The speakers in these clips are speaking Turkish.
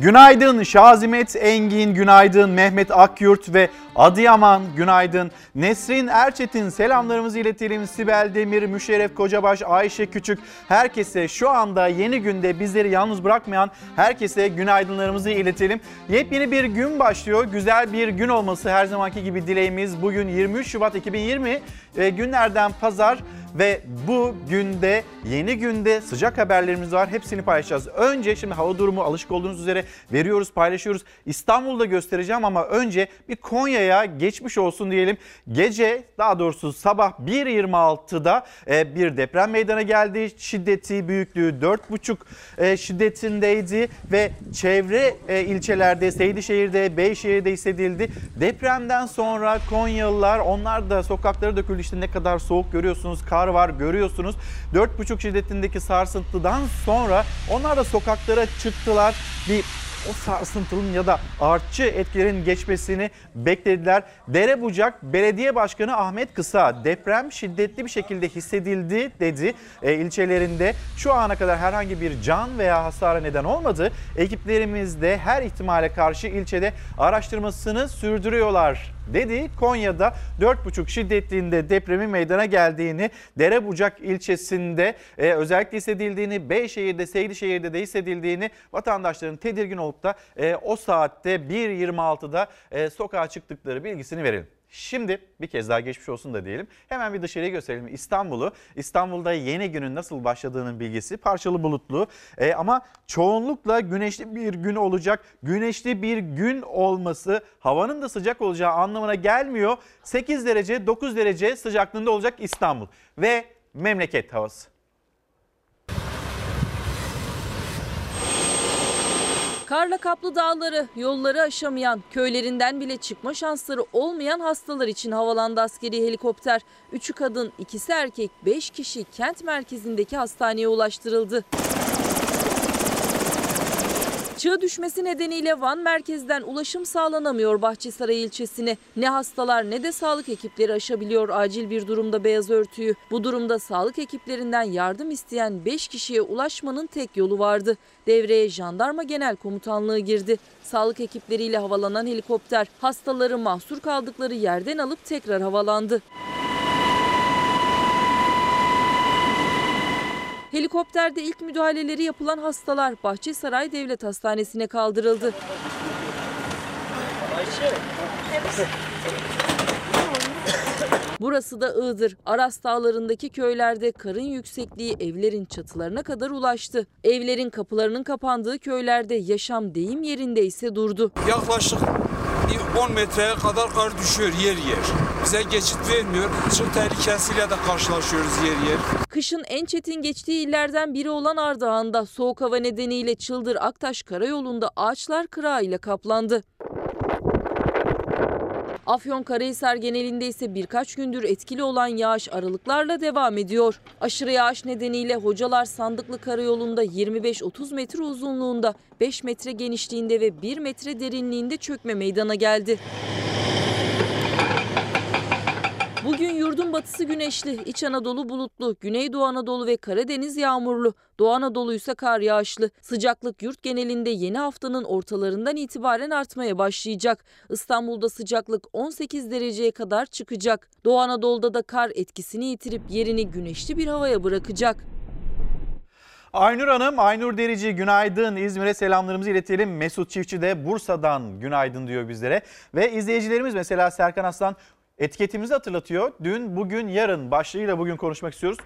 Günaydın Şazimet Engin, günaydın Mehmet Akyurt ve Adıyaman günaydın. Nesrin Erçetin selamlarımızı iletelim. Sibel Demir, Müşerref Kocabaş, Ayşe Küçük herkese şu anda yeni günde bizleri yalnız bırakmayan herkese günaydınlarımızı iletelim. Yepyeni bir gün başlıyor. Güzel bir gün olması her zamanki gibi dileğimiz. Bugün 23 Şubat 2020 e, günlerden pazar ve bu günde yeni günde sıcak haberlerimiz var. Hepsini paylaşacağız. Önce şimdi hava durumu alışık olduğunuz üzere veriyoruz, paylaşıyoruz. İstanbul'da göstereceğim ama önce bir Konya'ya geçmiş olsun diyelim. Gece daha doğrusu sabah 1.26'da e, bir deprem meydana geldi. Şiddeti, büyüklüğü 4.5 e, şiddetindeydi ve çevre e, ilçelerde, Seydişehir'de, Beyşehir'de hissedildi. Depremden sonra Konyalılar onlar da sokaklara döküldü. İşte ne kadar soğuk görüyorsunuz, kar var görüyorsunuz. 4.5 şiddetindeki sarsıntıdan sonra onlar da sokaklara çıktılar. Bir o sarsıntının ya da artçı etkilerin geçmesini beklediler. Derebucak Belediye Başkanı Ahmet Kısa deprem şiddetli bir şekilde hissedildi dedi e, ilçelerinde. Şu ana kadar herhangi bir can veya hasara neden olmadı. Ekiplerimiz de her ihtimale karşı ilçede araştırmasını sürdürüyorlar dedi. Konya'da 4,5 şiddetliğinde depremin meydana geldiğini, Derebucak ilçesinde e, özellikle hissedildiğini, Beyşehir'de, Seydişehir'de de hissedildiğini vatandaşların tedirgin olup da e, o saatte 1.26'da e, sokağa çıktıkları bilgisini verelim. Şimdi bir kez daha geçmiş olsun da diyelim. Hemen bir dışarıya gösterelim İstanbul'u. İstanbul'da yeni günün nasıl başladığının bilgisi parçalı bulutlu ee, ama çoğunlukla güneşli bir gün olacak. Güneşli bir gün olması havanın da sıcak olacağı anlamına gelmiyor. 8 derece 9 derece sıcaklığında olacak İstanbul ve memleket havası. Karla kaplı dağları, yolları aşamayan, köylerinden bile çıkma şansları olmayan hastalar için havalandı askeri helikopter. Üçü kadın, ikisi erkek, beş kişi kent merkezindeki hastaneye ulaştırıldı. Çığ düşmesi nedeniyle Van merkezden ulaşım sağlanamıyor Bahçesaray ilçesine. Ne hastalar ne de sağlık ekipleri aşabiliyor acil bir durumda beyaz örtüyü. Bu durumda sağlık ekiplerinden yardım isteyen 5 kişiye ulaşmanın tek yolu vardı. Devreye jandarma genel komutanlığı girdi. Sağlık ekipleriyle havalanan helikopter hastaları mahsur kaldıkları yerden alıp tekrar havalandı. Helikopterde ilk müdahaleleri yapılan hastalar Bahçesaray Devlet Hastanesi'ne kaldırıldı. Burası da Iğdır. Aras Dağları'ndaki köylerde karın yüksekliği evlerin çatılarına kadar ulaştı. Evlerin kapılarının kapandığı köylerde yaşam deyim yerinde ise durdu. Yaklaşık 10 metreye kadar kar düşüyor yer yer. Bize geçit vermiyor. Çığ tehlikesiyle de karşılaşıyoruz yer yer. Kışın en çetin geçtiği illerden biri olan Ardahan'da soğuk hava nedeniyle Çıldır Aktaş karayolunda ağaçlar kırağı ile kaplandı. Afyonkarahisar genelinde ise birkaç gündür etkili olan yağış aralıklarla devam ediyor. Aşırı yağış nedeniyle Hocalar Sandıklı Karayolu'nda 25-30 metre uzunluğunda, 5 metre genişliğinde ve 1 metre derinliğinde çökme meydana geldi. Bugün yurdun batısı güneşli, İç Anadolu bulutlu, Güneydoğu Anadolu ve Karadeniz yağmurlu. Doğu Anadolu ise kar yağışlı. Sıcaklık yurt genelinde yeni haftanın ortalarından itibaren artmaya başlayacak. İstanbul'da sıcaklık 18 dereceye kadar çıkacak. Doğu Anadolu'da da kar etkisini yitirip yerini güneşli bir havaya bırakacak. Aynur Hanım, Aynur Derici günaydın. İzmir'e selamlarımızı iletelim. Mesut Çiftçi de Bursa'dan günaydın diyor bizlere. Ve izleyicilerimiz mesela Serkan Aslan etiketimizi hatırlatıyor. Dün, bugün, yarın başlığıyla bugün konuşmak istiyoruz.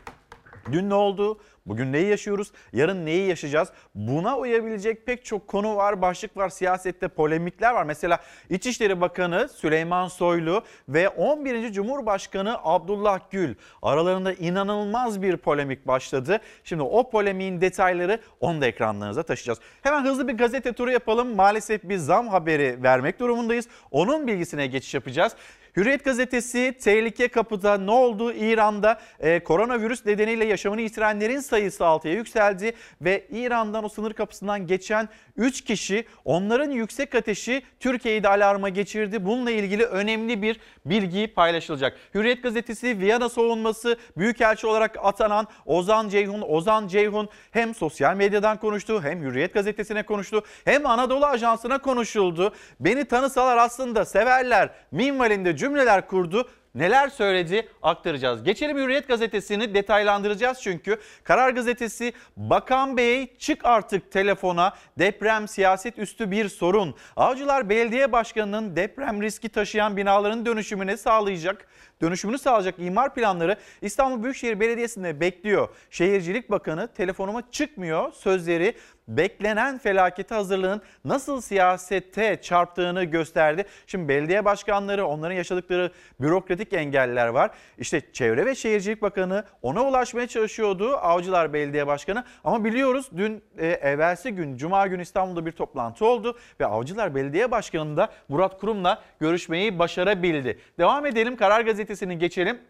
Dün ne oldu? Bugün neyi yaşıyoruz? Yarın neyi yaşayacağız? Buna uyabilecek pek çok konu var, başlık var, siyasette polemikler var. Mesela İçişleri Bakanı Süleyman Soylu ve 11. Cumhurbaşkanı Abdullah Gül aralarında inanılmaz bir polemik başladı. Şimdi o polemiğin detayları onu da ekranlarınıza taşıyacağız. Hemen hızlı bir gazete turu yapalım. Maalesef bir zam haberi vermek durumundayız. Onun bilgisine geçiş yapacağız. Hürriyet gazetesi tehlike kapıda ne oldu İran'da e, koronavirüs nedeniyle yaşamını yitirenlerin sayısı sayısı 6'ya yükseldi ve İran'dan o sınır kapısından geçen 3 kişi onların yüksek ateşi Türkiye'yi de alarma geçirdi. Bununla ilgili önemli bir bilgi paylaşılacak. Hürriyet gazetesi Viyana savunması büyükelçi olarak atanan Ozan Ceyhun, Ozan Ceyhun hem sosyal medyadan konuştu hem Hürriyet gazetesine konuştu hem Anadolu Ajansı'na konuşuldu. Beni tanısalar aslında severler minvalinde cümleler kurdu. Neler söyledi aktaracağız. Geçelim Hürriyet gazetesini detaylandıracağız çünkü Karar gazetesi Bakan Bey çık artık telefona deprem siyaset üstü bir sorun. Avcılar Belediye Başkanı'nın deprem riski taşıyan binaların dönüşümüne sağlayacak dönüşümünü sağlayacak imar planları İstanbul Büyükşehir Belediyesi'nde bekliyor. Şehircilik Bakanı telefonuma çıkmıyor sözleri beklenen felakete hazırlığın nasıl siyasete çarptığını gösterdi. Şimdi belediye başkanları onların yaşadıkları bürokratik engeller var. İşte Çevre ve Şehircilik Bakanı ona ulaşmaya çalışıyordu Avcılar Belediye Başkanı. Ama biliyoruz dün e, evvelsi gün Cuma günü İstanbul'da bir toplantı oldu ve Avcılar Belediye Başkanı da Murat Kurum'la görüşmeyi başarabildi. Devam edelim Karar Gazetesi'ni geçelim.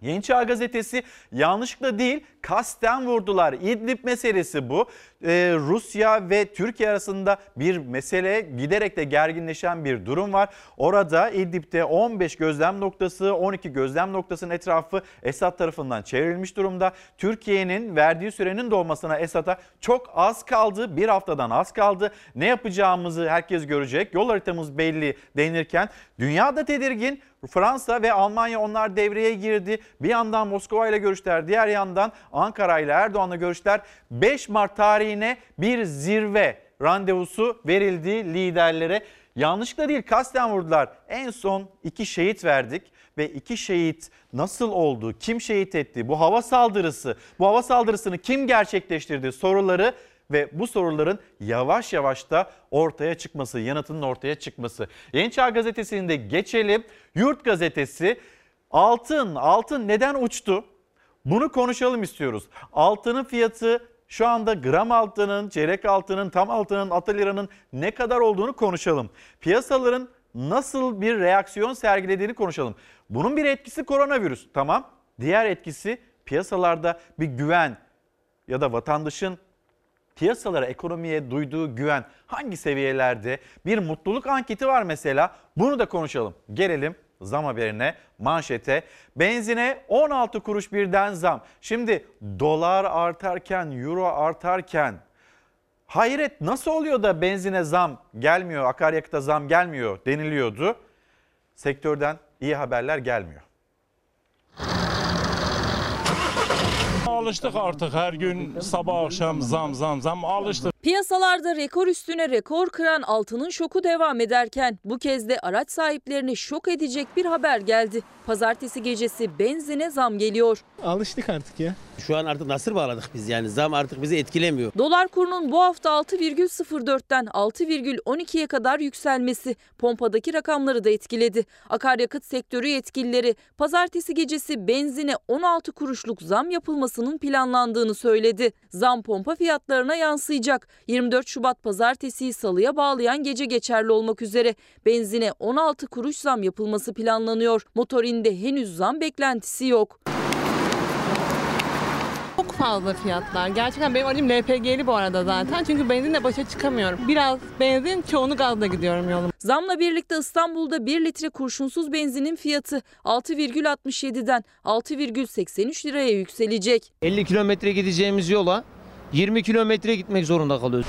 Yeni Çağ Gazetesi yanlışlıkla değil kasten vurdular. İdlib meselesi bu. Ee, Rusya ve Türkiye arasında bir mesele giderek de gerginleşen bir durum var. Orada İdlib'de 15 gözlem noktası 12 gözlem noktasının etrafı Esad tarafından çevrilmiş durumda. Türkiye'nin verdiği sürenin dolmasına Esad'a çok az kaldı. Bir haftadan az kaldı. Ne yapacağımızı herkes görecek. Yol haritamız belli denirken dünyada tedirgin. Fransa ve Almanya onlar devreye girdi. Bir yandan Moskova ile görüşler, diğer yandan Ankara ile Erdoğan'la görüşler. 5 Mart tarihine bir zirve randevusu verildi liderlere. Yanlışlıkla değil kasten vurdular. En son iki şehit verdik ve iki şehit nasıl oldu, kim şehit etti, bu hava saldırısı, bu hava saldırısını kim gerçekleştirdi soruları ve bu soruların yavaş yavaş da ortaya çıkması, yanıtının ortaya çıkması. Yeni Çağ Gazetesi'nde geçelim. Yurt Gazetesi altın, altın neden uçtu? Bunu konuşalım istiyoruz. Altının fiyatı şu anda gram altının, çeyrek altının, tam altının, ataliranın ne kadar olduğunu konuşalım. Piyasaların nasıl bir reaksiyon sergilediğini konuşalım. Bunun bir etkisi koronavirüs tamam. Diğer etkisi piyasalarda bir güven ya da vatandaşın piyasalara, ekonomiye duyduğu güven hangi seviyelerde? Bir mutluluk anketi var mesela. Bunu da konuşalım. Gelelim zam haberine, manşete. Benzine 16 kuruş birden zam. Şimdi dolar artarken, euro artarken hayret nasıl oluyor da benzine zam gelmiyor, akaryakıta zam gelmiyor deniliyordu. Sektörden iyi haberler gelmiyor. Alıştık artık her gün sabah akşam zam zam zam alıştık. Piyasalarda rekor üstüne rekor kıran altının şoku devam ederken bu kez de araç sahiplerini şok edecek bir haber geldi. Pazartesi gecesi benzine zam geliyor. Alıştık artık ya. Şu an artık nasır bağladık biz yani zam artık bizi etkilemiyor. Dolar kurunun bu hafta 6,04'ten 6,12'ye kadar yükselmesi pompadaki rakamları da etkiledi. Akaryakıt sektörü yetkilileri pazartesi gecesi benzine 16 kuruşluk zam yapılmasının planlandığını söyledi. Zam pompa fiyatlarına yansıyacak. 24 Şubat pazartesiyi salıya bağlayan gece geçerli olmak üzere benzine 16 kuruş zam yapılması planlanıyor. Motorinde henüz zam beklentisi yok. Çok fazla fiyatlar. Gerçekten benim aracım LPG'li bu arada zaten. Çünkü benzinle başa çıkamıyorum. Biraz benzin, çoğunu gazla gidiyorum yolum. Zamla birlikte İstanbul'da 1 litre kurşunsuz benzinin fiyatı 6,67'den 6,83 liraya yükselecek. 50 kilometre gideceğimiz yola 20 kilometre gitmek zorunda kalıyoruz.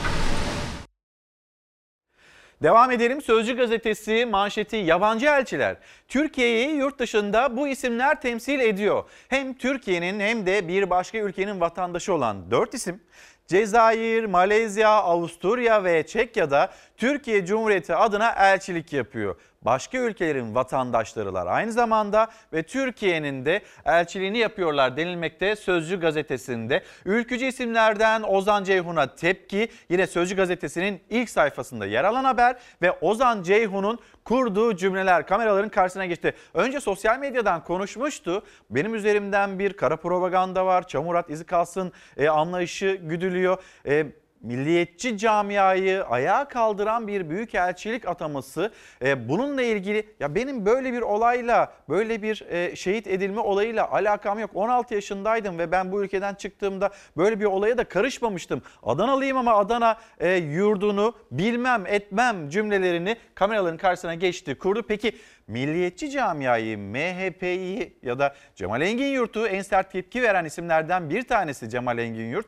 Devam edelim. Sözcü gazetesi manşeti yabancı elçiler. Türkiye'yi yurt dışında bu isimler temsil ediyor. Hem Türkiye'nin hem de bir başka ülkenin vatandaşı olan 4 isim Cezayir, Malezya, Avusturya ve Çekya'da Türkiye Cumhuriyeti adına elçilik yapıyor. Başka ülkelerin vatandaşlarılar aynı zamanda ve Türkiye'nin de elçiliğini yapıyorlar denilmekte Sözcü gazetesinde. Ülkücü isimlerden Ozan Ceyhun'a tepki yine Sözcü gazetesinin ilk sayfasında yer alan haber ve Ozan Ceyhun'un kurduğu cümleler kameraların karşısına geçti. Önce sosyal medyadan konuşmuştu. Benim üzerimden bir kara propaganda var. Çamurat izi kalsın e, anlayışı güdülüyor. E, milliyetçi camiayı ayağa kaldıran bir büyükelçilik ataması. E, bununla ilgili ya benim böyle bir olayla böyle bir e, şehit edilme olayıyla alakam yok. 16 yaşındaydım ve ben bu ülkeden çıktığımda böyle bir olaya da karışmamıştım. Adanalıyım ama Adana e, yurdunu bilmem etmem cümlelerini kameraların karşısına geçti kurdu. Peki milliyetçi camiayı, MHP'yi ya da Cemal Engin Yurt'u en sert tepki veren isimlerden bir tanesi Cemal Engin Yurt.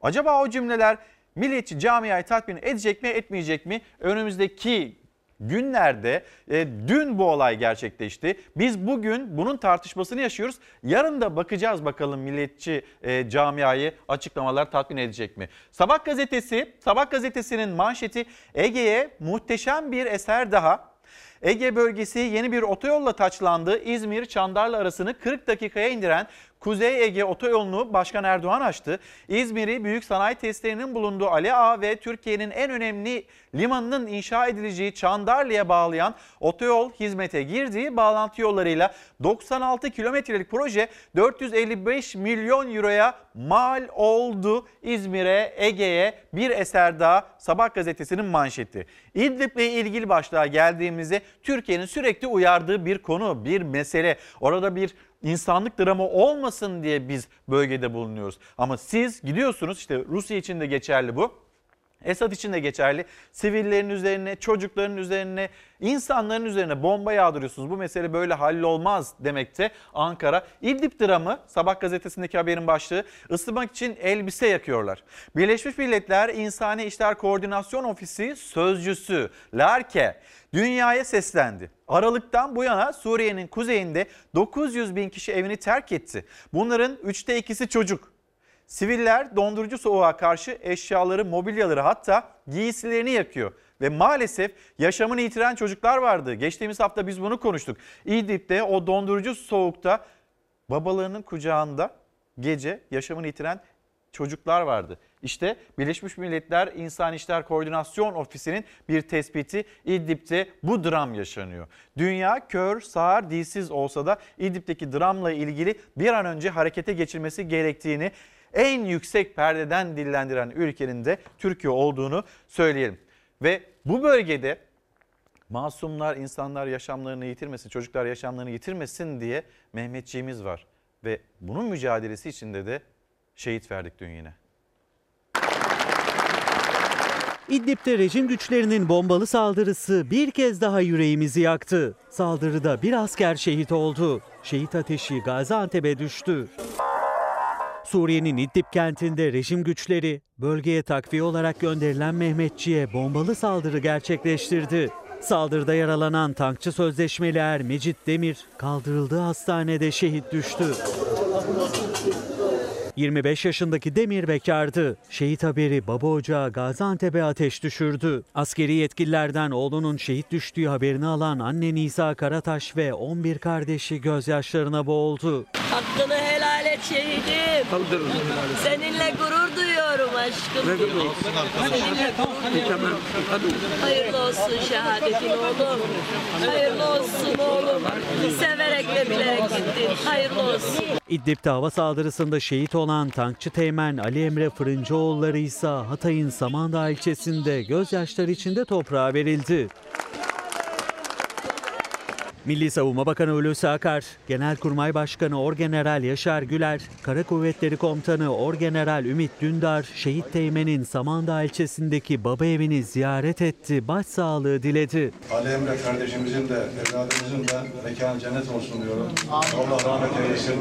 Acaba o cümleler milliyetçi camiayı tatmin edecek mi etmeyecek mi? Önümüzdeki günlerde e, dün bu olay gerçekleşti. Biz bugün bunun tartışmasını yaşıyoruz. Yarın da bakacağız bakalım milliyetçi e, camiayı açıklamalar tatmin edecek mi? Sabah gazetesi, Sabah gazetesinin manşeti Ege'ye muhteşem bir eser daha. Ege bölgesi yeni bir otoyolla taçlandı. İzmir Çandarlı arasını 40 dakikaya indiren Kuzey Ege otoyolunu Başkan Erdoğan açtı. İzmir'i büyük sanayi testlerinin bulunduğu Ali Ağa ve Türkiye'nin en önemli limanının inşa edileceği Çandarlı'ya bağlayan otoyol hizmete girdi. Bağlantı yollarıyla 96 kilometrelik proje 455 milyon euroya mal oldu. İzmir'e, Ege'ye bir eser daha Sabah gazetesinin manşeti. İdlib'le ilgili başlığa geldiğimizde Türkiye'nin sürekli uyardığı bir konu, bir mesele. Orada bir insanlık dramı olmasın diye biz bölgede bulunuyoruz. Ama siz gidiyorsunuz işte Rusya için de geçerli bu. Esad için de geçerli. Sivillerin üzerine, çocukların üzerine, insanların üzerine bomba yağdırıyorsunuz. Bu mesele böyle hallolmaz demekte Ankara. İdlib dramı Sabah gazetesindeki haberin başlığı ısınmak için elbise yakıyorlar. Birleşmiş Milletler İnsani İşler Koordinasyon Ofisi sözcüsü Larke dünyaya seslendi. Aralıktan bu yana Suriye'nin kuzeyinde 900 bin kişi evini terk etti. Bunların üçte ikisi çocuk. Siviller dondurucu soğuğa karşı eşyaları, mobilyaları hatta giysilerini yakıyor. Ve maalesef yaşamını yitiren çocuklar vardı. Geçtiğimiz hafta biz bunu konuştuk. İdlib'de o dondurucu soğukta babalarının kucağında gece yaşamını yitiren çocuklar vardı. İşte Birleşmiş Milletler İnsan İşler Koordinasyon Ofisi'nin bir tespiti İdlib'de bu dram yaşanıyor. Dünya kör, sağır, dilsiz olsa da İdlib'deki dramla ilgili bir an önce harekete geçilmesi gerektiğini en yüksek perdeden dillendiren ülkenin de Türkiye olduğunu söyleyelim. Ve bu bölgede masumlar, insanlar yaşamlarını yitirmesin, çocuklar yaşamlarını yitirmesin diye Mehmetçiğimiz var. Ve bunun mücadelesi içinde de şehit verdik dün yine. İdlib'de rejim güçlerinin bombalı saldırısı bir kez daha yüreğimizi yaktı. Saldırıda bir asker şehit oldu. Şehit ateşi Gaziantep'e düştü. Suriye'nin İdlib kentinde rejim güçleri bölgeye takviye olarak gönderilen Mehmetçi'ye bombalı saldırı gerçekleştirdi. Saldırıda yaralanan tankçı sözleşmeli er Mecit Demir kaldırıldığı hastanede şehit düştü. 25 yaşındaki Demir bekardı. Şehit haberi baba ocağı Gaziantep'e ateş düşürdü. Askeri yetkililerden oğlunun şehit düştüğü haberini alan anne Nisa Karataş ve 11 kardeşi gözyaşlarına boğuldu. Hakkını helal et şehidim. Seninle gurur duyuyorum aşkım. Seninle gurur duyuyorum. Hayırlı olsun şehadetin oğlum. Hayırlı olsun oğlum. Severek ve bilerek gittin. Hayırlı olsun. İdlib'de hava saldırısında şehit olan tankçı teğmen Ali Emre Fırıncıoğulları ise Hatay'ın Samandağ ilçesinde gözyaşları içinde toprağa verildi. Milli Savunma Bakanı Hulusi Akar, Genelkurmay Başkanı Orgeneral Yaşar Güler, Kara Kuvvetleri Komutanı Orgeneral Ümit Dündar, Şehit Teğmen'in Samandağ ilçesindeki baba evini ziyaret etti, başsağlığı diledi. Ali Emre kardeşimizin de evladımızın da mekanı cennet olsun diyorum. Allah rahmet eylesin.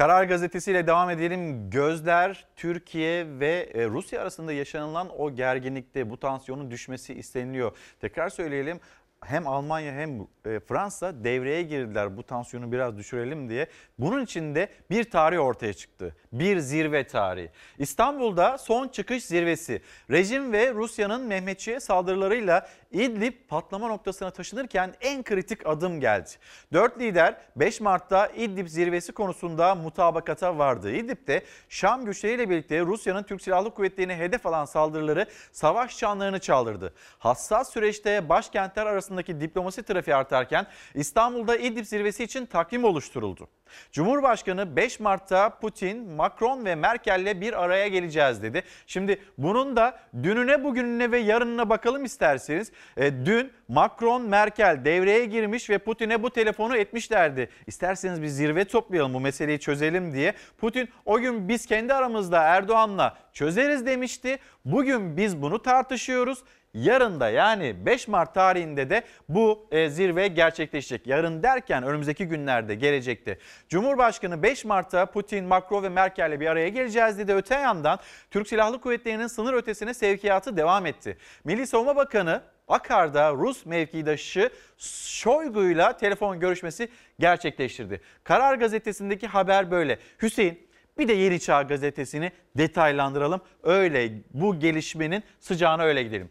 Karar gazetesiyle devam edelim. Gözler Türkiye ve e, Rusya arasında yaşanılan o gerginlikte bu tansiyonun düşmesi isteniliyor. Tekrar söyleyelim hem Almanya hem e, Fransa devreye girdiler bu tansiyonu biraz düşürelim diye. Bunun için de bir tarih ortaya çıktı. Bir zirve tarihi. İstanbul'da son çıkış zirvesi. Rejim ve Rusya'nın Mehmetçiğe saldırılarıyla İdlib patlama noktasına taşınırken en kritik adım geldi. Dört lider 5 Mart'ta İdlib zirvesi konusunda mutabakata vardı. İdlib'de Şam güçleriyle birlikte Rusya'nın Türk Silahlı Kuvvetleri'ne hedef alan saldırıları savaş çanlarını çaldırdı. Hassas süreçte başkentler arasında arasındaki diplomasi trafiği artarken İstanbul'da İdlib zirvesi için takvim oluşturuldu. Cumhurbaşkanı 5 Mart'ta Putin, Macron ve Merkel'le bir araya geleceğiz dedi. Şimdi bunun da dününe, bugününe ve yarınına bakalım isterseniz. E, dün Macron, Merkel devreye girmiş ve Putin'e bu telefonu etmişlerdi. İsterseniz bir zirve toplayalım bu meseleyi çözelim diye. Putin o gün biz kendi aramızda Erdoğan'la çözeriz demişti. Bugün biz bunu tartışıyoruz. Yarın da yani 5 Mart tarihinde de bu e, zirve gerçekleşecek. Yarın derken önümüzdeki günlerde gelecekte. Cumhurbaşkanı 5 Mart'ta Putin, Macron ve Merkel'le bir araya geleceğiz dedi. Öte yandan Türk Silahlı Kuvvetleri'nin sınır ötesine sevkiyatı devam etti. Milli Savunma Bakanı Akar'da Rus mevkidaşı Şoygu'yla telefon görüşmesi gerçekleştirdi. Karar gazetesindeki haber böyle. Hüseyin bir de Yeni Çağ gazetesini detaylandıralım. Öyle bu gelişmenin sıcağına öyle gidelim.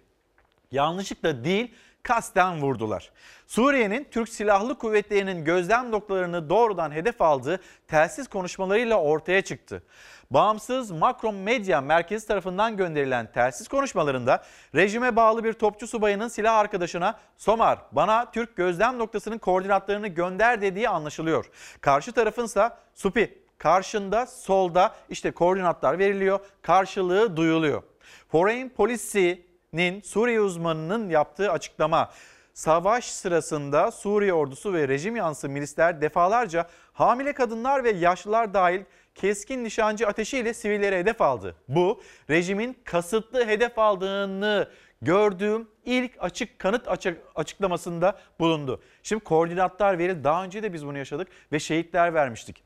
Yanlışlıkla değil kasten vurdular. Suriye'nin Türk Silahlı Kuvvetleri'nin gözlem noktalarını doğrudan hedef aldığı telsiz konuşmalarıyla ortaya çıktı. Bağımsız Macron Medya Merkezi tarafından gönderilen telsiz konuşmalarında rejime bağlı bir topçu subayının silah arkadaşına Somar bana Türk gözlem noktasının koordinatlarını gönder dediği anlaşılıyor. Karşı tarafınsa Supi karşında solda işte koordinatlar veriliyor karşılığı duyuluyor. Foreign Policy'nin Suriye uzmanının yaptığı açıklama savaş sırasında Suriye ordusu ve rejim yanlısı milisler defalarca hamile kadınlar ve yaşlılar dahil keskin nişancı ateşiyle sivillere hedef aldı. Bu rejimin kasıtlı hedef aldığını gördüğüm ilk açık kanıt açık, açıklamasında bulundu. Şimdi koordinatlar verildi. Daha önce de biz bunu yaşadık ve şehitler vermiştik.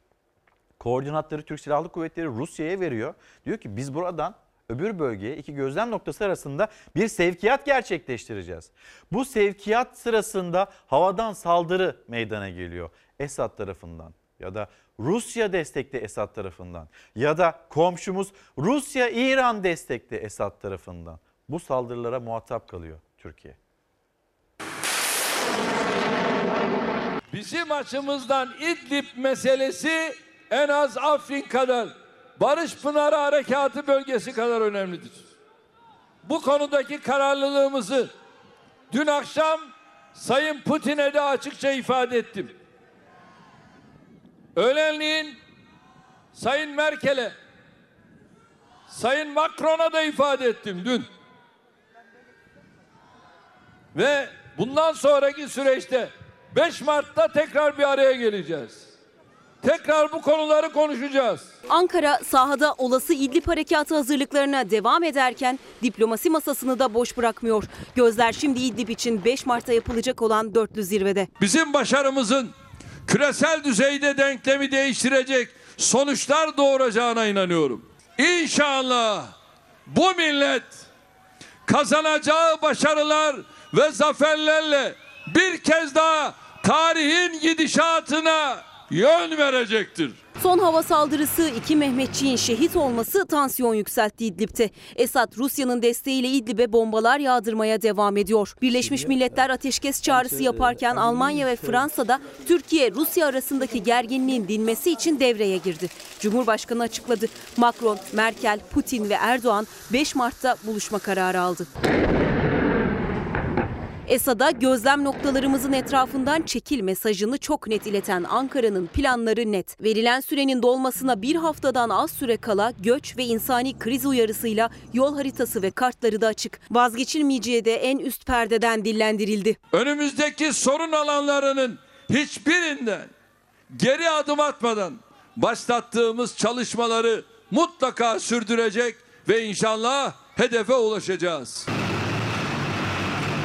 Koordinatları Türk Silahlı Kuvvetleri Rusya'ya veriyor. Diyor ki biz buradan öbür bölgeye iki gözlem noktası arasında bir sevkiyat gerçekleştireceğiz. Bu sevkiyat sırasında havadan saldırı meydana geliyor. Esad tarafından ya da Rusya destekli Esad tarafından ya da komşumuz Rusya İran destekli Esad tarafından. Bu saldırılara muhatap kalıyor Türkiye. Bizim açımızdan İdlib meselesi en az Afrin kadar, Barış Pınarı Harekatı bölgesi kadar önemlidir. Bu konudaki kararlılığımızı dün akşam Sayın Putin'e de açıkça ifade ettim. Öğlenliğin Sayın Merkel'e, Sayın Macron'a da ifade ettim dün. Ve bundan sonraki süreçte 5 Mart'ta tekrar bir araya geleceğiz. Tekrar bu konuları konuşacağız. Ankara sahada olası İdlib harekatı hazırlıklarına devam ederken diplomasi masasını da boş bırakmıyor. Gözler şimdi İdlib için 5 Mart'ta yapılacak olan dörtlü zirvede. Bizim başarımızın küresel düzeyde denklemi değiştirecek sonuçlar doğuracağına inanıyorum. İnşallah bu millet kazanacağı başarılar ve zaferlerle bir kez daha tarihin gidişatına yön verecektir. Son hava saldırısı iki Mehmetçiğin şehit olması tansiyon yükseltti İdlib'te. Esad Rusya'nın desteğiyle İdlib'e bombalar yağdırmaya devam ediyor. Birleşmiş Milletler ateşkes çağrısı yaparken Almanya ve Fransa'da Türkiye-Rusya arasındaki gerginliğin dinmesi için devreye girdi. Cumhurbaşkanı açıkladı. Macron, Merkel, Putin ve Erdoğan 5 Mart'ta buluşma kararı aldı. Esad'a gözlem noktalarımızın etrafından çekil mesajını çok net ileten Ankara'nın planları net. Verilen sürenin dolmasına bir haftadan az süre kala göç ve insani kriz uyarısıyla yol haritası ve kartları da açık. Vazgeçilmeyeceği de en üst perdeden dillendirildi. Önümüzdeki sorun alanlarının hiçbirinden geri adım atmadan başlattığımız çalışmaları mutlaka sürdürecek ve inşallah hedefe ulaşacağız.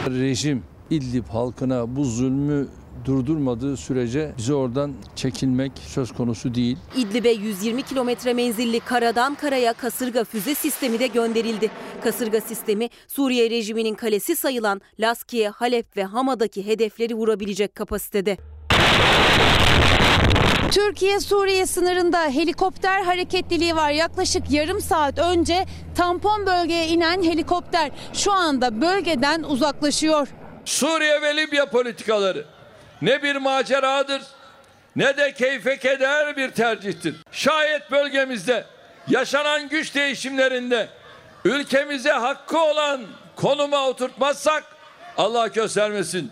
Rejim İdlib halkına bu zulmü durdurmadığı sürece bize oradan çekilmek söz konusu değil. İdlib'e 120 kilometre menzilli karadan karaya kasırga füze sistemi de gönderildi. Kasırga sistemi Suriye rejiminin kalesi sayılan Laskiye, Halep ve Hama'daki hedefleri vurabilecek kapasitede. Türkiye-Suriye sınırında helikopter hareketliliği var. Yaklaşık yarım saat önce tampon bölgeye inen helikopter şu anda bölgeden uzaklaşıyor. Suriye ve Libya politikaları ne bir maceradır ne de keyfe keder bir tercihtir. Şayet bölgemizde yaşanan güç değişimlerinde ülkemize hakkı olan konuma oturtmazsak Allah göstermesin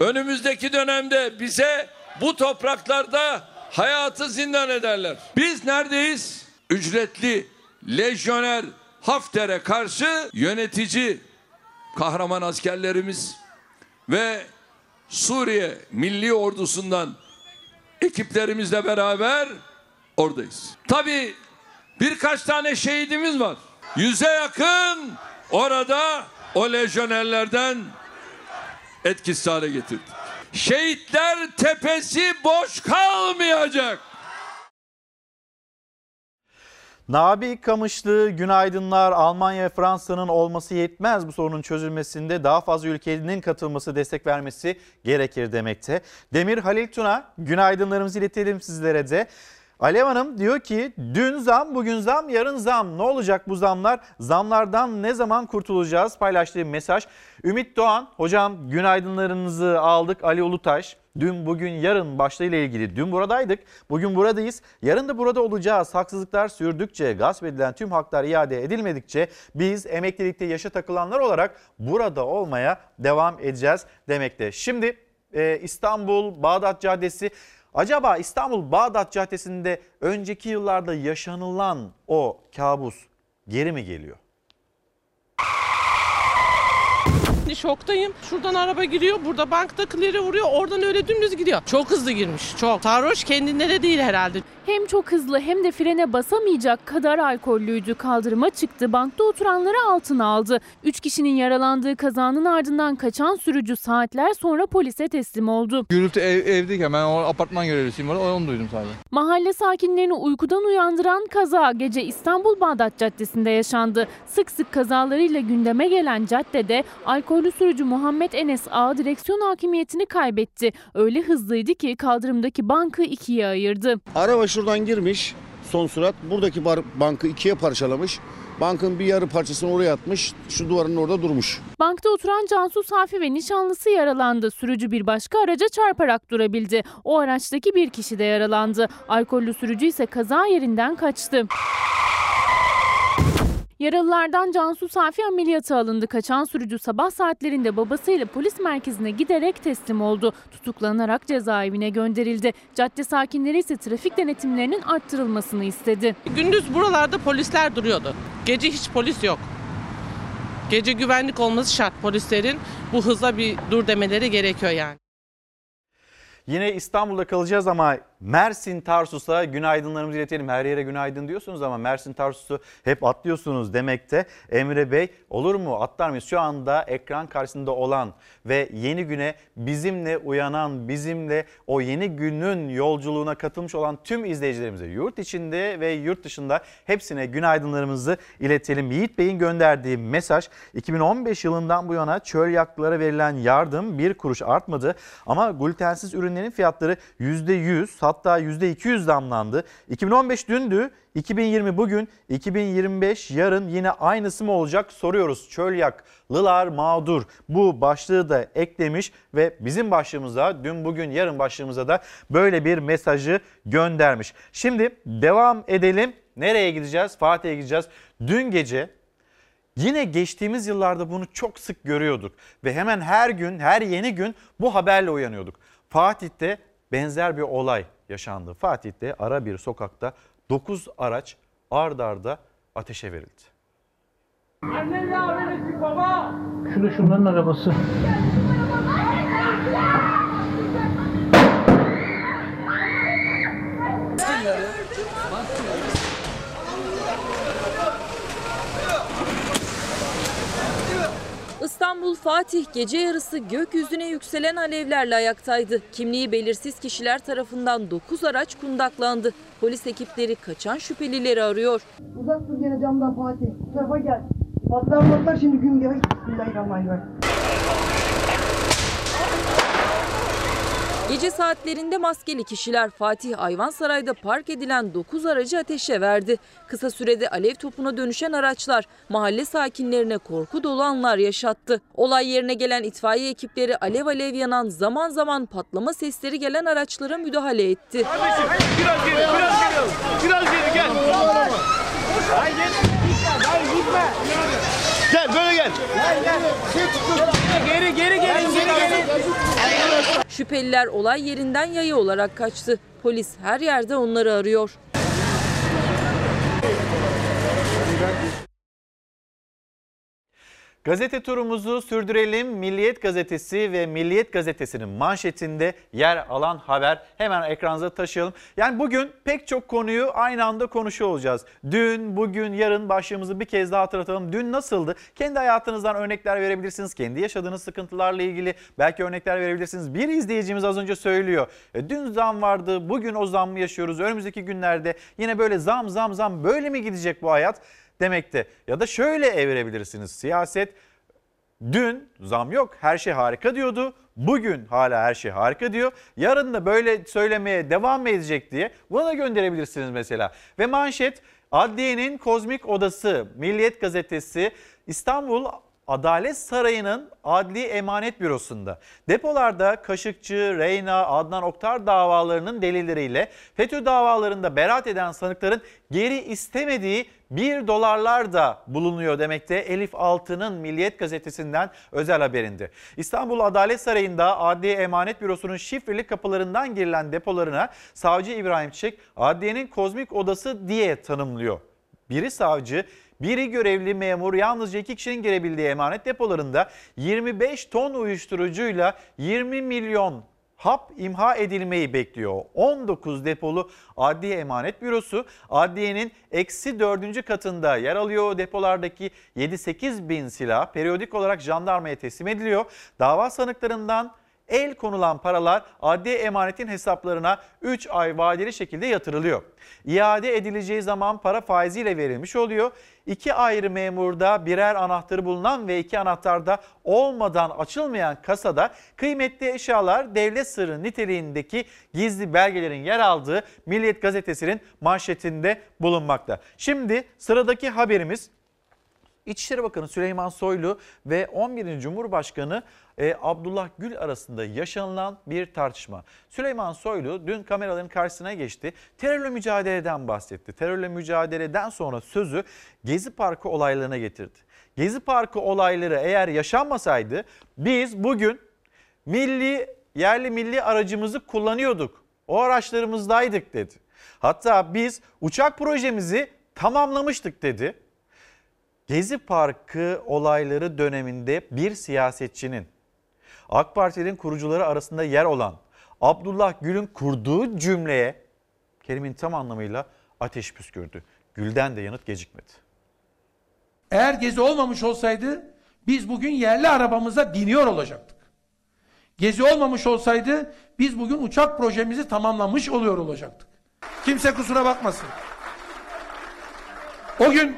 Önümüzdeki dönemde bize bu topraklarda hayatı zindan ederler. Biz neredeyiz? Ücretli lejyoner Hafter'e karşı yönetici kahraman askerlerimiz ve Suriye Milli Ordusu'ndan ekiplerimizle beraber oradayız. Tabii birkaç tane şehidimiz var. Yüze yakın orada o lejyonerlerden etkisiz hale getirdik. Şehitler tepesi boş kalmayacak. Nabi Kamışlı, günaydınlar. Almanya ve Fransa'nın olması yetmez bu sorunun çözülmesinde daha fazla ülkenin katılması, destek vermesi gerekir demekte. Demir Halil Tuna, günaydınlarımızı iletelim sizlere de. Alev Hanım diyor ki dün zam, bugün zam, yarın zam. Ne olacak bu zamlar? Zamlardan ne zaman kurtulacağız? Paylaştığı mesaj. Ümit Doğan, hocam günaydınlarınızı aldık. Ali Ulutaş, Dün, bugün, yarın başlığıyla ilgili dün buradaydık, bugün buradayız. Yarın da burada olacağız. Haksızlıklar sürdükçe, gasp edilen tüm haklar iade edilmedikçe biz emeklilikte yaşa takılanlar olarak burada olmaya devam edeceğiz demekte. Şimdi e, İstanbul Bağdat Caddesi Acaba İstanbul Bağdat Caddesi'nde önceki yıllarda yaşanılan o kabus geri mi geliyor? Şoktayım. Şuradan araba giriyor. Burada banktakileri vuruyor. Oradan öyle dümdüz gidiyor. Çok hızlı girmiş. Çok. Sarhoş kendinde de değil herhalde. Hem çok hızlı hem de frene basamayacak kadar alkollüydü. Kaldırıma çıktı. Bankta oturanları altına aldı. Üç kişinin yaralandığı kazanın ardından kaçan sürücü saatler sonra polise teslim oldu. Gürültü ev, evdeyken ben o apartman görevlisiyim orada onu duydum sadece. Mahalle sakinlerini uykudan uyandıran kaza gece İstanbul Bağdat Caddesi'nde yaşandı. Sık sık kazalarıyla gündeme gelen caddede alkollü sürücü Muhammed Enes A direksiyon hakimiyetini kaybetti. Öyle hızlıydı ki kaldırımdaki bankı ikiye ayırdı. Araba şuradan girmiş son surat. Buradaki bar, bankı ikiye parçalamış. Bankın bir yarı parçasını oraya atmış. Şu duvarın orada durmuş. Bankta oturan Cansu Safi ve nişanlısı yaralandı. Sürücü bir başka araca çarparak durabildi. O araçtaki bir kişi de yaralandı. Alkollü sürücü ise kaza yerinden kaçtı. Yaralılardan Cansu Safi ameliyata alındı. Kaçan sürücü sabah saatlerinde babasıyla polis merkezine giderek teslim oldu. Tutuklanarak cezaevine gönderildi. Cadde sakinleri ise trafik denetimlerinin arttırılmasını istedi. Gündüz buralarda polisler duruyordu. Gece hiç polis yok. Gece güvenlik olması şart polislerin. Bu hızla bir dur demeleri gerekiyor yani. Yine İstanbul'da kalacağız ama Mersin Tarsus'a günaydınlarımızı iletelim. Her yere günaydın diyorsunuz ama Mersin Tarsus'u hep atlıyorsunuz demekte. Emre Bey olur mu atlar mıyız? Şu anda ekran karşısında olan ve yeni güne bizimle uyanan, bizimle o yeni günün yolculuğuna katılmış olan tüm izleyicilerimize yurt içinde ve yurt dışında hepsine günaydınlarımızı iletelim. Yiğit Bey'in gönderdiği mesaj 2015 yılından bu yana çöl yaklılara verilen yardım bir kuruş artmadı ama glutensiz ürünlerin fiyatları %100 hatta %200 zamlandı. 2015 dündü, 2020 bugün, 2025 yarın yine aynısı mı olacak soruyoruz. Çölyaklılar mağdur bu başlığı da eklemiş ve bizim başlığımıza dün bugün yarın başlığımıza da böyle bir mesajı göndermiş. Şimdi devam edelim. Nereye gideceğiz? Fatih'e gideceğiz. Dün gece Yine geçtiğimiz yıllarda bunu çok sık görüyorduk ve hemen her gün, her yeni gün bu haberle uyanıyorduk. Fatih'te benzer bir olay yaşandı. Fatih'te ara bir sokakta 9 araç ard arda ateşe verildi. Anne ne haberisi baba? Şurada şunların arabası. İstanbul Fatih gece yarısı gökyüzüne yükselen alevlerle ayaktaydı. Kimliği belirsiz kişiler tarafından 9 araç kundaklandı. Polis ekipleri kaçan şüphelileri arıyor. Uzak dur gene camdan Fatih. Bu tarafa gel. Patlar patlar şimdi gün gelir. Bismillahirrahmanirrahim. Gece saatlerinde maskeli kişiler Fatih Ayvansaray'da park edilen 9 aracı ateşe verdi. Kısa sürede alev topuna dönüşen araçlar mahalle sakinlerine korku dolu anlar yaşattı. Olay yerine gelen itfaiye ekipleri alev alev yanan zaman zaman patlama sesleri gelen araçlara müdahale etti. Biraz geri, biraz geri. Biraz geri gel. Hayır gitme. Hayır gitme. Gel böyle gel. Geri geri gelin geri gelin. Şüpheliler olay yerinden yayı olarak kaçtı. Polis her yerde onları arıyor. Gazete turumuzu sürdürelim. Milliyet Gazetesi ve Milliyet Gazetesi'nin manşetinde yer alan haber hemen ekranınıza taşıyalım. Yani bugün pek çok konuyu aynı anda konuşuyor olacağız. Dün, bugün, yarın başlığımızı bir kez daha hatırlatalım. Dün nasıldı? Kendi hayatınızdan örnekler verebilirsiniz. Kendi yaşadığınız sıkıntılarla ilgili belki örnekler verebilirsiniz. Bir izleyicimiz az önce söylüyor. E, dün zam vardı, bugün o zammı yaşıyoruz. Önümüzdeki günlerde yine böyle zam zam zam böyle mi gidecek bu hayat? Demekte. Ya da şöyle evirebilirsiniz. Siyaset dün zam yok her şey harika diyordu. Bugün hala her şey harika diyor. Yarın da böyle söylemeye devam mı edecek diye buna da gönderebilirsiniz mesela. Ve manşet Adliye'nin kozmik odası Milliyet Gazetesi İstanbul Adalet Sarayı'nın Adli Emanet Bürosu'nda depolarda Kaşıkçı, Reyna, Adnan Oktar davalarının delilleriyle FETÖ davalarında beraat eden sanıkların geri istemediği 1 dolarlar da bulunuyor demekte Elif Altı'nın Milliyet Gazetesi'nden özel haberinde. İstanbul Adalet Sarayı'nda Adliye Emanet Bürosu'nun şifreli kapılarından girilen depolarına Savcı İbrahim Çiçek adliyenin kozmik odası diye tanımlıyor. Biri savcı, biri görevli memur yalnızca iki kişinin girebildiği emanet depolarında 25 ton uyuşturucuyla 20 milyon hap imha edilmeyi bekliyor. 19 depolu Adliye Emanet Bürosu adliyenin eksi 4. katında yer alıyor. Depolardaki 7-8 bin silah periyodik olarak jandarmaya teslim ediliyor. Dava sanıklarından el konulan paralar adliye emanetin hesaplarına 3 ay vadeli şekilde yatırılıyor. İade edileceği zaman para faiziyle verilmiş oluyor. İki ayrı memurda birer anahtarı bulunan ve iki anahtarda olmadan açılmayan kasada kıymetli eşyalar devlet sırrı niteliğindeki gizli belgelerin yer aldığı Milliyet Gazetesi'nin manşetinde bulunmakta. Şimdi sıradaki haberimiz İçişleri Bakanı Süleyman Soylu ve 11. Cumhurbaşkanı e, Abdullah Gül arasında yaşanılan bir tartışma. Süleyman Soylu dün kameraların karşısına geçti. Terörle mücadeleden bahsetti. Terörle mücadeleden sonra sözü Gezi Parkı olaylarına getirdi. Gezi Parkı olayları eğer yaşanmasaydı biz bugün milli yerli milli aracımızı kullanıyorduk. O araçlarımızdaydık dedi. Hatta biz uçak projemizi tamamlamıştık dedi. Gezi Parkı olayları döneminde bir siyasetçinin AK Parti'nin kurucuları arasında yer olan Abdullah Gül'ün kurduğu cümleye kelimenin tam anlamıyla ateş püskürdü. Gül'den de yanıt gecikmedi. Eğer gezi olmamış olsaydı biz bugün yerli arabamıza biniyor olacaktık. Gezi olmamış olsaydı biz bugün uçak projemizi tamamlamış oluyor olacaktık. Kimse kusura bakmasın. O gün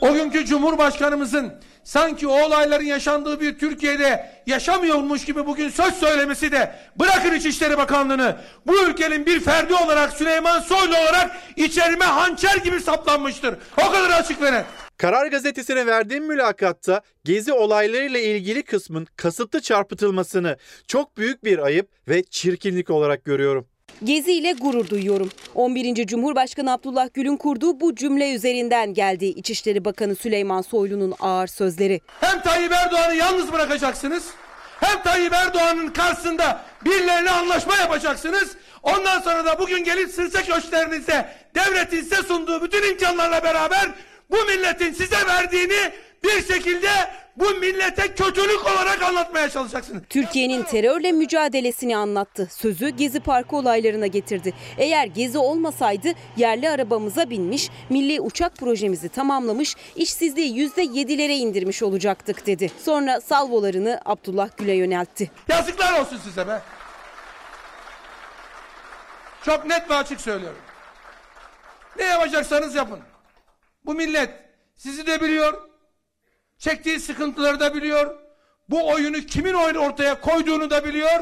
o günkü Cumhurbaşkanımızın sanki o olayların yaşandığı bir Türkiye'de yaşamıyormuş gibi bugün söz söylemesi de bırakın İçişleri Bakanlığı'nı bu ülkenin bir ferdi olarak Süleyman Soylu olarak içerime hançer gibi saplanmıştır. O kadar açık ve net. Karar Gazetesi'ne verdiğim mülakatta gezi olaylarıyla ilgili kısmın kasıtlı çarpıtılmasını çok büyük bir ayıp ve çirkinlik olarak görüyorum. Gezi ile gurur duyuyorum. 11. Cumhurbaşkanı Abdullah Gül'ün kurduğu bu cümle üzerinden geldi İçişleri Bakanı Süleyman Soylu'nun ağır sözleri. Hem Tayyip Erdoğan'ı yalnız bırakacaksınız hem Tayyip Erdoğan'ın karşısında birilerine anlaşma yapacaksınız. Ondan sonra da bugün gelip sırça köşklerinize devletin size sunduğu bütün imkanlarla beraber bu milletin size verdiğini bir şekilde bu millete kötülük olarak anlatmaya çalışacaksınız. Türkiye'nin terörle mücadelesini anlattı. Sözü Gezi Parkı olaylarına getirdi. Eğer Gezi olmasaydı yerli arabamıza binmiş, milli uçak projemizi tamamlamış, işsizliği %7'lere indirmiş olacaktık dedi. Sonra salvolarını Abdullah Gül'e yöneltti. Yazıklar olsun size be. Çok net ve açık söylüyorum. Ne yapacaksanız yapın. Bu millet sizi de biliyor, çektiği sıkıntıları da biliyor. Bu oyunu kimin oyunu ortaya koyduğunu da biliyor.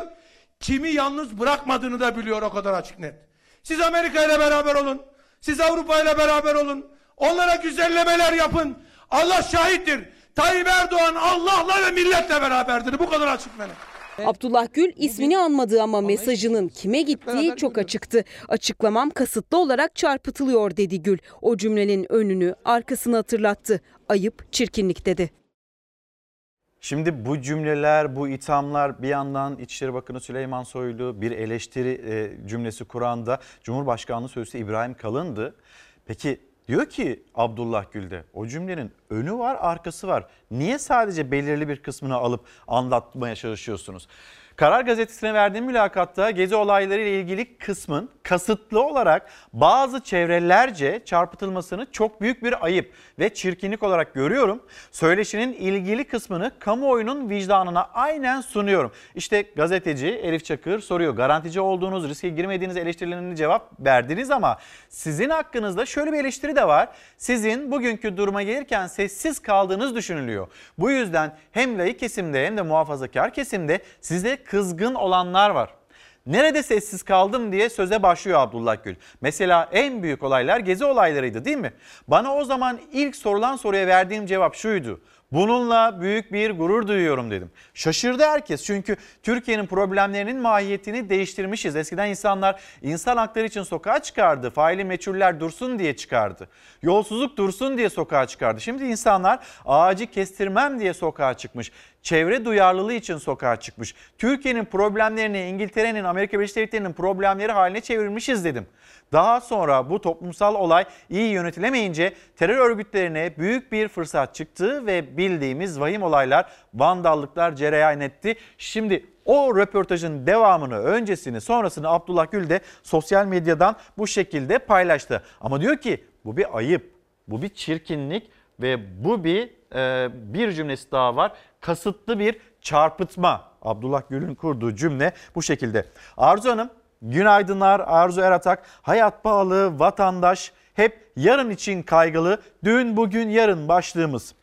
Kimi yalnız bırakmadığını da biliyor o kadar açık net. Siz Amerika ile beraber olun. Siz Avrupa ile beraber olun. Onlara güzellemeler yapın. Allah şahittir. Tayyip Erdoğan Allah'la ve milletle beraberdir. Bu kadar açık net. Abdullah Gül ismini anmadı ama mesajının kime gittiği çok açıktı. Açıklamam kasıtlı olarak çarpıtılıyor dedi Gül. O cümlenin önünü arkasını hatırlattı. Ayıp çirkinlik dedi. Şimdi bu cümleler, bu ithamlar bir yandan İçişleri Bakanı Süleyman Soylu bir eleştiri e, cümlesi kuran da Cumhurbaşkanlığı Sözcüsü İbrahim Kalın'dı. Peki diyor ki Abdullah Gül'de o cümlenin önü var arkası var. Niye sadece belirli bir kısmını alıp anlatmaya çalışıyorsunuz? Karar Gazetesi'ne verdiğim mülakatta gezi olayları ile ilgili kısmın kasıtlı olarak bazı çevrelerce çarpıtılmasını çok büyük bir ayıp ve çirkinlik olarak görüyorum. Söyleşinin ilgili kısmını kamuoyunun vicdanına aynen sunuyorum. İşte gazeteci Elif Çakır soruyor. Garantici olduğunuz, riske girmediğiniz eleştirilerine cevap verdiniz ama sizin hakkınızda şöyle bir eleştiri de var. Sizin bugünkü duruma gelirken sessiz kaldığınız düşünülüyor. Bu yüzden hem layık kesimde hem de muhafazakar kesimde sizde kızgın olanlar var. Nerede sessiz kaldım diye söze başlıyor Abdullah Gül. Mesela en büyük olaylar gezi olaylarıydı değil mi? Bana o zaman ilk sorulan soruya verdiğim cevap şuydu. Bununla büyük bir gurur duyuyorum dedim. Şaşırdı herkes çünkü Türkiye'nin problemlerinin mahiyetini değiştirmişiz. Eskiden insanlar insan hakları için sokağa çıkardı. Faili meçhuller dursun diye çıkardı. Yolsuzluk dursun diye sokağa çıkardı. Şimdi insanlar ağacı kestirmem diye sokağa çıkmış. Çevre duyarlılığı için sokağa çıkmış. Türkiye'nin problemlerini İngiltere'nin, Amerika Birleşik Devletleri'nin problemleri haline çevirmişiz dedim. Daha sonra bu toplumsal olay iyi yönetilemeyince terör örgütlerine büyük bir fırsat çıktı ve bildiğimiz vahim olaylar, vandallıklar cereyan etti. Şimdi o röportajın devamını, öncesini, sonrasını Abdullah Gül de sosyal medyadan bu şekilde paylaştı. Ama diyor ki bu bir ayıp, bu bir çirkinlik ve bu bir e, bir cümlesi daha var. Kasıtlı bir çarpıtma. Abdullah Gül'ün kurduğu cümle bu şekilde. Arzu Hanım Günaydınlar Arzu Eratak. Hayat pahalı, vatandaş hep yarın için kaygılı. Dün, bugün, yarın başlığımız.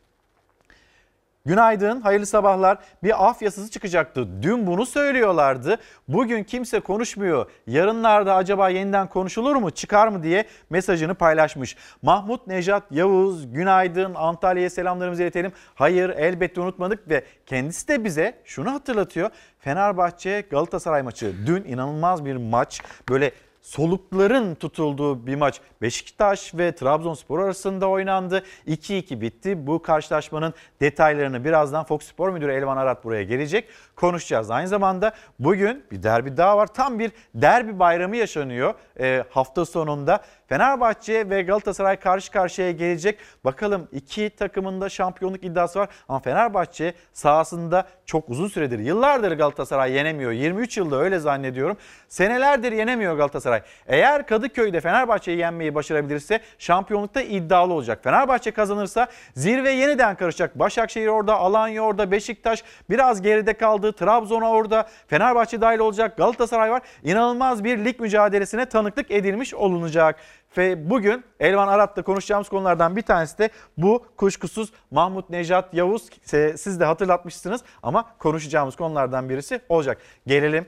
Günaydın, hayırlı sabahlar. Bir af yasası çıkacaktı. Dün bunu söylüyorlardı. Bugün kimse konuşmuyor. Yarınlarda acaba yeniden konuşulur mu, çıkar mı diye mesajını paylaşmış. Mahmut Nejat Yavuz, günaydın. Antalya'ya selamlarımızı iletelim. Hayır, elbette unutmadık ve kendisi de bize şunu hatırlatıyor. Fenerbahçe Galatasaray maçı. Dün inanılmaz bir maç. Böyle solukların tutulduğu bir maç Beşiktaş ve Trabzonspor arasında oynandı. 2-2 bitti. Bu karşılaşmanın detaylarını birazdan Fox Spor Müdürü Elvan Arat buraya gelecek. Konuşacağız. Aynı zamanda bugün bir derbi daha var. Tam bir derbi bayramı yaşanıyor e, hafta sonunda. Fenerbahçe ve Galatasaray karşı karşıya gelecek. Bakalım iki takımında şampiyonluk iddiası var. Ama Fenerbahçe sahasında çok uzun süredir, yıllardır Galatasaray yenemiyor. 23 yılda öyle zannediyorum. Senelerdir yenemiyor Galatasaray. Eğer Kadıköy'de Fenerbahçe'yi yenmeyi başarabilirse şampiyonlukta iddialı olacak. Fenerbahçe kazanırsa zirve yeniden karışacak. Başakşehir orada, Alanya orada, Beşiktaş biraz geride kaldı. Trabzon'a orada, Fenerbahçe dahil olacak. Galatasaray var. İnanılmaz bir lig mücadelesine tanıklık edilmiş olunacak. Ve bugün Elvan Arat'la konuşacağımız konulardan bir tanesi de bu kuşkusuz Mahmut Nejat Yavuz. Siz de hatırlatmışsınız ama konuşacağımız konulardan birisi olacak. Gelelim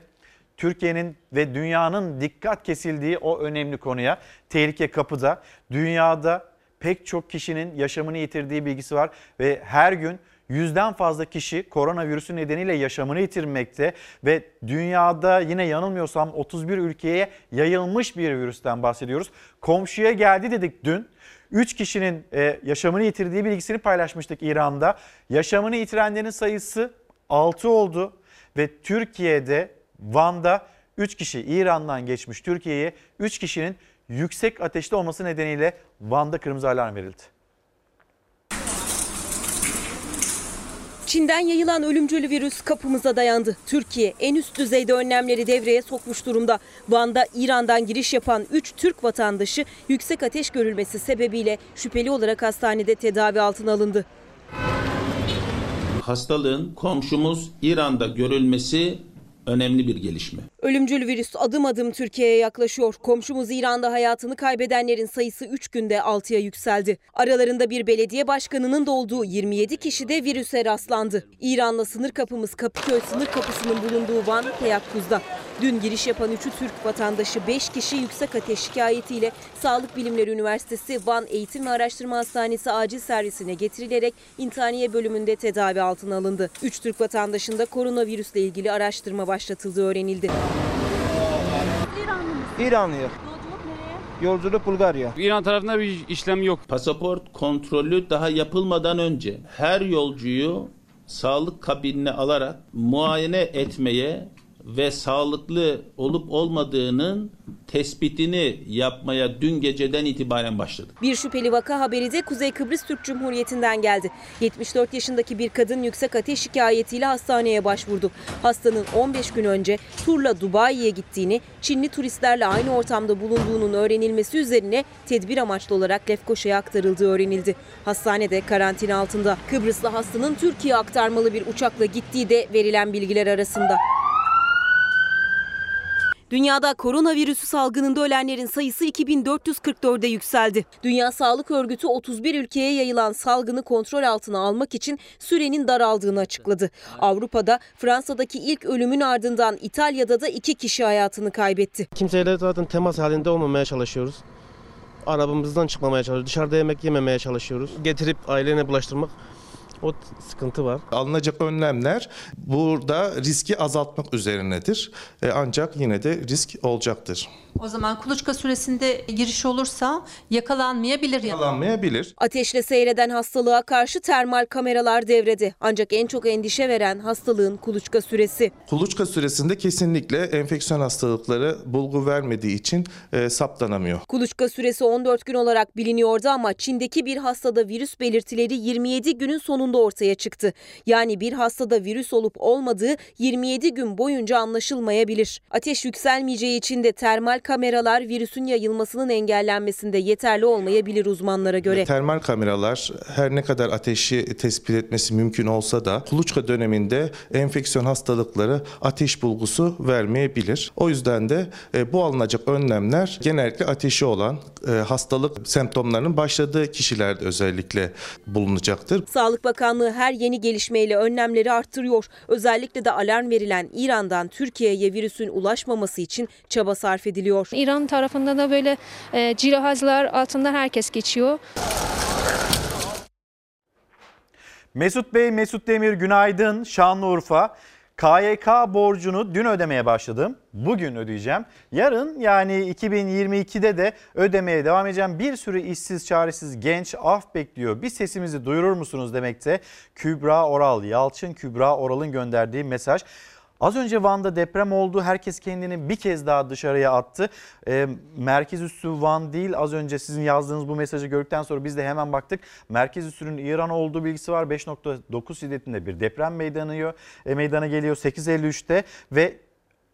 Türkiye'nin ve dünyanın dikkat kesildiği o önemli konuya. Tehlike kapıda. Dünyada pek çok kişinin yaşamını yitirdiği bilgisi var ve her gün yüzden fazla kişi koronavirüsü nedeniyle yaşamını yitirmekte ve dünyada yine yanılmıyorsam 31 ülkeye yayılmış bir virüsten bahsediyoruz. Komşuya geldi dedik dün. 3 kişinin e, yaşamını yitirdiği bilgisini paylaşmıştık İran'da. Yaşamını yitirenlerin sayısı 6 oldu ve Türkiye'de Van'da 3 kişi İran'dan geçmiş Türkiye'ye 3 kişinin yüksek ateşte olması nedeniyle Van'da kırmızı alarm verildi. Çin'den yayılan ölümcül virüs kapımıza dayandı. Türkiye en üst düzeyde önlemleri devreye sokmuş durumda. Van'da İran'dan giriş yapan 3 Türk vatandaşı yüksek ateş görülmesi sebebiyle şüpheli olarak hastanede tedavi altına alındı. Hastalığın komşumuz İran'da görülmesi önemli bir gelişme. Ölümcül virüs adım adım Türkiye'ye yaklaşıyor. Komşumuz İran'da hayatını kaybedenlerin sayısı 3 günde 6'ya yükseldi. Aralarında bir belediye başkanının da olduğu 27 kişi de virüse rastlandı. İran'la sınır kapımız Kapıköy sınır kapısının bulunduğu Van teyakkuzda. Dün giriş yapan 3'ü Türk vatandaşı 5 kişi yüksek ateş şikayetiyle Sağlık Bilimleri Üniversitesi Van Eğitim ve Araştırma Hastanesi acil servisine getirilerek intihaniye bölümünde tedavi altına alındı. 3 Türk vatandaşında koronavirüsle ilgili araştırma başlatıldığı öğrenildi. İranlıyım. Yolculuk Bulgarya. İran tarafında bir işlem yok. Pasaport kontrolü daha yapılmadan önce her yolcuyu sağlık kabinine alarak muayene etmeye ve sağlıklı olup olmadığının tespitini yapmaya dün geceden itibaren başladık. Bir şüpheli vaka haberi de Kuzey Kıbrıs Türk Cumhuriyeti'nden geldi. 74 yaşındaki bir kadın yüksek ateş şikayetiyle hastaneye başvurdu. Hastanın 15 gün önce turla Dubai'ye gittiğini, Çinli turistlerle aynı ortamda bulunduğunun öğrenilmesi üzerine tedbir amaçlı olarak Lefkoşa'ya aktarıldığı öğrenildi. Hastanede karantina altında. Kıbrıslı hastanın Türkiye aktarmalı bir uçakla gittiği de verilen bilgiler arasında. Dünyada koronavirüsü salgınında ölenlerin sayısı 2444'e yükseldi. Dünya Sağlık Örgütü 31 ülkeye yayılan salgını kontrol altına almak için sürenin daraldığını açıkladı. Avrupa'da Fransa'daki ilk ölümün ardından İtalya'da da iki kişi hayatını kaybetti. Kimseyle zaten temas halinde olmamaya çalışıyoruz. Arabamızdan çıkmamaya çalışıyoruz. Dışarıda yemek yememeye çalışıyoruz. Getirip ailene bulaştırmak o sıkıntı var. Alınacak önlemler burada riski azaltmak üzerinedir. E, ancak yine de risk olacaktır. O zaman kuluçka süresinde giriş olursa yakalanmayabilir. Yakalanmayabilir. Ateşle seyreden hastalığa karşı termal kameralar devrede. Ancak en çok endişe veren hastalığın kuluçka süresi. Kuluçka süresinde kesinlikle enfeksiyon hastalıkları bulgu vermediği için e, saptanamıyor. Kuluçka süresi 14 gün olarak biliniyordu ama Çin'deki bir hastada virüs belirtileri 27 günün sonunda ortaya çıktı. Yani bir hastada virüs olup olmadığı 27 gün boyunca anlaşılmayabilir. Ateş yükselmeyeceği için de termal kameralar virüsün yayılmasının engellenmesinde yeterli olmayabilir uzmanlara göre. Termal kameralar her ne kadar ateşi tespit etmesi mümkün olsa da kuluçka döneminde enfeksiyon hastalıkları ateş bulgusu vermeyebilir. O yüzden de e, bu alınacak önlemler genellikle ateşi olan e, hastalık semptomlarının başladığı kişilerde özellikle bulunacaktır. Sağlık Bakanlığı her yeni gelişmeyle önlemleri arttırıyor. Özellikle de alarm verilen İran'dan Türkiye'ye virüsün ulaşmaması için çaba sarf ediliyor. İran tarafında da böyle e, cihazlar altından herkes geçiyor. Mesut Bey, Mesut Demir günaydın. Şanlıurfa. KYK borcunu dün ödemeye başladım. Bugün ödeyeceğim. Yarın yani 2022'de de ödemeye devam edeceğim. Bir sürü işsiz, çaresiz genç af bekliyor. Bir sesimizi duyurur musunuz demekte. Kübra Oral, Yalçın Kübra Oral'ın gönderdiği mesaj. Az önce Van'da deprem oldu. Herkes kendini bir kez daha dışarıya attı. E, merkez üssü Van değil. Az önce sizin yazdığınız bu mesajı gördükten sonra biz de hemen baktık. Merkez üssünün İran olduğu bilgisi var. 5.9 şiddetinde bir deprem meydanıyor, e, meydana geliyor 8.53'te ve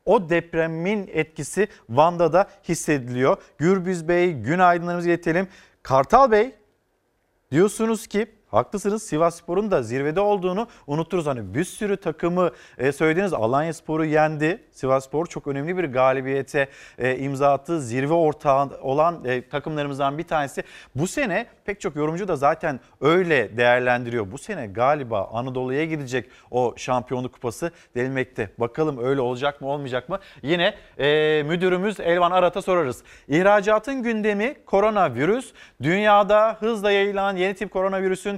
o depremin etkisi Van'da da hissediliyor. Gürbüz Bey günaydınlarımızı iletelim. Kartal Bey diyorsunuz ki Haklısınız Sivas Spor'un da zirvede olduğunu unuturuz. Hani bir sürü takımı e, söylediğiniz Alanya Spor'u yendi. Sivas Spor çok önemli bir galibiyete e, imza attı. Zirve ortağı olan e, takımlarımızdan bir tanesi. Bu sene pek çok yorumcu da zaten öyle değerlendiriyor. Bu sene galiba Anadolu'ya gidecek o şampiyonluk kupası denilmekte. Bakalım öyle olacak mı olmayacak mı? Yine e, müdürümüz Elvan Arat'a sorarız. İhracatın gündemi koronavirüs. Dünyada hızla yayılan yeni tip koronavirüsün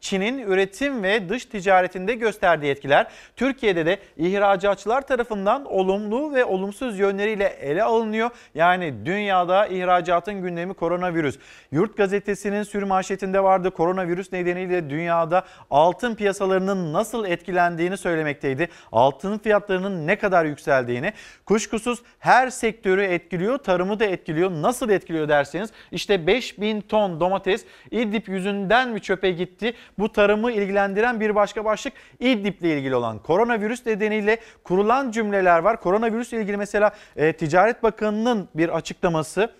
Çin'in üretim ve dış ticaretinde gösterdiği etkiler Türkiye'de de ihracatçılar tarafından olumlu ve olumsuz yönleriyle ele alınıyor. Yani dünyada ihracatın gündemi koronavirüs. Yurt gazetesinin sürüm manşetinde vardı. Koronavirüs nedeniyle dünyada altın piyasalarının nasıl etkilendiğini söylemekteydi. Altın fiyatlarının ne kadar yükseldiğini. Kuşkusuz her sektörü etkiliyor, tarımı da etkiliyor. Nasıl etkiliyor derseniz işte 5000 ton domates İdlib yüzünden mi çöpe gitti? Bu tarımı ilgilendiren bir başka başlık İdlib'le ilgili olan koronavirüs nedeniyle kurulan cümleler var. Koronavirüs ilgili mesela e, Ticaret Bakanı'nın bir açıklaması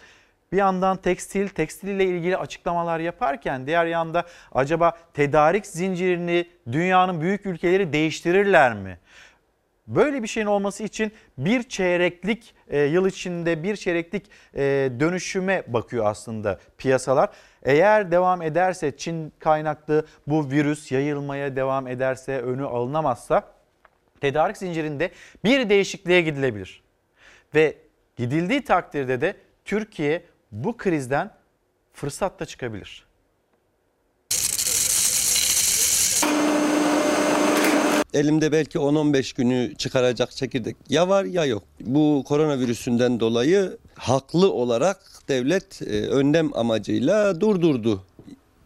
bir yandan tekstil, tekstil ile ilgili açıklamalar yaparken diğer yanda acaba tedarik zincirini dünyanın büyük ülkeleri değiştirirler mi? Böyle bir şeyin olması için bir çeyreklik e, yıl içinde bir çeyreklik e, dönüşüme bakıyor aslında piyasalar. Eğer devam ederse Çin kaynaklı bu virüs yayılmaya devam ederse önü alınamazsa tedarik zincirinde bir değişikliğe gidilebilir. Ve gidildiği takdirde de Türkiye bu krizden fırsat da çıkabilir. Elimde belki 10-15 günü çıkaracak çekirdek ya var ya yok. Bu koronavirüsünden dolayı haklı olarak devlet e, önlem amacıyla durdurdu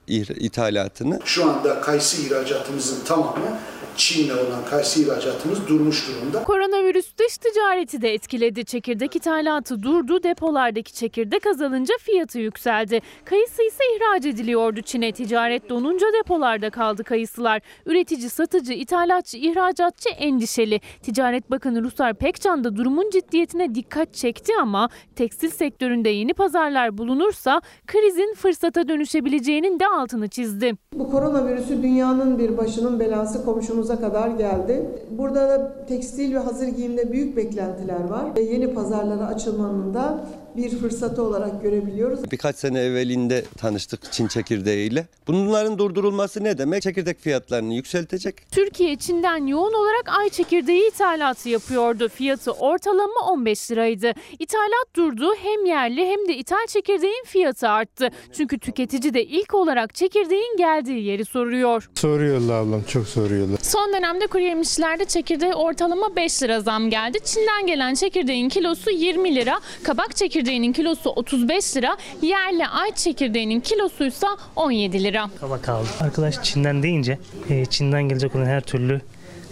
ithalatını. Şu anda kayısı ihracatımızın tamamı Çin'le olan kayısı ihracatımız durmuş durumda. Koronavirüs dış ticareti de etkiledi. Çekirdek ithalatı durdu. Depolardaki çekirdek azalınca fiyatı yükseldi. Kayısı ise ihraç ediliyordu Çin'e. Ticaret donunca depolarda kaldı kayısılar. Üretici, satıcı, ithalatçı, ihracatçı endişeli. Ticaret Bakanı Ruslar Pekcan da durumun ciddiyetine dikkat çekti ama tekstil sektöründe yeni pazarlar bulunursa krizin fırsata dönüşebileceğinin de altını çizdi. Bu koronavirüsü dünyanın bir başının belası komşumuza kadar geldi. Burada da tekstil ve hazır giyimde büyük beklentiler var. Yeni pazarlara açılmanın da bir fırsatı olarak görebiliyoruz. Birkaç sene evvelinde tanıştık Çin çekirdeğiyle. Bunların durdurulması ne demek? Çekirdek fiyatlarını yükseltecek. Türkiye Çin'den yoğun olarak ay çekirdeği ithalatı yapıyordu. Fiyatı ortalama 15 liraydı. İthalat durdu. Hem yerli hem de ithal çekirdeğin fiyatı arttı. Çünkü tüketici de ilk olarak çekirdeğin geldiği yeri soruyor. Soruyorlar ablam çok soruyorlar. Son dönemde kuru yemişlerde çekirdeğe ortalama 5 lira zam geldi. Çin'den gelen çekirdeğin kilosu 20 lira, kabak çekirdeğinin kilosu 35 lira, yerli ay çekirdeğinin kilosuysa 17 lira. Kabak aldı. Arkadaş Çin'den deyince e, Çin'den gelecek olan her türlü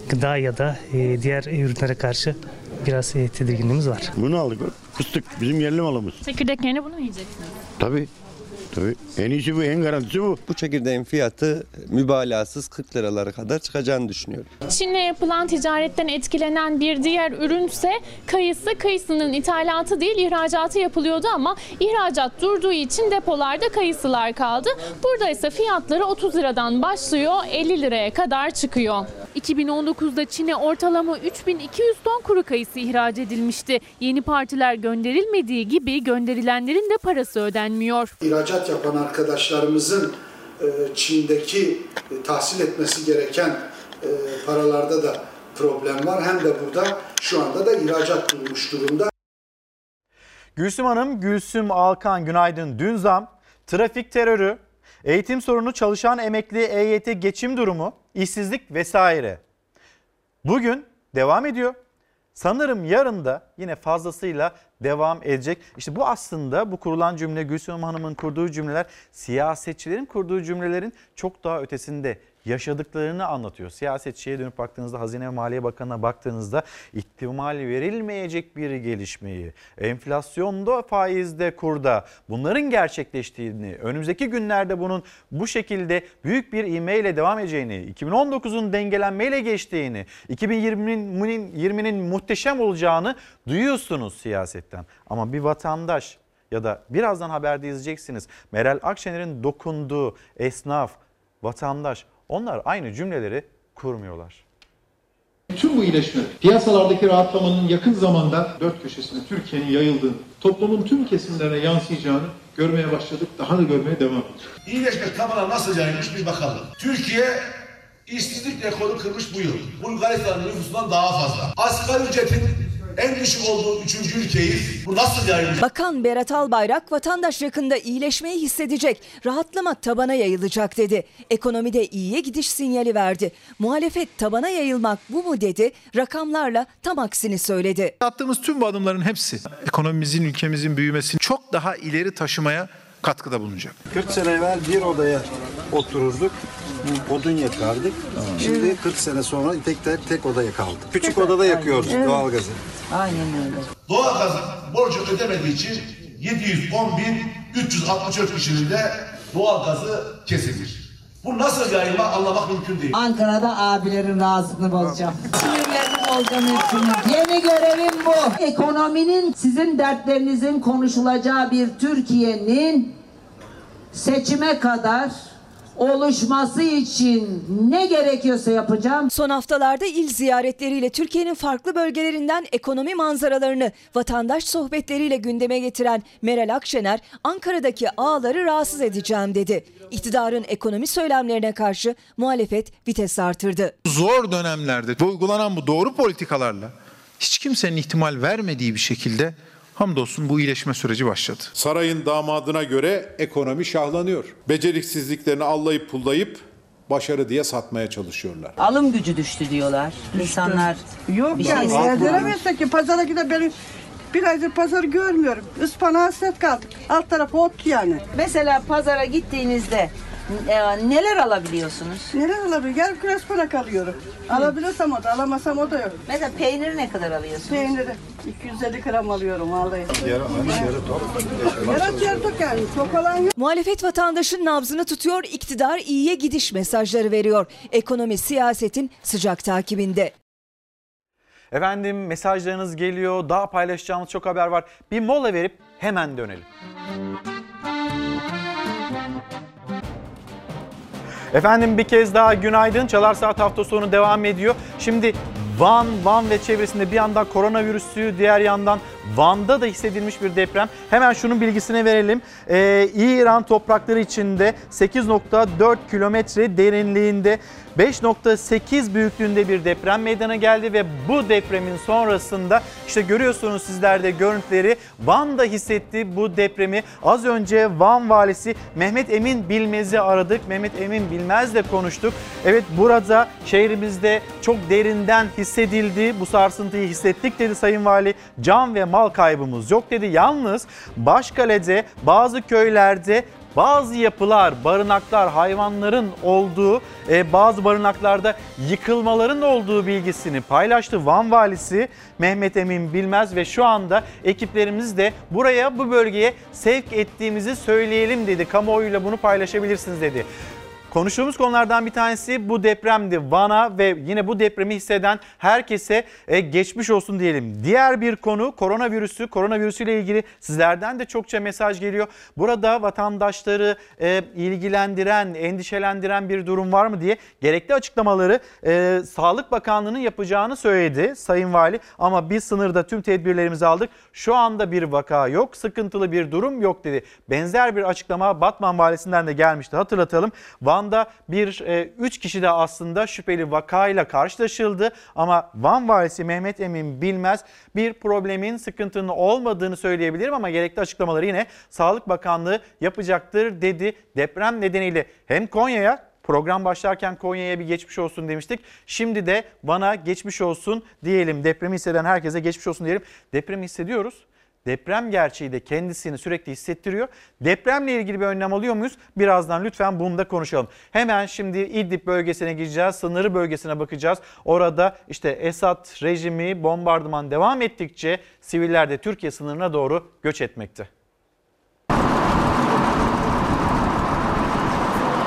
gıda ya da e, diğer ürünlere karşı biraz e, tedirginliğimiz var. Bunu aldık. Fıstık bizim yerli malımız. Çekirdek yerine bunu mu yiyeceksiniz? Tabii. Tabii. En iyisi bu, en garantisi bu. Bu çekirdeğin fiyatı mübalağasız 40 liralara kadar çıkacağını düşünüyorum. Çin'le yapılan ticaretten etkilenen bir diğer ürünse kayısı. Kayısının ithalatı değil ihracatı yapılıyordu ama ihracat durduğu için depolarda kayısılar kaldı. Burada ise fiyatları 30 liradan başlıyor 50 liraya kadar çıkıyor. 2019'da Çin'e ortalama 3200 ton kuru kayısı ihraç edilmişti. Yeni partiler gönderilmediği gibi gönderilenlerin de parası ödenmiyor. İhracat yapan arkadaşlarımızın e, Çin'deki e, tahsil etmesi gereken e, paralarda da problem var. Hem de burada şu anda da ihracat bulmuş durumda. Gülsüm Hanım, Gülsüm Alkan günaydın. Dün zam, trafik terörü, eğitim sorunu, çalışan emekli EYT geçim durumu, işsizlik vesaire. Bugün devam ediyor. Sanırım yarın da yine fazlasıyla devam edecek. İşte bu aslında bu kurulan cümle Gülsüm Hanım'ın kurduğu cümleler siyasetçilerin kurduğu cümlelerin çok daha ötesinde yaşadıklarını anlatıyor. Siyasetçiye dönüp baktığınızda Hazine ve Maliye Bakanı'na baktığınızda ihtimal verilmeyecek bir gelişmeyi, enflasyonda, faizde, kurda bunların gerçekleştiğini, önümüzdeki günlerde bunun bu şekilde büyük bir ivmeyle devam edeceğini, 2019'un dengelenmeyle geçtiğini, 2020'nin 20'nin muhteşem olacağını duyuyorsunuz siyasetten. Ama bir vatandaş ya da birazdan haberde izleyeceksiniz. Meral Akşener'in dokunduğu esnaf, vatandaş onlar aynı cümleleri kurmuyorlar. Tüm bu iyileşme, piyasalardaki rahatlamanın yakın zamanda dört köşesine Türkiye'nin yayıldığını, toplumun tüm kesimlerine yansıyacağını görmeye başladık, daha da görmeye devam edeceğiz. İyileşme tamamen nasıl yayılmış bir bakalım. Türkiye işsizlik rekoru kırmış bu yıl. Bulgaristan'ın nüfusundan daha fazla. Asgari ücretin en düşük olduğu üçüncü ülkeyiz. Bu nasıl yayılmış? Bakan Berat Albayrak vatandaş yakında iyileşmeyi hissedecek, rahatlama tabana yayılacak dedi. Ekonomide iyiye gidiş sinyali verdi. Muhalefet tabana yayılmak bu mu dedi, rakamlarla tam aksini söyledi. Attığımız tüm bu adımların hepsi ekonomimizin, ülkemizin büyümesini çok daha ileri taşımaya katkıda bulunacak. 40 sene evvel bir odaya otururduk. Odun yakardık. Şimdi 40 sene sonra tek tek tek odaya kaldı. Küçük odada yakıyoruz Evet. doğalgazı. Aynen öyle. Doğalgazın borcu ödemediği için 710 bin 364 kişinin de doğalgazı kesilmiş. Bu nasıl yayılma anlamak mümkün değil. Ankara'da abilerin razılığını bozacağım. Sinirlerini bozacağım hepsini. Yeni görevim bu. Ekonominin sizin dertlerinizin konuşulacağı bir Türkiye'nin seçime kadar oluşması için ne gerekiyorsa yapacağım. Son haftalarda il ziyaretleriyle Türkiye'nin farklı bölgelerinden ekonomi manzaralarını vatandaş sohbetleriyle gündeme getiren Meral Akşener, Ankara'daki ağları rahatsız edeceğim dedi. İktidarın ekonomi söylemlerine karşı muhalefet vites artırdı. Zor dönemlerde uygulanan bu doğru politikalarla hiç kimsenin ihtimal vermediği bir şekilde hamdolsun bu iyileşme süreci başladı. Sarayın damadına göre ekonomi şahlanıyor. Beceriksizliklerini allayıp pullayıp başarı diye satmaya çalışıyorlar. Alım gücü düştü diyorlar. İnsanlar Yok bir yani şey erdiremezsek ki pazara gidip ben bir aydır pazarı görmüyorum. Ispanağa hasret kaldık. Alt tarafı ot yani. Mesela pazara gittiğinizde e, neler alabiliyorsunuz? Neler alabiliyorum? Gel kiraz para alıyorum. Alabilirsem o da, alamazsam o da yok. Mesela peyniri ne kadar alıyorsunuz? Peyniri 250 gram alıyorum vallahi. Yarım, yarı tok. Yarı yarı tok yani. Çok olan yok. Muhalefet vatandaşın nabzını tutuyor, iktidar iyiye gidiş mesajları veriyor. Ekonomi siyasetin sıcak takibinde. Efendim mesajlarınız geliyor. Daha paylaşacağımız çok haber var. Bir mola verip hemen dönelim. Efendim bir kez daha günaydın. Çalar Saat hafta sonu devam ediyor. Şimdi Van, Van ve çevresinde bir yandan koronavirüsü, diğer yandan Van'da da hissedilmiş bir deprem. Hemen şunun bilgisini verelim. Ee, İran toprakları içinde 8.4 kilometre derinliğinde 5.8 büyüklüğünde bir deprem meydana geldi ve bu depremin sonrasında işte görüyorsunuz sizler de görüntüleri Van'da hissetti bu depremi. Az önce Van valisi Mehmet Emin Bilmez'i aradık. Mehmet Emin Bilmez'le konuştuk. Evet burada şehrimizde çok derinden hissedildi. Bu sarsıntıyı hissettik dedi Sayın Vali. Can ve mal kaybımız yok dedi. Yalnız Başkale'de bazı köylerde bazı yapılar, barınaklar, hayvanların olduğu, e, bazı barınaklarda yıkılmaların olduğu bilgisini paylaştı Van valisi Mehmet Emin Bilmez ve şu anda ekiplerimiz de buraya bu bölgeye sevk ettiğimizi söyleyelim dedi. Kamuoyuyla bunu paylaşabilirsiniz dedi. Konuştuğumuz konulardan bir tanesi bu depremdi. Van'a ve yine bu depremi hisseden herkese e, geçmiş olsun diyelim. Diğer bir konu koronavirüsü. Koronavirüsüyle ilgili sizlerden de çokça mesaj geliyor. Burada vatandaşları e, ilgilendiren, endişelendiren bir durum var mı diye gerekli açıklamaları e, Sağlık Bakanlığı'nın yapacağını söyledi Sayın Vali. Ama biz sınırda tüm tedbirlerimizi aldık. Şu anda bir vaka yok, sıkıntılı bir durum yok dedi. Benzer bir açıklama Batman Valisi'nden de gelmişti hatırlatalım. Van Van'da bir 3 e, kişi de aslında şüpheli vakayla karşılaşıldı ama Van valisi Mehmet Emin Bilmez bir problemin sıkıntının olmadığını söyleyebilirim ama gerekli açıklamaları yine Sağlık Bakanlığı yapacaktır dedi. Deprem nedeniyle hem Konya'ya Program başlarken Konya'ya bir geçmiş olsun demiştik. Şimdi de Van'a geçmiş olsun diyelim. Depremi hisseden herkese geçmiş olsun diyelim. Depremi hissediyoruz deprem gerçeği de kendisini sürekli hissettiriyor. Depremle ilgili bir önlem alıyor muyuz? Birazdan lütfen bunu da konuşalım. Hemen şimdi İdlib bölgesine gideceğiz. Sınırı bölgesine bakacağız. Orada işte Esad rejimi bombardıman devam ettikçe siviller de Türkiye sınırına doğru göç etmekte.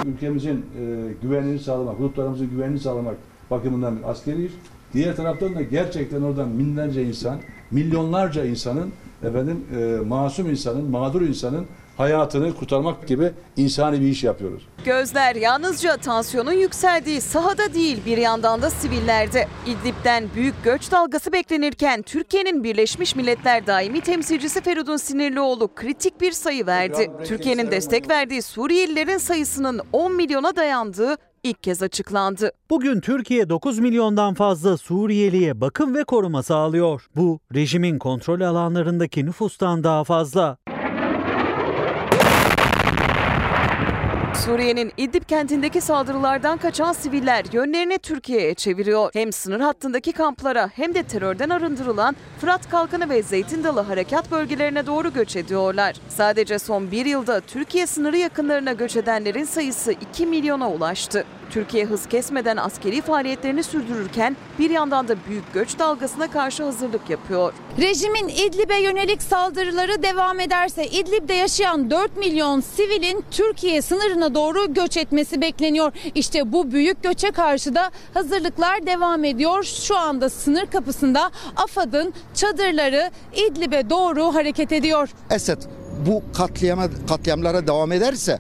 Ülkemizin e, güvenliğini sağlamak, hudutlarımızın güvenliğini sağlamak bakımından askeri Diğer taraftan da gerçekten oradan binlerce insan, milyonlarca insanın efendim e, masum insanın, mağdur insanın hayatını kurtarmak gibi insani bir iş yapıyoruz. Gözler yalnızca tansiyonun yükseldiği sahada değil bir yandan da sivillerde. İdlib'den büyük göç dalgası beklenirken Türkiye'nin Birleşmiş Milletler daimi temsilcisi Feridun Sinirlioğlu kritik bir sayı verdi. Türkiye'nin destek verdiği Suriyelilerin sayısının 10 milyona dayandığı ilk kez açıklandı. Bugün Türkiye 9 milyondan fazla Suriyeliye bakım ve koruma sağlıyor. Bu rejimin kontrol alanlarındaki nüfustan daha fazla. Suriye'nin İdlib kentindeki saldırılardan kaçan siviller yönlerini Türkiye'ye çeviriyor. Hem sınır hattındaki kamplara hem de terörden arındırılan Fırat Kalkanı ve Zeytin Dalı harekat bölgelerine doğru göç ediyorlar. Sadece son bir yılda Türkiye sınırı yakınlarına göç edenlerin sayısı 2 milyona ulaştı. Türkiye hız kesmeden askeri faaliyetlerini sürdürürken bir yandan da büyük göç dalgasına karşı hazırlık yapıyor. Rejimin İdlib'e yönelik saldırıları devam ederse İdlib'de yaşayan 4 milyon sivilin Türkiye sınırına doğru göç etmesi bekleniyor. İşte bu büyük göçe karşı da hazırlıklar devam ediyor. Şu anda sınır kapısında AFAD'ın çadırları İdlib'e doğru hareket ediyor. Esed bu katliama, katliamlara devam ederse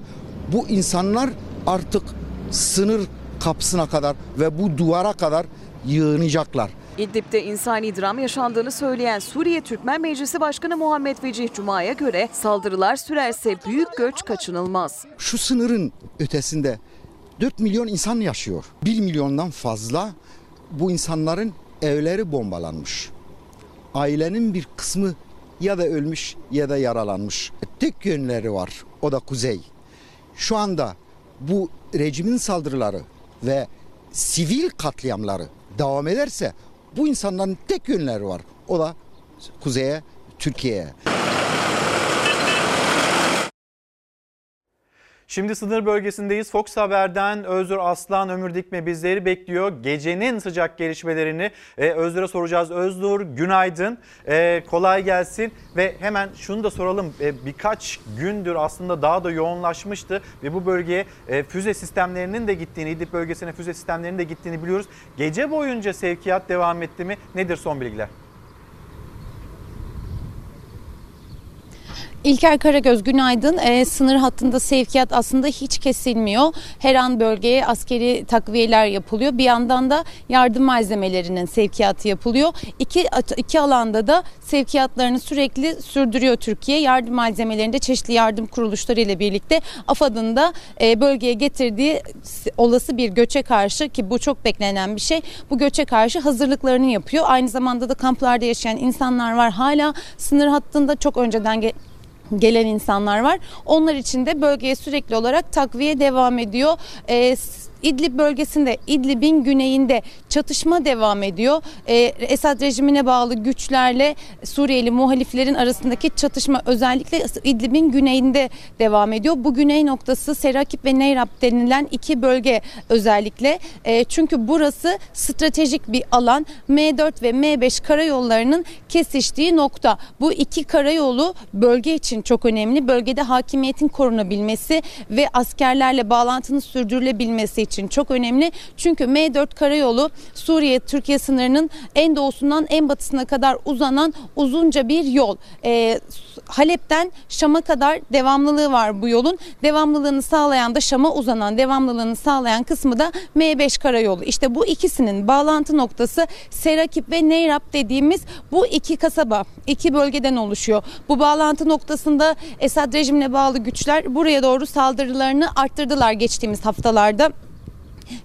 bu insanlar artık sınır kapısına kadar ve bu duvara kadar yığınacaklar. İdlib'de insani dram yaşandığını söyleyen Suriye Türkmen Meclisi Başkanı Muhammed Vecih Cuma'ya göre saldırılar sürerse büyük göç kaçınılmaz. Şu sınırın ötesinde 4 milyon insan yaşıyor. 1 milyondan fazla bu insanların evleri bombalanmış. Ailenin bir kısmı ya da ölmüş ya da yaralanmış. Tek yönleri var o da kuzey. Şu anda bu rejimin saldırıları ve sivil katliamları devam ederse bu insanların tek yönleri var. O da kuzeye, Türkiye'ye. Şimdi sınır bölgesindeyiz. Fox Haber'den Özgür Aslan, Ömür Dikme bizleri bekliyor. Gecenin sıcak gelişmelerini e, Özgür'e soracağız. Özgür günaydın, e, kolay gelsin ve hemen şunu da soralım. E, birkaç gündür aslında daha da yoğunlaşmıştı ve bu bölgeye e, füze sistemlerinin de gittiğini, İdlib bölgesine füze sistemlerinin de gittiğini biliyoruz. Gece boyunca sevkiyat devam etti mi? Nedir son bilgiler? İlker Karagöz günaydın. Ee, sınır hattında sevkiyat aslında hiç kesilmiyor. Her an bölgeye askeri takviyeler yapılıyor. Bir yandan da yardım malzemelerinin sevkiyatı yapılıyor. İki, iki alanda da sevkiyatlarını sürekli sürdürüyor Türkiye. Yardım malzemelerinde çeşitli yardım kuruluşları ile birlikte AFAD'ın da e, bölgeye getirdiği olası bir göçe karşı ki bu çok beklenen bir şey. Bu göçe karşı hazırlıklarını yapıyor. Aynı zamanda da kamplarda yaşayan insanlar var. Hala sınır hattında çok önceden gelen insanlar var. Onlar için de bölgeye sürekli olarak takviye devam ediyor. Ee, İdlib bölgesinde, İdlib'in güneyinde çatışma devam ediyor. Ee, Esad rejimine bağlı güçlerle Suriyeli muhaliflerin arasındaki çatışma özellikle İdlib'in güneyinde devam ediyor. Bu güney noktası Serakip ve Neyrab denilen iki bölge özellikle. E, çünkü burası stratejik bir alan. M4 ve M5 karayollarının kesiştiği nokta. Bu iki karayolu bölge için çok önemli. Bölgede hakimiyetin korunabilmesi ve askerlerle bağlantının sürdürülebilmesi için çok önemli. Çünkü M4 karayolu Suriye-Türkiye sınırının en doğusundan en batısına kadar uzanan uzunca bir yol. E, Halep'ten Şam'a kadar devamlılığı var bu yolun. Devamlılığını sağlayan da Şam'a uzanan devamlılığını sağlayan kısmı da M5 karayolu. İşte bu ikisinin bağlantı noktası Serakip ve Neyrap dediğimiz bu iki kasaba, iki bölgeden oluşuyor. Bu bağlantı noktasında Esad rejimine bağlı güçler buraya doğru saldırılarını arttırdılar geçtiğimiz haftalarda.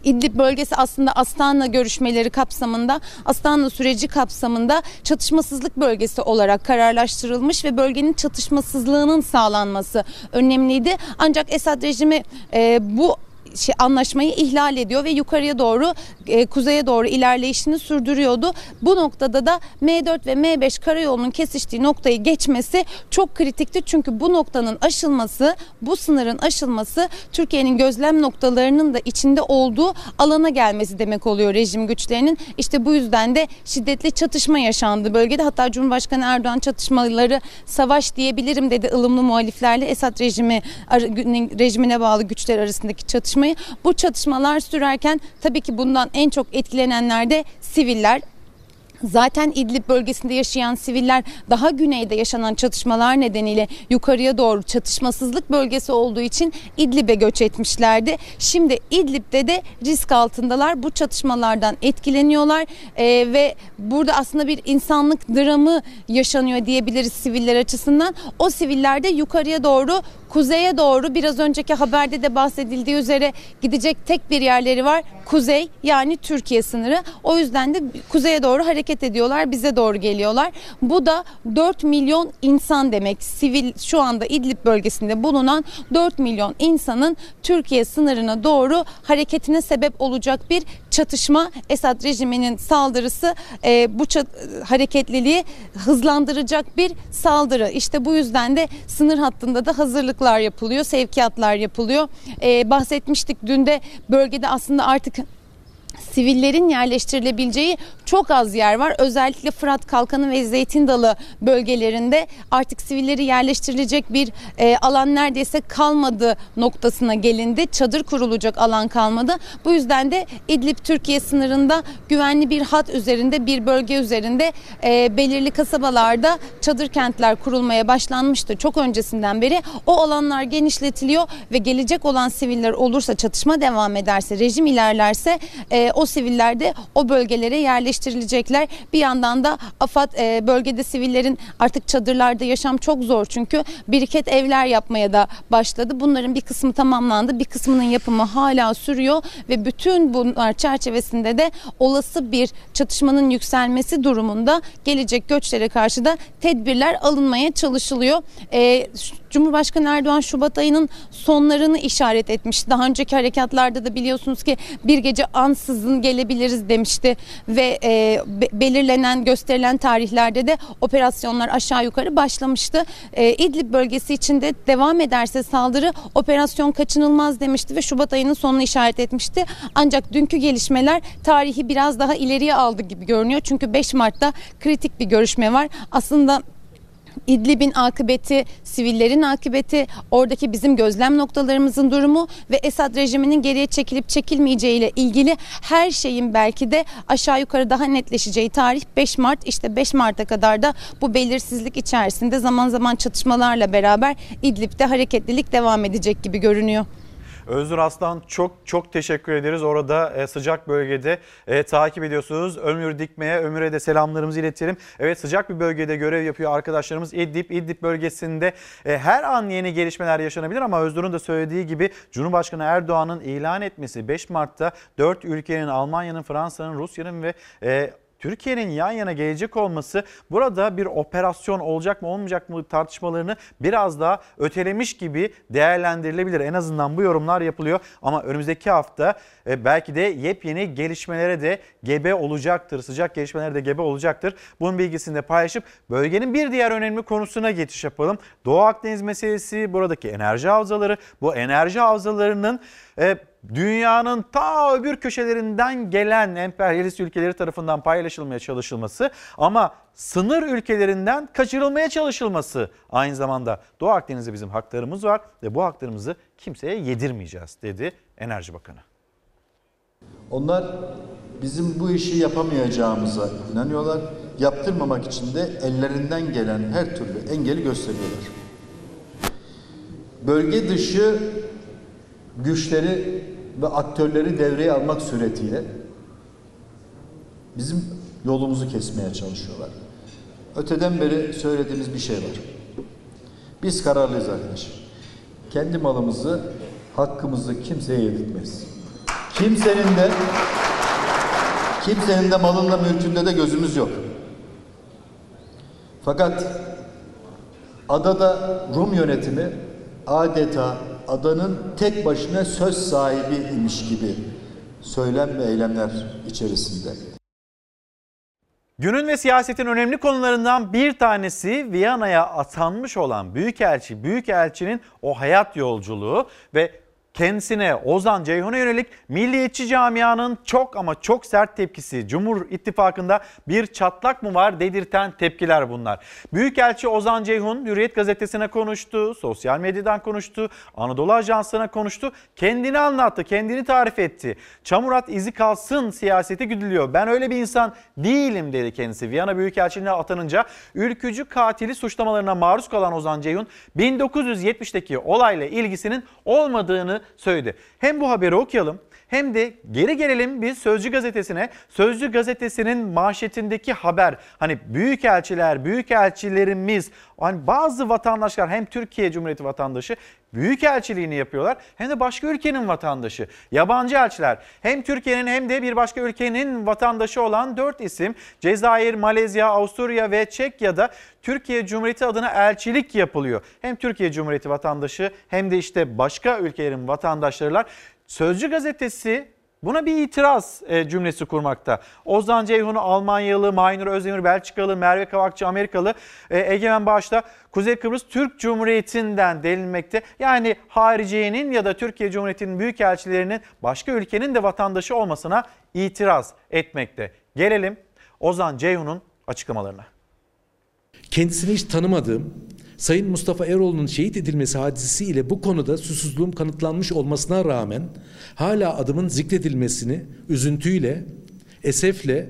İdlib bölgesi aslında Astana görüşmeleri kapsamında, Astana süreci kapsamında çatışmasızlık bölgesi olarak kararlaştırılmış ve bölgenin çatışmasızlığının sağlanması önemliydi. Ancak Esad rejimi e, bu şey, anlaşmayı ihlal ediyor ve yukarıya doğru e, kuzeye doğru ilerleyişini sürdürüyordu. Bu noktada da M4 ve M5 karayolunun kesiştiği noktayı geçmesi çok kritikti. Çünkü bu noktanın aşılması, bu sınırın aşılması Türkiye'nin gözlem noktalarının da içinde olduğu alana gelmesi demek oluyor rejim güçlerinin. İşte bu yüzden de şiddetli çatışma yaşandı bölgede. Hatta Cumhurbaşkanı Erdoğan çatışmaları savaş diyebilirim dedi ılımlı muhaliflerle Esad rejimi rejimine bağlı güçler arasındaki çatışma çatışmayı. Bu çatışmalar sürerken tabii ki bundan en çok etkilenenler de siviller. Zaten İdlib bölgesinde yaşayan siviller daha güneyde yaşanan çatışmalar nedeniyle yukarıya doğru çatışmasızlık bölgesi olduğu için İdlib'e göç etmişlerdi. Şimdi İdlib'de de risk altındalar. Bu çatışmalardan etkileniyorlar ee, ve burada aslında bir insanlık dramı yaşanıyor diyebiliriz siviller açısından. O siviller de yukarıya doğru kuzeye doğru biraz önceki haberde de bahsedildiği üzere gidecek tek bir yerleri var. Kuzey yani Türkiye sınırı. O yüzden de kuzeye doğru hareket ediyorlar. Bize doğru geliyorlar. Bu da 4 milyon insan demek. Sivil şu anda İdlib bölgesinde bulunan 4 milyon insanın Türkiye sınırına doğru hareketine sebep olacak bir çatışma. Esad rejiminin saldırısı e, bu hareketliliği hızlandıracak bir saldırı. İşte bu yüzden de sınır hattında da hazırlık hazırlıklar yapılıyor, sevkiyatlar yapılıyor. Ee, bahsetmiştik dün de bölgede aslında artık sivillerin yerleştirilebileceği çok az yer var. Özellikle Fırat Kalkanı ve Zeytin Dalı bölgelerinde artık sivilleri yerleştirilecek bir e, alan neredeyse kalmadı noktasına gelindi. Çadır kurulacak alan kalmadı. Bu yüzden de İdlib Türkiye sınırında güvenli bir hat üzerinde bir bölge üzerinde e, belirli kasabalarda çadır kentler kurulmaya başlanmıştı. Çok öncesinden beri o alanlar genişletiliyor ve gelecek olan siviller olursa çatışma devam ederse rejim ilerlerse e, o siviller de o bölgelere yerleştirilecekler. Bir yandan da AFAD e, bölgede sivillerin artık çadırlarda yaşam çok zor çünkü biriket evler yapmaya da başladı. Bunların bir kısmı tamamlandı. Bir kısmının yapımı hala sürüyor ve bütün bunlar çerçevesinde de olası bir çatışmanın yükselmesi durumunda gelecek göçlere karşı da tedbirler alınmaya çalışılıyor. E, Cumhurbaşkanı Erdoğan Şubat ayının sonlarını işaret etmişti. Daha önceki harekatlarda da biliyorsunuz ki bir gece ansızın gelebiliriz demişti ve e, be- belirlenen gösterilen tarihlerde de operasyonlar aşağı yukarı başlamıştı. E, İdlib bölgesi içinde devam ederse saldırı operasyon kaçınılmaz demişti ve Şubat ayının sonunu işaret etmişti. Ancak dünkü gelişmeler tarihi biraz daha ileriye aldı gibi görünüyor. Çünkü 5 Mart'ta kritik bir görüşme var. Aslında İdlib'in akıbeti, sivillerin akıbeti, oradaki bizim gözlem noktalarımızın durumu ve Esad rejiminin geriye çekilip çekilmeyeceği ile ilgili her şeyin belki de aşağı yukarı daha netleşeceği tarih 5 Mart. İşte 5 Mart'a kadar da bu belirsizlik içerisinde zaman zaman çatışmalarla beraber İdlib'de hareketlilik devam edecek gibi görünüyor. Özgür Aslan çok çok teşekkür ederiz. Orada e, sıcak bölgede e, takip ediyorsunuz. Ömür Dikme'ye, Ömür'e de selamlarımızı iletelim. Evet sıcak bir bölgede görev yapıyor arkadaşlarımız. İdlib, İdlib bölgesinde e, her an yeni gelişmeler yaşanabilir ama Özgür'ün de söylediği gibi Cumhurbaşkanı Erdoğan'ın ilan etmesi 5 Mart'ta 4 ülkenin Almanya'nın, Fransa'nın, Rusya'nın ve e, Türkiye'nin yan yana gelecek olması burada bir operasyon olacak mı olmayacak mı tartışmalarını biraz daha ötelemiş gibi değerlendirilebilir. En azından bu yorumlar yapılıyor ama önümüzdeki hafta e, belki de yepyeni gelişmelere de gebe olacaktır. Sıcak gelişmelere de gebe olacaktır. Bunun bilgisini de paylaşıp bölgenin bir diğer önemli konusuna geçiş yapalım. Doğu Akdeniz meselesi, buradaki enerji havzaları, bu enerji havzalarının e, dünyanın ta öbür köşelerinden gelen emperyalist ülkeleri tarafından paylaşılmaya çalışılması ama sınır ülkelerinden kaçırılmaya çalışılması aynı zamanda Doğu Akdeniz'de bizim haklarımız var ve bu haklarımızı kimseye yedirmeyeceğiz dedi Enerji Bakanı. Onlar bizim bu işi yapamayacağımıza inanıyorlar. Yaptırmamak için de ellerinden gelen her türlü engeli gösteriyorlar. Bölge dışı güçleri ve aktörleri devreye almak suretiyle bizim yolumuzu kesmeye çalışıyorlar. Öteden beri söylediğimiz bir şey var. Biz kararlıyız arkadaşlar. Kendi malımızı, hakkımızı kimseye yedirtmeyiz. Kimsenin de kimsenin de malında mülkünde de gözümüz yok. Fakat adada Rum yönetimi adeta adanın tek başına söz sahibi imiş gibi söylem ve eylemler içerisinde. Günün ve siyasetin önemli konularından bir tanesi Viyana'ya atanmış olan Büyükelçi, Büyükelçinin o hayat yolculuğu ve kendisine Ozan Ceyhun'a yönelik milliyetçi camianın çok ama çok sert tepkisi. Cumhur İttifakı'nda bir çatlak mı var dedirten tepkiler bunlar. Büyükelçi Ozan Ceyhun Hürriyet gazetesine konuştu, sosyal medyadan konuştu, Anadolu Ajansı'na konuştu. Kendini anlattı, kendini tarif etti. Çamurat izi kalsın siyaseti güdülüyor. Ben öyle bir insan değilim dedi kendisi. Viyana Büyükelçiliğine atanınca ülkücü katili suçlamalarına maruz kalan Ozan Ceyhun 1970'teki olayla ilgisinin olmadığını söyledi. Hem bu haberi okuyalım hem de geri gelelim biz Sözcü gazetesine. Sözcü gazetesinin manşetindeki haber hani büyükelçiler, büyükelçilerimiz hani bazı vatandaşlar hem Türkiye Cumhuriyeti vatandaşı büyükelçiliğini yapıyorlar hem de başka ülkenin vatandaşı. Yabancı elçiler hem Türkiye'nin hem de bir başka ülkenin vatandaşı olan 4 isim Cezayir, Malezya, Avusturya ve Çekya'da Türkiye Cumhuriyeti adına elçilik yapılıyor. Hem Türkiye Cumhuriyeti vatandaşı hem de işte başka ülkelerin vatandaşlarılar. Sözcü gazetesi Buna bir itiraz e, cümlesi kurmakta. Ozan Ceyhun'u Almanyalı, Maynur Özdemir Belçikalı, Merve Kavakçı Amerikalı, e, Egemen Bağış'ta Kuzey Kıbrıs Türk Cumhuriyeti'nden denilmekte. Yani hariciyenin ya da Türkiye Cumhuriyeti'nin büyükelçilerinin başka ülkenin de vatandaşı olmasına itiraz etmekte. Gelelim Ozan Ceyhun'un açıklamalarına. Kendisini hiç tanımadığım Sayın Mustafa Eroğlu'nun şehit edilmesi hadisesiyle bu konuda susuzluğum kanıtlanmış olmasına rağmen hala adımın zikredilmesini üzüntüyle, esefle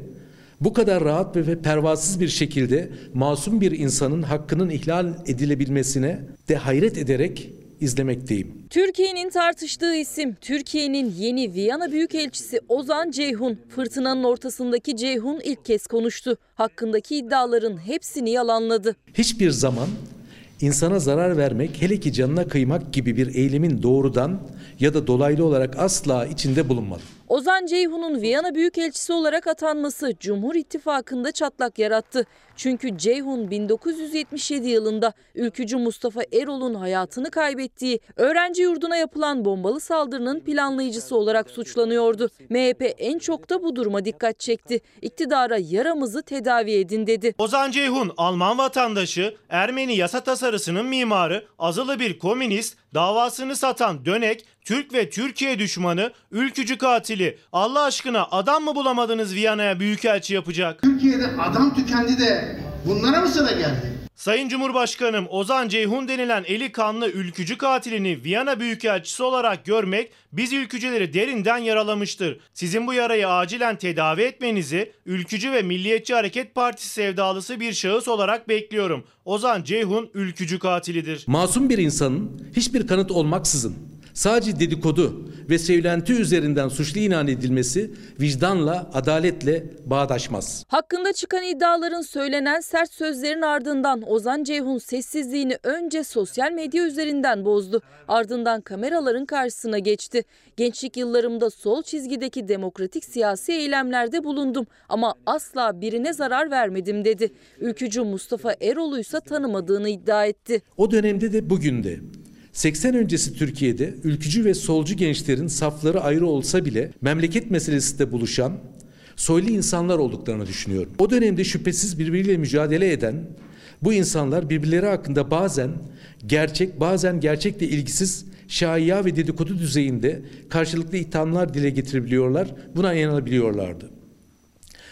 bu kadar rahat ve pervasız bir şekilde masum bir insanın hakkının ihlal edilebilmesine de hayret ederek izlemekteyim. Türkiye'nin tartıştığı isim Türkiye'nin yeni Viyana Büyükelçisi Ozan Ceyhun. Fırtınanın ortasındaki Ceyhun ilk kez konuştu. Hakkındaki iddiaların hepsini yalanladı. Hiçbir zaman insana zarar vermek, hele ki canına kıymak gibi bir eylemin doğrudan ya da dolaylı olarak asla içinde bulunmadım. Ozan Ceyhun'un Viyana Büyükelçisi olarak atanması Cumhur İttifakı'nda çatlak yarattı. Çünkü Ceyhun 1977 yılında ülkücü Mustafa Erol'un hayatını kaybettiği öğrenci yurduna yapılan bombalı saldırının planlayıcısı olarak suçlanıyordu. MHP en çok da bu duruma dikkat çekti. İktidara yaramızı tedavi edin dedi. Ozan Ceyhun Alman vatandaşı, Ermeni yasa tasarısının mimarı, azılı bir komünist, davasını satan dönek, Türk ve Türkiye düşmanı, ülkücü katili. Allah aşkına adam mı bulamadınız Viyana'ya büyükelçi yapacak? Türkiye'de adam tükendi de bunlara mı sıra geldi? Sayın Cumhurbaşkanım Ozan Ceyhun denilen eli kanlı ülkücü katilini Viyana Büyükelçisi olarak görmek biz ülkücüleri derinden yaralamıştır. Sizin bu yarayı acilen tedavi etmenizi ülkücü ve Milliyetçi Hareket Partisi sevdalısı bir şahıs olarak bekliyorum. Ozan Ceyhun ülkücü katilidir. Masum bir insanın hiçbir kanıt olmaksızın sadece dedikodu ve söylenti üzerinden suçlu ilan edilmesi vicdanla, adaletle bağdaşmaz. Hakkında çıkan iddiaların söylenen sert sözlerin ardından Ozan Ceyhun sessizliğini önce sosyal medya üzerinden bozdu. Ardından kameraların karşısına geçti. Gençlik yıllarımda sol çizgideki demokratik siyasi eylemlerde bulundum ama asla birine zarar vermedim dedi. Ülkücü Mustafa Erol'u ise tanımadığını iddia etti. O dönemde de bugün de 80 öncesi Türkiye'de ülkücü ve solcu gençlerin safları ayrı olsa bile memleket meselesinde buluşan soylu insanlar olduklarını düşünüyorum. O dönemde şüphesiz birbiriyle mücadele eden bu insanlar birbirleri hakkında bazen gerçek bazen gerçekle ilgisiz şaiya ve dedikodu düzeyinde karşılıklı ithamlar dile getirebiliyorlar. Buna inanabiliyorlardı.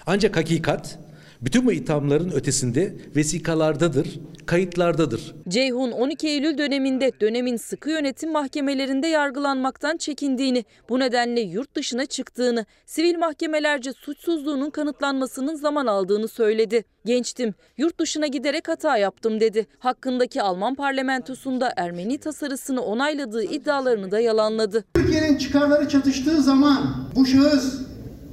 Ancak hakikat bütün bu ithamların ötesinde vesikalardadır, kayıtlardadır. Ceyhun 12 Eylül döneminde dönemin sıkı yönetim mahkemelerinde yargılanmaktan çekindiğini, bu nedenle yurt dışına çıktığını, sivil mahkemelerce suçsuzluğunun kanıtlanmasının zaman aldığını söyledi. Gençtim, yurt dışına giderek hata yaptım dedi. Hakkındaki Alman parlamentosunda Ermeni tasarısını onayladığı iddialarını da yalanladı. Türkiye'nin çıkarları çatıştığı zaman bu şahıs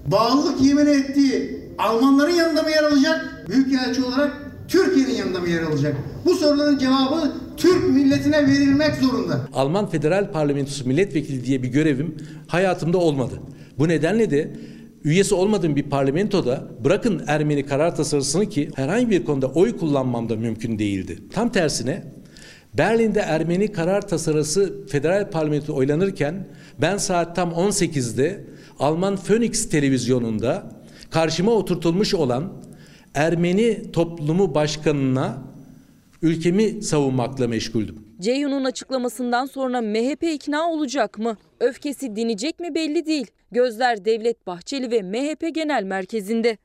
bağlılık yemin ettiği Almanların yanında mı yer alacak? Büyükelçi olarak Türkiye'nin yanında mı yer alacak? Bu soruların cevabı Türk milletine verilmek zorunda. Alman Federal Parlamentosu milletvekili diye bir görevim hayatımda olmadı. Bu nedenle de üyesi olmadığım bir parlamentoda bırakın Ermeni karar tasarısını ki herhangi bir konuda oy kullanmam da mümkün değildi. Tam tersine Berlin'de Ermeni karar tasarısı federal parlamento oylanırken ben saat tam 18'de Alman Phoenix televizyonunda karşıma oturtulmuş olan Ermeni toplumu başkanına ülkemi savunmakla meşguldüm. Ceyhun'un açıklamasından sonra MHP ikna olacak mı? Öfkesi dinecek mi belli değil. Gözler Devlet Bahçeli ve MHP Genel Merkezi'nde.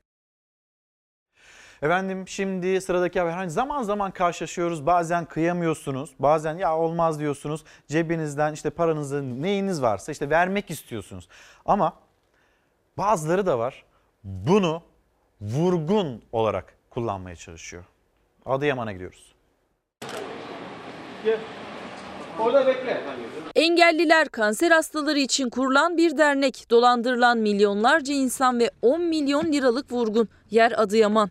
Efendim şimdi sıradaki haber. Hani zaman zaman karşılaşıyoruz. Bazen kıyamıyorsunuz. Bazen ya olmaz diyorsunuz. Cebinizden işte paranızı neyiniz varsa işte vermek istiyorsunuz. Ama bazıları da var. Bunu vurgun olarak kullanmaya çalışıyor. Adıyaman'a gidiyoruz. Gel. Orada bekle. Engelliler kanser hastaları için kurulan bir dernek. Dolandırılan milyonlarca insan ve 10 milyon liralık vurgun. Yer Adıyaman.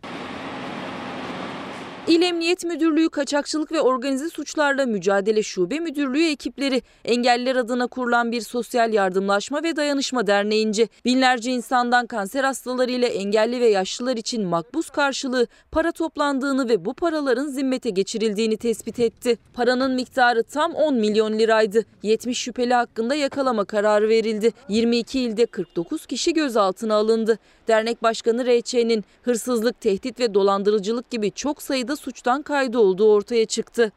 İl Emniyet Müdürlüğü Kaçakçılık ve Organize Suçlarla Mücadele Şube Müdürlüğü ekipleri engelliler adına kurulan bir sosyal yardımlaşma ve dayanışma derneğince binlerce insandan kanser hastaları ile engelli ve yaşlılar için makbuz karşılığı para toplandığını ve bu paraların zimmete geçirildiğini tespit etti. Paranın miktarı tam 10 milyon liraydı. 70 şüpheli hakkında yakalama kararı verildi. 22 ilde 49 kişi gözaltına alındı. Dernek Başkanı R.Ç.'nin hırsızlık, tehdit ve dolandırıcılık gibi çok sayıda suçtan kaydı olduğu ortaya çıktı.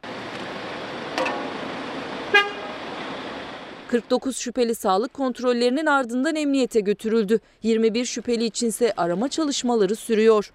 49 şüpheli sağlık kontrollerinin ardından emniyete götürüldü. 21 şüpheli içinse arama çalışmaları sürüyor.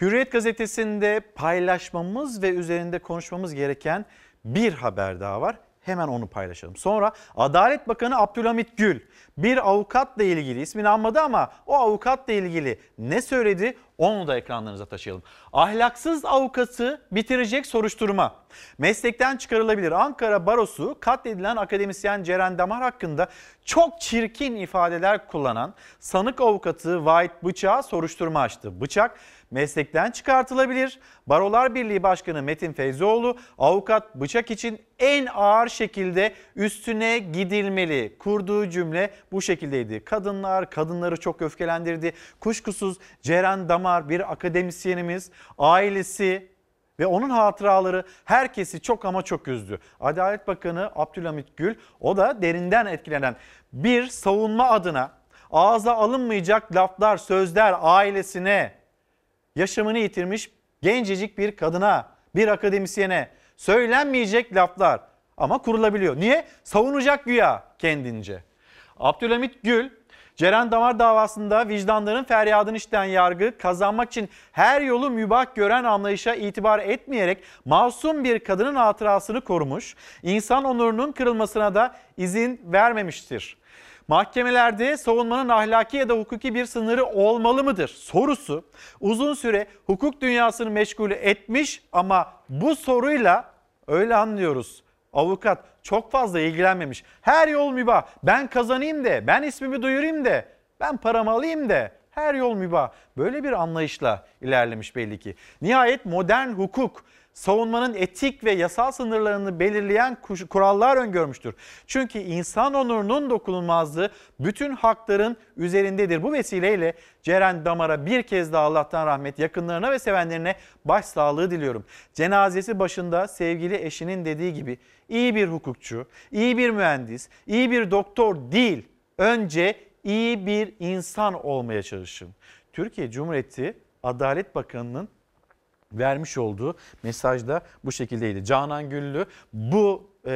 Hürriyet gazetesinde paylaşmamız ve üzerinde konuşmamız gereken bir haber daha var. Hemen onu paylaşalım. Sonra Adalet Bakanı Abdülhamit Gül bir avukatla ilgili ismini anmadı ama o avukatla ilgili ne söyledi Onu da ekranlarınıza taşıyalım. Ahlaksız avukatı bitirecek soruşturma. Meslekten çıkarılabilir. Ankara Barosu katledilen akademisyen Ceren Damar hakkında çok çirkin ifadeler kullanan sanık avukatı Vahit Bıçak'a soruşturma açtı. Bıçak meslekten çıkartılabilir. Barolar Birliği Başkanı Metin Feyzoğlu avukat bıçak için en ağır şekilde üstüne gidilmeli. Kurduğu cümle bu şekildeydi. Kadınlar kadınları çok öfkelendirdi. Kuşkusuz Ceren Damar bir akademisyenimiz, ailesi ve onun hatıraları herkesi çok ama çok üzdü. Adalet Bakanı Abdülhamit Gül o da derinden etkilenen bir savunma adına ağza alınmayacak laflar, sözler ailesine, yaşamını yitirmiş gencecik bir kadına, bir akademisyene söylenmeyecek laflar ama kurulabiliyor. Niye? Savunacak güya kendince. Abdülhamit Gül, Ceren Damar davasında vicdanların feryadını işten yargı kazanmak için her yolu mübah gören anlayışa itibar etmeyerek masum bir kadının hatırasını korumuş, insan onurunun kırılmasına da izin vermemiştir. Mahkemelerde savunmanın ahlaki ya da hukuki bir sınırı olmalı mıdır sorusu uzun süre hukuk dünyasını meşgul etmiş ama bu soruyla öyle anlıyoruz. Avukat çok fazla ilgilenmemiş. Her yol mübah. Ben kazanayım de, ben ismimi duyurayım de, ben paramı alayım de. Her yol mübah. Böyle bir anlayışla ilerlemiş belli ki. Nihayet modern hukuk savunmanın etik ve yasal sınırlarını belirleyen kurallar öngörmüştür. Çünkü insan onurunun dokunulmazlığı bütün hakların üzerindedir. Bu vesileyle Ceren Damar'a bir kez daha Allah'tan rahmet, yakınlarına ve sevenlerine başsağlığı diliyorum. Cenazesi başında sevgili eşinin dediği gibi iyi bir hukukçu, iyi bir mühendis, iyi bir doktor değil, önce iyi bir insan olmaya çalışın. Türkiye Cumhuriyeti Adalet Bakanı'nın vermiş olduğu mesajda bu şekildeydi. Canan Güllü bu e,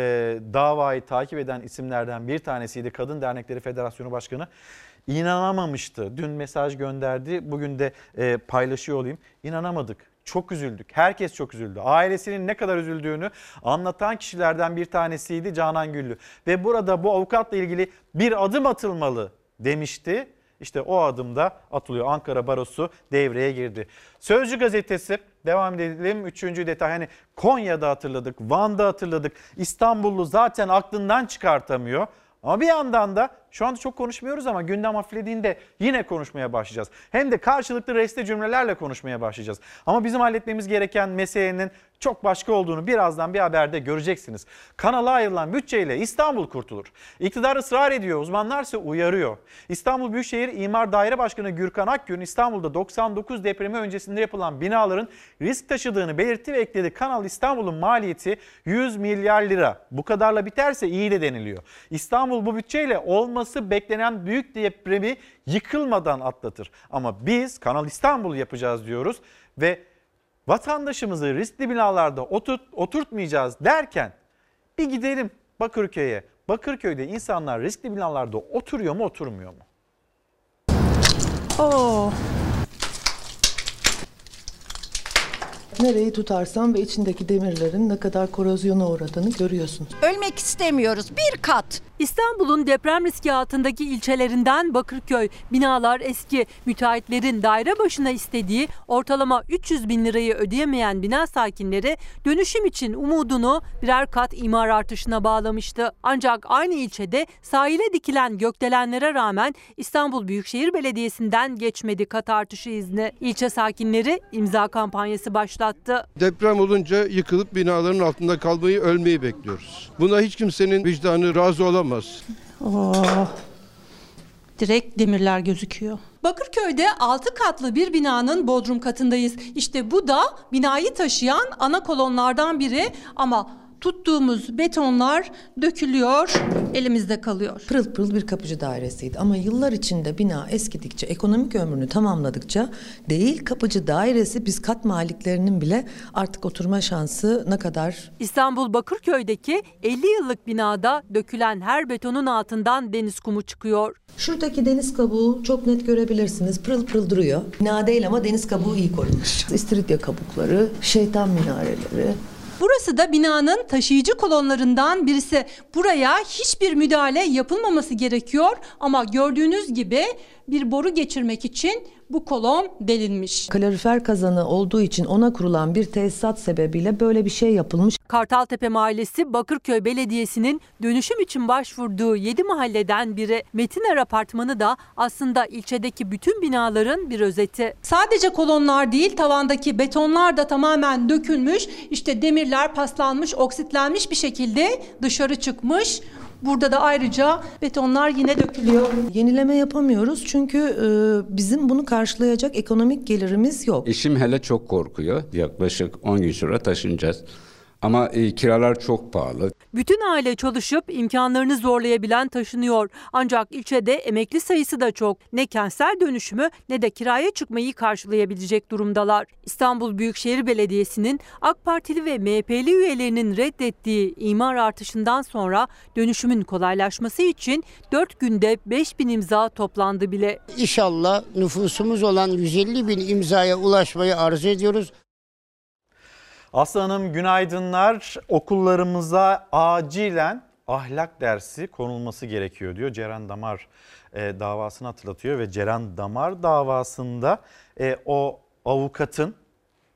davayı takip eden isimlerden bir tanesiydi. Kadın Dernekleri Federasyonu Başkanı inanamamıştı. Dün mesaj gönderdi. Bugün de e, paylaşıyor olayım. İnanamadık. Çok üzüldük. Herkes çok üzüldü. Ailesinin ne kadar üzüldüğünü anlatan kişilerden bir tanesiydi Canan Güllü. Ve burada bu avukatla ilgili bir adım atılmalı demişti. İşte o adımda atılıyor. Ankara Barosu devreye girdi. Sözcü gazetesi devam edelim. Üçüncü detay hani Konya'da hatırladık, Van'da hatırladık. İstanbullu zaten aklından çıkartamıyor. Ama bir yandan da şu anda çok konuşmuyoruz ama gündem hafiflediğinde yine konuşmaya başlayacağız. Hem de karşılıklı reste cümlelerle konuşmaya başlayacağız. Ama bizim halletmemiz gereken meselenin çok başka olduğunu birazdan bir haberde göreceksiniz. Kanala ayrılan bütçeyle İstanbul kurtulur. İktidar ısrar ediyor, uzmanlar ise uyarıyor. İstanbul Büyükşehir İmar Daire Başkanı Gürkan Akgün İstanbul'da 99 depremi öncesinde yapılan binaların risk taşıdığını belirtti ve ekledi. Kanal İstanbul'un maliyeti 100 milyar lira. Bu kadarla biterse iyi de deniliyor. İstanbul bu bütçeyle olması beklenen büyük depremi yıkılmadan atlatır. Ama biz Kanal İstanbul yapacağız diyoruz ve vatandaşımızı riskli binalarda oturt, oturtmayacağız derken bir gidelim Bakırköy'e. Bakırköy'de insanlar riskli binalarda oturuyor mu oturmuyor mu? Oo. Nereyi tutarsan ve içindeki demirlerin ne kadar korozyona uğradığını görüyorsun. Ölmek istemiyoruz. Bir kat. İstanbul'un deprem riski altındaki ilçelerinden Bakırköy. Binalar eski. Müteahhitlerin daire başına istediği ortalama 300 bin lirayı ödeyemeyen bina sakinleri dönüşüm için umudunu birer kat imar artışına bağlamıştı. Ancak aynı ilçede sahile dikilen gökdelenlere rağmen İstanbul Büyükşehir Belediyesi'nden geçmedi kat artışı izni. İlçe sakinleri imza kampanyası başlattı. Deprem olunca yıkılıp binaların altında kalmayı, ölmeyi bekliyoruz. Buna hiç kimsenin vicdanı razı olamaz olamaz. Oh. Direkt demirler gözüküyor. Bakırköy'de 6 katlı bir binanın bodrum katındayız. İşte bu da binayı taşıyan ana kolonlardan biri ama tuttuğumuz betonlar dökülüyor, elimizde kalıyor. Pırıl pırıl bir kapıcı dairesiydi ama yıllar içinde bina eskidikçe, ekonomik ömrünü tamamladıkça değil kapıcı dairesi biz kat maliklerinin bile artık oturma şansı ne kadar? İstanbul Bakırköy'deki 50 yıllık binada dökülen her betonun altından deniz kumu çıkıyor. Şuradaki deniz kabuğu çok net görebilirsiniz. Pırıl pırıl duruyor. Bina değil ama deniz kabuğu iyi korunmuş. İstiridye kabukları, şeytan minareleri, Burası da binanın taşıyıcı kolonlarından birisi. Buraya hiçbir müdahale yapılmaması gerekiyor ama gördüğünüz gibi bir boru geçirmek için bu kolon delinmiş. Kalorifer kazanı olduğu için ona kurulan bir tesisat sebebiyle böyle bir şey yapılmış. Kartaltepe Mahallesi Bakırköy Belediyesi'nin dönüşüm için başvurduğu 7 mahalleden biri. Metiner Apartmanı da aslında ilçedeki bütün binaların bir özeti. Sadece kolonlar değil tavandaki betonlar da tamamen dökülmüş. İşte demirler paslanmış, oksitlenmiş bir şekilde dışarı çıkmış. Burada da ayrıca betonlar yine dökülüyor. Yenileme yapamıyoruz çünkü e, bizim bunu karşılayacak ekonomik gelirimiz yok. Eşim hele çok korkuyor. Yaklaşık 10 gün sonra taşınacağız. Ama e, kiralar çok pahalı. Bütün aile çalışıp imkanlarını zorlayabilen taşınıyor. Ancak ilçede emekli sayısı da çok. Ne kentsel dönüşümü ne de kiraya çıkmayı karşılayabilecek durumdalar. İstanbul Büyükşehir Belediyesi'nin AK Partili ve MHP'li üyelerinin reddettiği imar artışından sonra dönüşümün kolaylaşması için 4 günde 5 bin imza toplandı bile. İnşallah nüfusumuz olan 150 bin imzaya ulaşmayı arzu ediyoruz. Aslı Hanım günaydınlar. Okullarımıza acilen ahlak dersi konulması gerekiyor diyor. Ceren Damar e, davasını hatırlatıyor ve Ceren Damar davasında e, o avukatın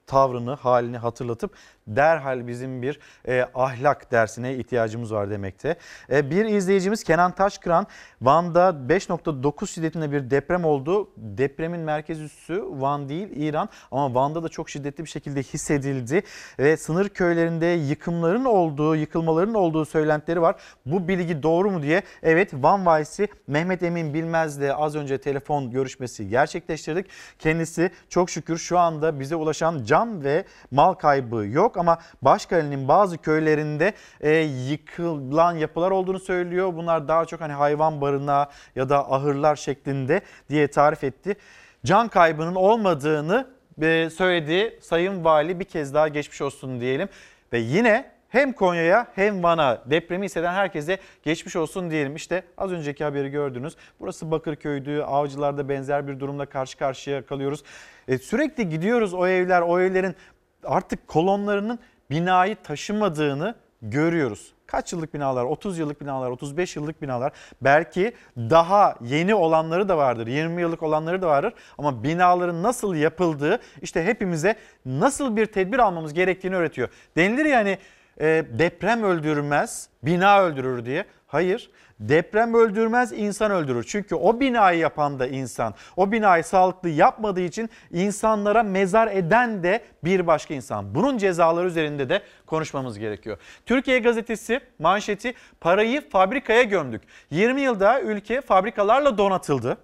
tavrını, halini hatırlatıp derhal bizim bir e, ahlak dersine ihtiyacımız var demekte. E, bir izleyicimiz Kenan Taşkıran Van'da 5.9 şiddetinde bir deprem oldu. Depremin merkez üssü Van değil İran ama Van'da da çok şiddetli bir şekilde hissedildi ve sınır köylerinde yıkımların olduğu, yıkılmaların olduğu söylentileri var. Bu bilgi doğru mu diye evet Van valisi Mehmet Emin Bilmez'le az önce telefon görüşmesi gerçekleştirdik. Kendisi çok şükür şu anda bize ulaşan can ve mal kaybı yok ama Başkale'nin bazı köylerinde e, yıkılan yapılar olduğunu söylüyor. Bunlar daha çok hani hayvan barınağı ya da ahırlar şeklinde diye tarif etti. Can kaybının olmadığını e, söyledi Sayın Vali bir kez daha geçmiş olsun diyelim. Ve yine hem Konya'ya hem Van'a depremi hisseden herkese geçmiş olsun diyelim. İşte az önceki haberi gördünüz. Burası Bakırköy'dü. Avcılar'da benzer bir durumla karşı karşıya kalıyoruz. E, sürekli gidiyoruz o evler, o evlerin artık kolonlarının binayı taşımadığını görüyoruz. Kaç yıllık binalar? 30 yıllık binalar, 35 yıllık binalar. Belki daha yeni olanları da vardır. 20 yıllık olanları da vardır. Ama binaların nasıl yapıldığı işte hepimize nasıl bir tedbir almamız gerektiğini öğretiyor. Denilir yani e, deprem öldürmez, bina öldürür diye. Hayır. Deprem öldürmez, insan öldürür. Çünkü o binayı yapan da insan. O binayı sağlıklı yapmadığı için insanlara mezar eden de bir başka insan. Bunun cezaları üzerinde de konuşmamız gerekiyor. Türkiye Gazetesi manşeti parayı fabrikaya gömdük. 20 yılda ülke fabrikalarla donatıldı.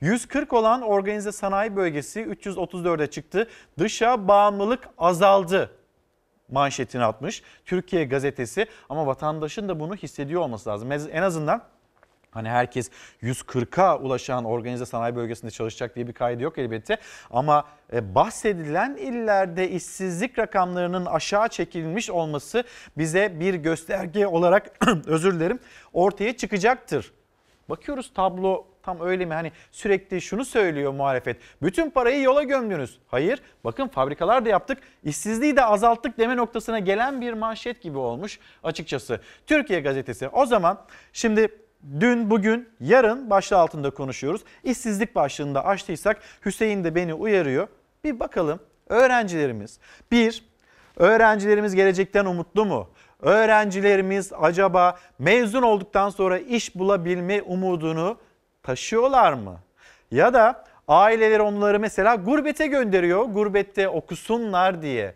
140 olan organize sanayi bölgesi 334'e çıktı. Dışa bağımlılık azaldı manşetini atmış Türkiye gazetesi ama vatandaşın da bunu hissediyor olması lazım. En azından Hani herkes 140'a ulaşan organize sanayi bölgesinde çalışacak diye bir kaydı yok elbette. Ama e, bahsedilen illerde işsizlik rakamlarının aşağı çekilmiş olması bize bir gösterge olarak özür dilerim ortaya çıkacaktır. Bakıyoruz tablo tam öyle mi? Hani sürekli şunu söylüyor muhalefet. Bütün parayı yola gömdünüz. Hayır bakın fabrikalar da yaptık. işsizliği de azalttık deme noktasına gelen bir manşet gibi olmuş açıkçası. Türkiye gazetesi o zaman şimdi dün bugün yarın başlığı altında konuşuyoruz. İşsizlik başlığında açtıysak Hüseyin de beni uyarıyor. Bir bakalım öğrencilerimiz bir öğrencilerimiz gelecekten umutlu mu? Öğrencilerimiz acaba mezun olduktan sonra iş bulabilme umudunu taşıyorlar mı? Ya da aileler onları mesela gurbete gönderiyor. Gurbette okusunlar diye.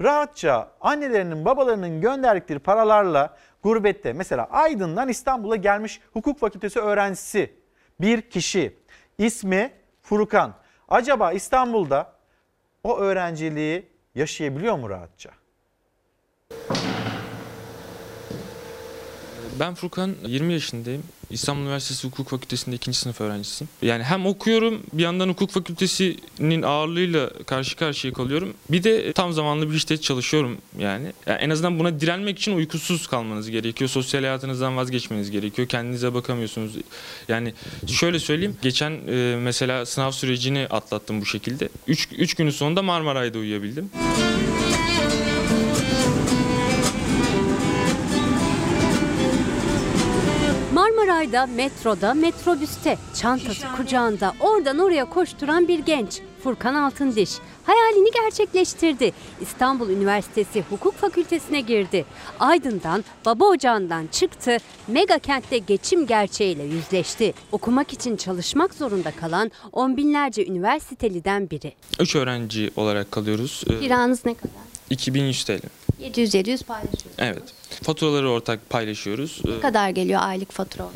Rahatça annelerinin babalarının gönderdikleri paralarla gurbette mesela Aydın'dan İstanbul'a gelmiş hukuk fakültesi öğrencisi bir kişi ismi Furukan. Acaba İstanbul'da o öğrenciliği yaşayabiliyor mu rahatça? Ben Furkan 20 yaşındayım. İstanbul Üniversitesi Hukuk Fakültesi'nde ikinci sınıf öğrencisiyim. Yani hem okuyorum bir yandan hukuk fakültesinin ağırlığıyla karşı karşıya kalıyorum. Bir de tam zamanlı bir işte çalışıyorum yani. yani. En azından buna direnmek için uykusuz kalmanız gerekiyor. Sosyal hayatınızdan vazgeçmeniz gerekiyor. Kendinize bakamıyorsunuz. Yani şöyle söyleyeyim. Geçen e, mesela sınav sürecini atlattım bu şekilde. 3 günün sonunda Marmaray'da uyuyabildim. Rayda, metroda, metrobüste, çantası kucağında oradan oraya koşturan bir genç. Furkan Altındiş hayalini gerçekleştirdi. İstanbul Üniversitesi Hukuk Fakültesine girdi. Aydın'dan, baba ocağından çıktı, mega kentte geçim gerçeğiyle yüzleşti. Okumak için çalışmak zorunda kalan on binlerce üniversiteliden biri. 3 öğrenci olarak kalıyoruz. Ee, Kiranız ne kadar? 2100 TL. 700-700 paylaşıyoruz. Evet. Faturaları ortak paylaşıyoruz. Ne kadar geliyor aylık fatura?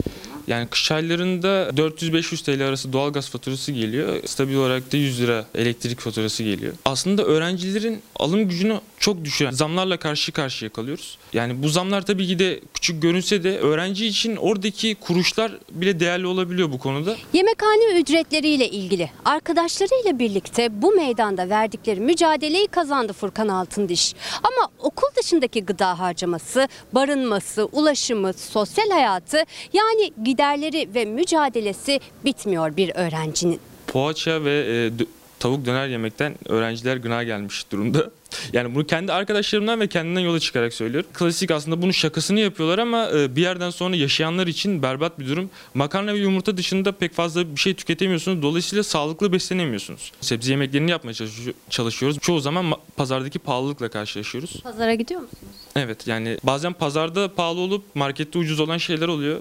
Yani kış aylarında 400-500 TL arası doğalgaz faturası geliyor. Stabil olarak da 100 lira elektrik faturası geliyor. Aslında öğrencilerin alım gücünü çok düşüren zamlarla karşı karşıya kalıyoruz. Yani bu zamlar tabii ki de küçük görünse de öğrenci için oradaki kuruşlar bile değerli olabiliyor bu konuda. Yemekhane ücretleriyle ilgili arkadaşlarıyla birlikte bu meydanda verdikleri mücadeleyi kazandı Furkan Altındiş. Ama okul dışındaki gıda harcaması, barınması, ulaşımı, sosyal hayatı yani giderleri ve mücadelesi bitmiyor bir öğrencinin. Poğaça ve e, tavuk döner yemekten öğrenciler gına gelmiş durumda. Yani bunu kendi arkadaşlarımdan ve kendimden yola çıkarak söylüyorum. Klasik aslında bunun şakasını yapıyorlar ama e, bir yerden sonra yaşayanlar için berbat bir durum. Makarna ve yumurta dışında pek fazla bir şey tüketemiyorsunuz. Dolayısıyla sağlıklı beslenemiyorsunuz. Sebze yemeklerini yapmaya çalışıyor- çalışıyoruz. Çoğu zaman ma- pazardaki pahalılıkla karşılaşıyoruz. Pazara gidiyor musunuz? Evet yani bazen pazarda pahalı olup markette ucuz olan şeyler oluyor.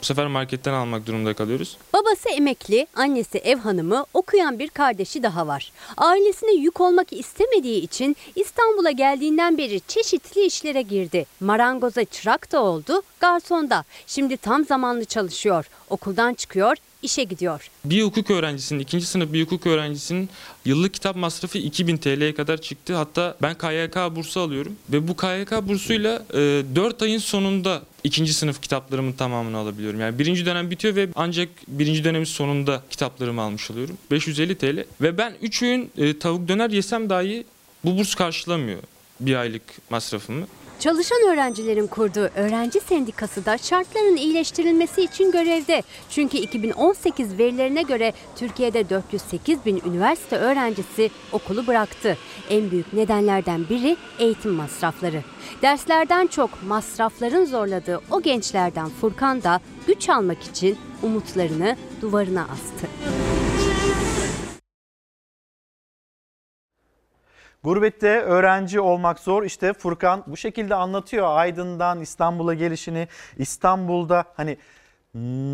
Bu sefer marketten almak durumunda kalıyoruz. Babası emekli, annesi ev hanımı, okuyan bir kardeşi daha var. Ailesine yük olmak istemediği için İstanbul'a geldiğinden beri çeşitli işlere girdi. Marangoza çırak da oldu, garson da. Şimdi tam zamanlı çalışıyor. Okuldan çıkıyor, işe gidiyor. Bir hukuk öğrencisinin, ikinci sınıf bir hukuk öğrencisinin yıllık kitap masrafı 2000 TL'ye kadar çıktı. Hatta ben KYK bursu alıyorum ve bu KYK bursuyla e, 4 ayın sonunda ikinci sınıf kitaplarımın tamamını alabiliyorum. Yani birinci dönem bitiyor ve ancak birinci dönemin sonunda kitaplarımı almış oluyorum. 550 TL ve ben 3 öğün e, tavuk döner yesem dahi bu burs karşılamıyor bir aylık masrafımı. Çalışan öğrencilerin kurduğu öğrenci sendikası da şartların iyileştirilmesi için görevde. Çünkü 2018 verilerine göre Türkiye'de 408 bin üniversite öğrencisi okulu bıraktı. En büyük nedenlerden biri eğitim masrafları. Derslerden çok masrafların zorladığı o gençlerden Furkan da güç almak için umutlarını duvarına astı. Gurbette öğrenci olmak zor. İşte Furkan bu şekilde anlatıyor Aydın'dan İstanbul'a gelişini, İstanbul'da hani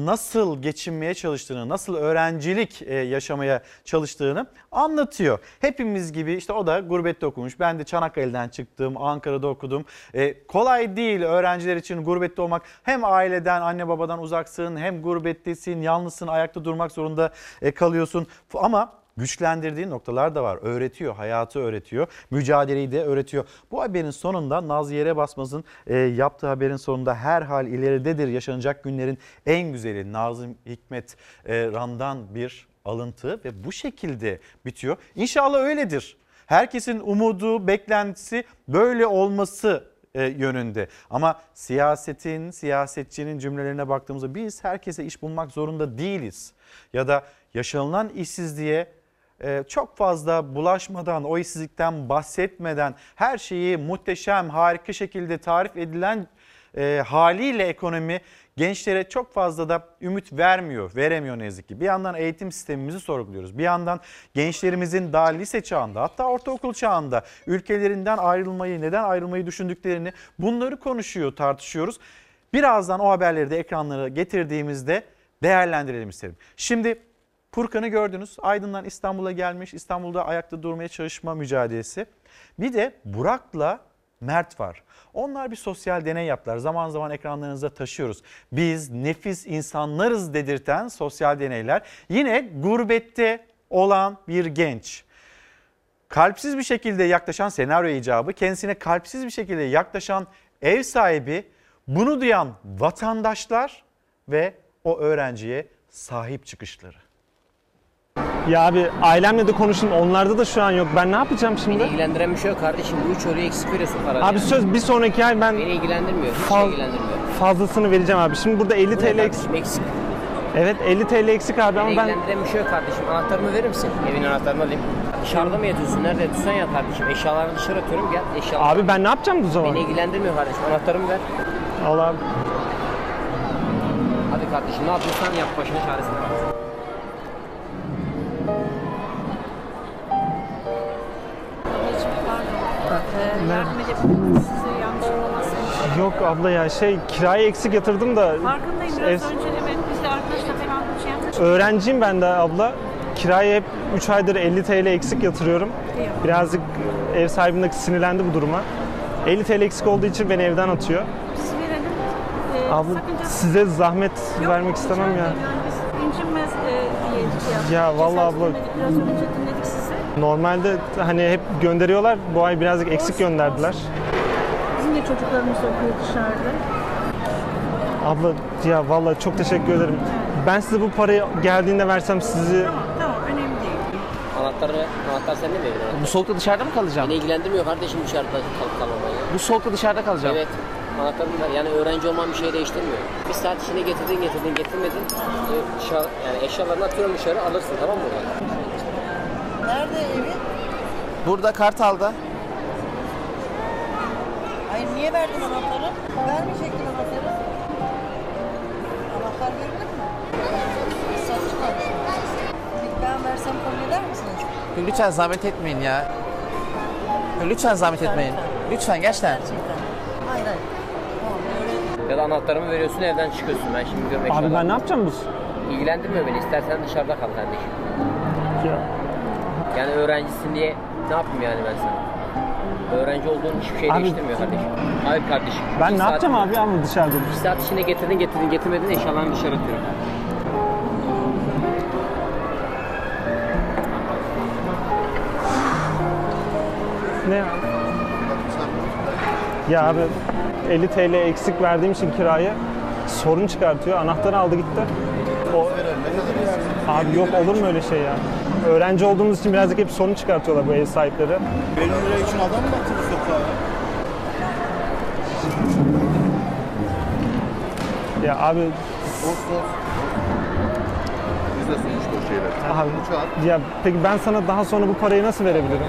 nasıl geçinmeye çalıştığını, nasıl öğrencilik e, yaşamaya çalıştığını anlatıyor. Hepimiz gibi işte o da gurbette okumuş. Ben de Çanakkale'den çıktım, Ankara'da okudum. E, kolay değil öğrenciler için gurbette olmak. Hem aileden, anne babadan uzaksın, hem gurbettesin, yalnızsın, ayakta durmak zorunda e, kalıyorsun. Ama güçlendirdiği noktalar da var. Öğretiyor, hayatı öğretiyor, mücadeleyi de öğretiyor. Bu haberin sonunda Naz Yere Basmaz'ın e, yaptığı haberin sonunda her hal ileridedir yaşanacak günlerin en güzeli Nazım Hikmet e, Ran'dan bir alıntı ve bu şekilde bitiyor. İnşallah öyledir. Herkesin umudu, beklentisi böyle olması e, yönünde. Ama siyasetin, siyasetçinin cümlelerine baktığımızda biz herkese iş bulmak zorunda değiliz. Ya da yaşanılan işsizliğe çok fazla bulaşmadan, o işsizlikten bahsetmeden her şeyi muhteşem, harika şekilde tarif edilen e, haliyle ekonomi gençlere çok fazla da ümit vermiyor, veremiyor ne yazık ki. Bir yandan eğitim sistemimizi sorguluyoruz. Bir yandan gençlerimizin daha lise çağında hatta ortaokul çağında ülkelerinden ayrılmayı, neden ayrılmayı düşündüklerini bunları konuşuyor, tartışıyoruz. Birazdan o haberleri de ekranlara getirdiğimizde değerlendirelim isterim. Şimdi Furkan'ı gördünüz. Aydın'dan İstanbul'a gelmiş. İstanbul'da ayakta durmaya çalışma mücadelesi. Bir de Burak'la Mert var. Onlar bir sosyal deney yaptılar. Zaman zaman ekranlarınızda taşıyoruz. Biz nefis insanlarız dedirten sosyal deneyler. Yine gurbette olan bir genç. Kalpsiz bir şekilde yaklaşan senaryo icabı, kendisine kalpsiz bir şekilde yaklaşan ev sahibi, bunu duyan vatandaşlar ve o öğrenciye sahip çıkışları. Ya abi ailemle de konuştum. Onlarda da şu an yok. Ben ne yapacağım şimdi? Beni ilgilendiren bir şey yok kardeşim. Bu üç oraya eksik veriyorsun para. Abi söz bir sonraki ay ben Beni ilgilendirmiyor. Hiç Faz- ilgilendirmiyor. fazlasını vereceğim abi. Şimdi burada 50 Bu TL eksik. Evet 50 TL eksik abi Beni ama ben ilgilendiren bir şey yok kardeşim. Anahtarımı verir misin? Evin anahtarını alayım. Dışarıda mı yatıyorsun? Nerede yatıyorsan yat kardeşim. Eşyalarını dışarı atıyorum gel. Eşyalarını. abi ben ne yapacağım bu zaman? Beni ilgilendirmiyor kardeşim. Anahtarımı ver. Al abi. Hadi kardeşim. Ne yapıyorsan yap başına çaresine bak. Yardım edebilirim size yanlış olmasın. Yok abla ya şey kirayı eksik yatırdım da Farkındayım biraz ev- önce de ben biz de arkadaşla falan bir şey yaptık. öğrenciyim ben de abla. Kirayı hep 3 aydır 50 TL eksik yatırıyorum. Birazcık ev sahibim de sinirlendi bu duruma. 50 TL eksik olduğu için beni evden atıyor. Biz verelim. Ee, Abla sakıncası size zahmet vermek istemem ya. Yani biz incinmez e, diye şey. Ya vallahi abla- Biraz önce dinledik sizi. Normalde hani hep gönderiyorlar. Bu ay birazcık eksik gönderdiler. Bizim de çocuklarımız okuyor dışarıda. Abla ya vallahi çok teşekkür ederim. Ben size bu parayı geldiğinde versem sizi Tamam önemli değil. Anahtarı, anahtar sende mi evin? Bu soğukta dışarıda mı kalacağım? Beni ilgilendirmiyor kardeşim dışarıda kalıp kalmamayı. Bu soğukta dışarıda kalacağım. Evet. Anahtarım var. Yani öğrenci olman bir şey değiştirmiyor. Bir saat içinde getirdin getirdin getirmedin. E, dışarı, yani eşyalarını atıyorum dışarı alırsın tamam mı? Nerede evi? Burada Kartal'da. Hayır niye verdin anahtarı? Vermeyecektin anahtarı. Anahtar verilir mi? Satış. Ben versem kabul eder misiniz? Lütfen zahmet etmeyin ya. Lütfen zahmet etmeyin. Lütfen gerçekten. Hayır hayır. Ya da anahtarımı veriyorsun evden çıkıyorsun. Ben şimdi görmek Abi ben ne yapacağım bu? İlgilendirmiyor beni. İstersen dışarıda kal kardeşim. Yani öğrencisin diye ne yapayım yani ben sana? Öğrenci olduğun hiçbir şey Abi- değiştirmiyor kardeşim. Hayır kardeşim. Ben İki ne saat- yapacağım abi ama dışarıda? Bir saat içinde getirdin getirdin getirmedin eşyalarını dışarı atıyorum. Ne ya? Ya abi 50 TL eksik verdiğim için kirayı sorun çıkartıyor. Anahtarı aldı gitti. O... Abi yok olur mu öyle şey ya? Öğrenci olduğumuz için birazcık hep sorun çıkartıyorlar bu ev sahipleri. 50 lira için adam mı atıldı sokağa ya? Abi Olsun olsun. Biz de sonuçta o şeyler. Abi, ya peki ben sana daha sonra bu parayı nasıl verebilirim?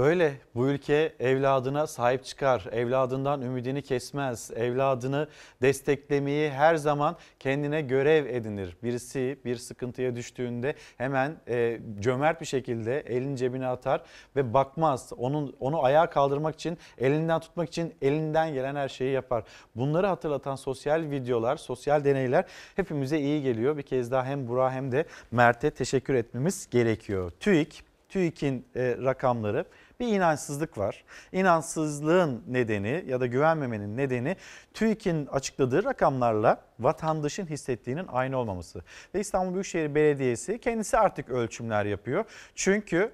Böyle bu ülke evladına sahip çıkar, evladından ümidini kesmez, evladını desteklemeyi her zaman kendine görev edinir. Birisi bir sıkıntıya düştüğünde hemen e, cömert bir şekilde elini cebine atar ve bakmaz. Onun onu ayağa kaldırmak için, elinden tutmak için elinden gelen her şeyi yapar. Bunları hatırlatan sosyal videolar, sosyal deneyler hepimize iyi geliyor. Bir kez daha hem Burak'a hem de Mert'e teşekkür etmemiz gerekiyor. TÜİK TÜİK'in e, rakamları bir inançsızlık var. İnançsızlığın nedeni ya da güvenmemenin nedeni TÜİK'in açıkladığı rakamlarla vatandaşın hissettiğinin aynı olmaması. Ve İstanbul Büyükşehir Belediyesi kendisi artık ölçümler yapıyor. Çünkü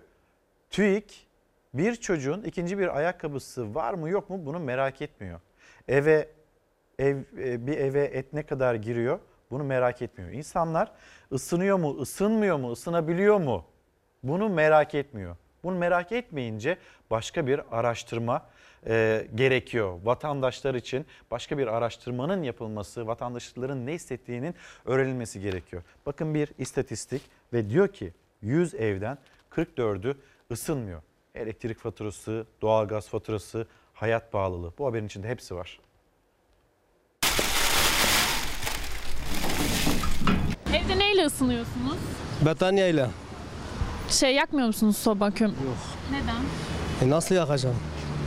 TÜİK bir çocuğun ikinci bir ayakkabısı var mı yok mu bunu merak etmiyor. Eve ev e, bir eve et ne kadar giriyor bunu merak etmiyor. İnsanlar ısınıyor mu, ısınmıyor mu, ısınabiliyor mu? Bunu merak etmiyor. Bunu merak etmeyince başka bir araştırma e, gerekiyor. Vatandaşlar için başka bir araştırmanın yapılması, vatandaşların ne hissettiğinin öğrenilmesi gerekiyor. Bakın bir istatistik ve diyor ki 100 evden 44'ü ısınmıyor. Elektrik faturası, doğalgaz faturası, hayat pahalılığı. Bu haberin içinde hepsi var. Evde neyle ısınıyorsunuz? Battaniyeyle. Şey yakmıyor musunuz soba kömür? Yok. Neden? E nasıl yakacağım?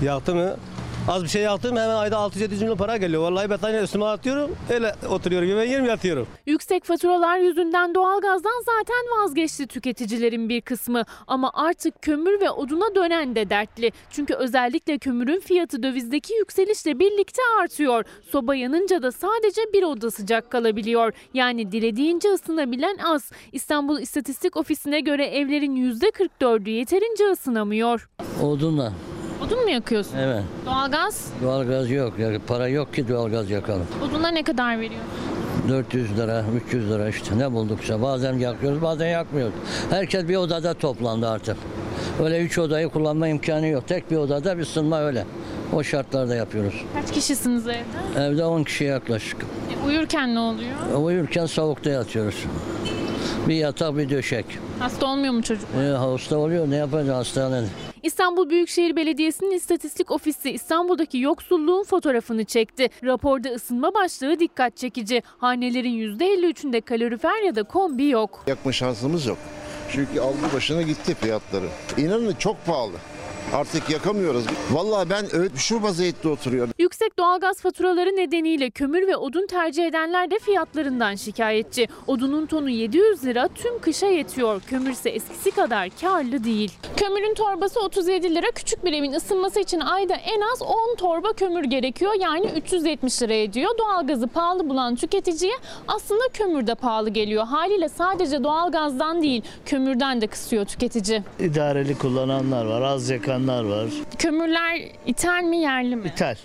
Yaktı mı? Az bir şey yaktım hemen ayda 600-700 milyon para geliyor. Vallahi battaniye üstüme atıyorum. Öyle oturuyorum. Ben yerim yatıyorum. Yüksek faturalar yüzünden doğalgazdan zaten vazgeçti tüketicilerin bir kısmı. Ama artık kömür ve oduna dönen de dertli. Çünkü özellikle kömürün fiyatı dövizdeki yükselişle birlikte artıyor. Soba yanınca da sadece bir oda sıcak kalabiliyor. Yani dilediğince ısınabilen az. İstanbul İstatistik Ofisi'ne göre evlerin %44'ü yeterince ısınamıyor. Odunla. Odun mu yakıyorsun? Evet. Doğalgaz? Doğalgaz yok. Yani para yok ki doğalgaz yakalım. Oduna ne kadar veriyor? 400 lira, 300 lira işte ne buldukça. Bazen yakıyoruz, bazen yakmıyoruz. Herkes bir odada toplandı artık. Öyle üç odayı kullanma imkanı yok. Tek bir odada bir ısınma öyle. O şartlarda yapıyoruz. Kaç kişisiniz evde? Evde 10 kişi yaklaşık. E, uyurken ne oluyor? Uyurken soğukta yatıyoruz. Bir yatak bir döşek. Hasta olmuyor mu çocuk? E, hasta oluyor ne yapacağız hastanede? İstanbul Büyükşehir Belediyesi'nin İstatistik Ofisi İstanbul'daki yoksulluğun fotoğrafını çekti. Raporda ısınma başlığı dikkat çekici. Hanelerin %53'ünde kalorifer ya da kombi yok. Yakma şansımız yok. Çünkü aldı başına gitti fiyatları. İnanın çok pahalı. Artık yakamıyoruz. Vallahi ben öğüt şu vaziyette oturuyorum. Yüksek doğalgaz faturaları nedeniyle kömür ve odun tercih edenler de fiyatlarından şikayetçi. Odunun tonu 700 lira tüm kışa yetiyor. Kömürse eskisi kadar karlı değil. Kömürün torbası 37 lira. Küçük bir evin ısınması için ayda en az 10 torba kömür gerekiyor. Yani 370 lira ediyor. Doğalgazı pahalı bulan tüketiciye aslında kömür de pahalı geliyor. Haliyle sadece doğalgazdan değil kömürden de kısıyor tüketici. İdareli kullananlar var, az yakanlar var. Kömürler ithal mi yerli mi? İthal.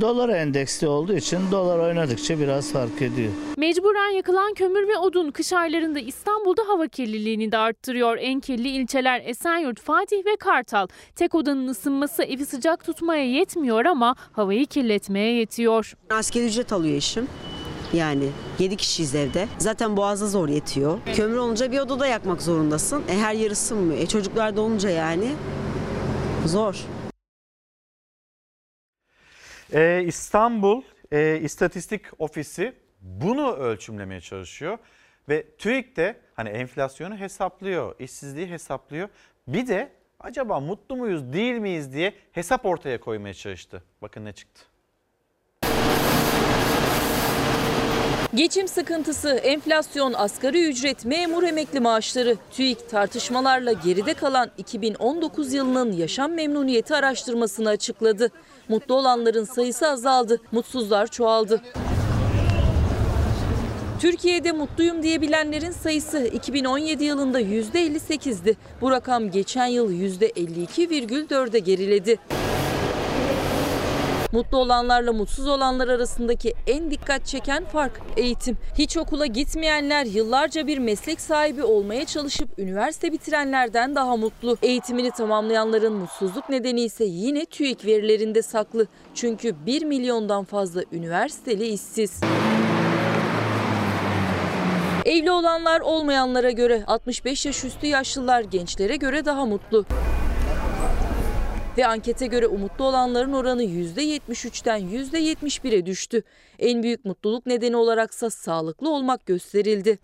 Dolar endeksli olduğu için dolar oynadıkça biraz fark ediyor. Mecburen yakılan kömür ve odun kış aylarında İstanbul'da hava kirliliğini de arttırıyor. En kirli ilçeler Esenyurt, Fatih ve Kartal. Tek odanın ısınması evi sıcak tutmaya yetmiyor ama havayı kirletmeye yetiyor. Asgari ücret alıyor eşim. Yani 7 kişiyiz evde. Zaten boğaza zor yetiyor. Kömür olunca bir odada yakmak zorundasın. E her yer ısınmıyor. E çocuklar da olunca yani zor. Ee, İstanbul e, İstatistik Ofisi bunu ölçümlemeye çalışıyor. Ve TÜİK de hani enflasyonu hesaplıyor, işsizliği hesaplıyor. Bir de acaba mutlu muyuz değil miyiz diye hesap ortaya koymaya çalıştı. Bakın ne çıktı. Geçim sıkıntısı, enflasyon, asgari ücret, memur emekli maaşları, TÜİK tartışmalarla geride kalan 2019 yılının yaşam memnuniyeti araştırmasını açıkladı. Mutlu olanların sayısı azaldı, mutsuzlar çoğaldı. Türkiye'de mutluyum diyebilenlerin sayısı 2017 yılında %58'di. Bu rakam geçen yıl %52,4'e geriledi. Mutlu olanlarla mutsuz olanlar arasındaki en dikkat çeken fark eğitim. Hiç okula gitmeyenler yıllarca bir meslek sahibi olmaya çalışıp üniversite bitirenlerden daha mutlu. Eğitimini tamamlayanların mutsuzluk nedeni ise yine TÜİK verilerinde saklı. Çünkü 1 milyondan fazla üniversiteli işsiz. Evli olanlar olmayanlara göre 65 yaş üstü yaşlılar gençlere göre daha mutlu. Ve ankete göre umutlu olanların oranı %73'ten %71'e düştü. En büyük mutluluk nedeni olaraksa sağlıklı olmak gösterildi.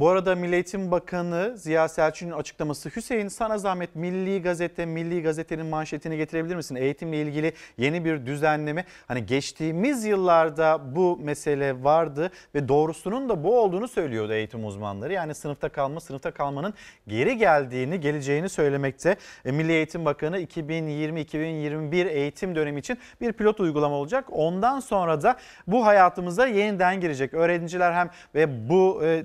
Bu arada Milli Eğitim Bakanı Ziya Selçuk'un açıklaması Hüseyin sana zahmet Milli Gazete, Milli Gazete'nin manşetini getirebilir misin? Eğitimle ilgili yeni bir düzenleme. Hani geçtiğimiz yıllarda bu mesele vardı ve doğrusunun da bu olduğunu söylüyordu eğitim uzmanları. Yani sınıfta kalma, sınıfta kalmanın geri geldiğini, geleceğini söylemekte. E, Milli Eğitim Bakanı 2020-2021 eğitim dönemi için bir pilot uygulama olacak. Ondan sonra da bu hayatımıza yeniden girecek. Öğrenciler hem ve bu e,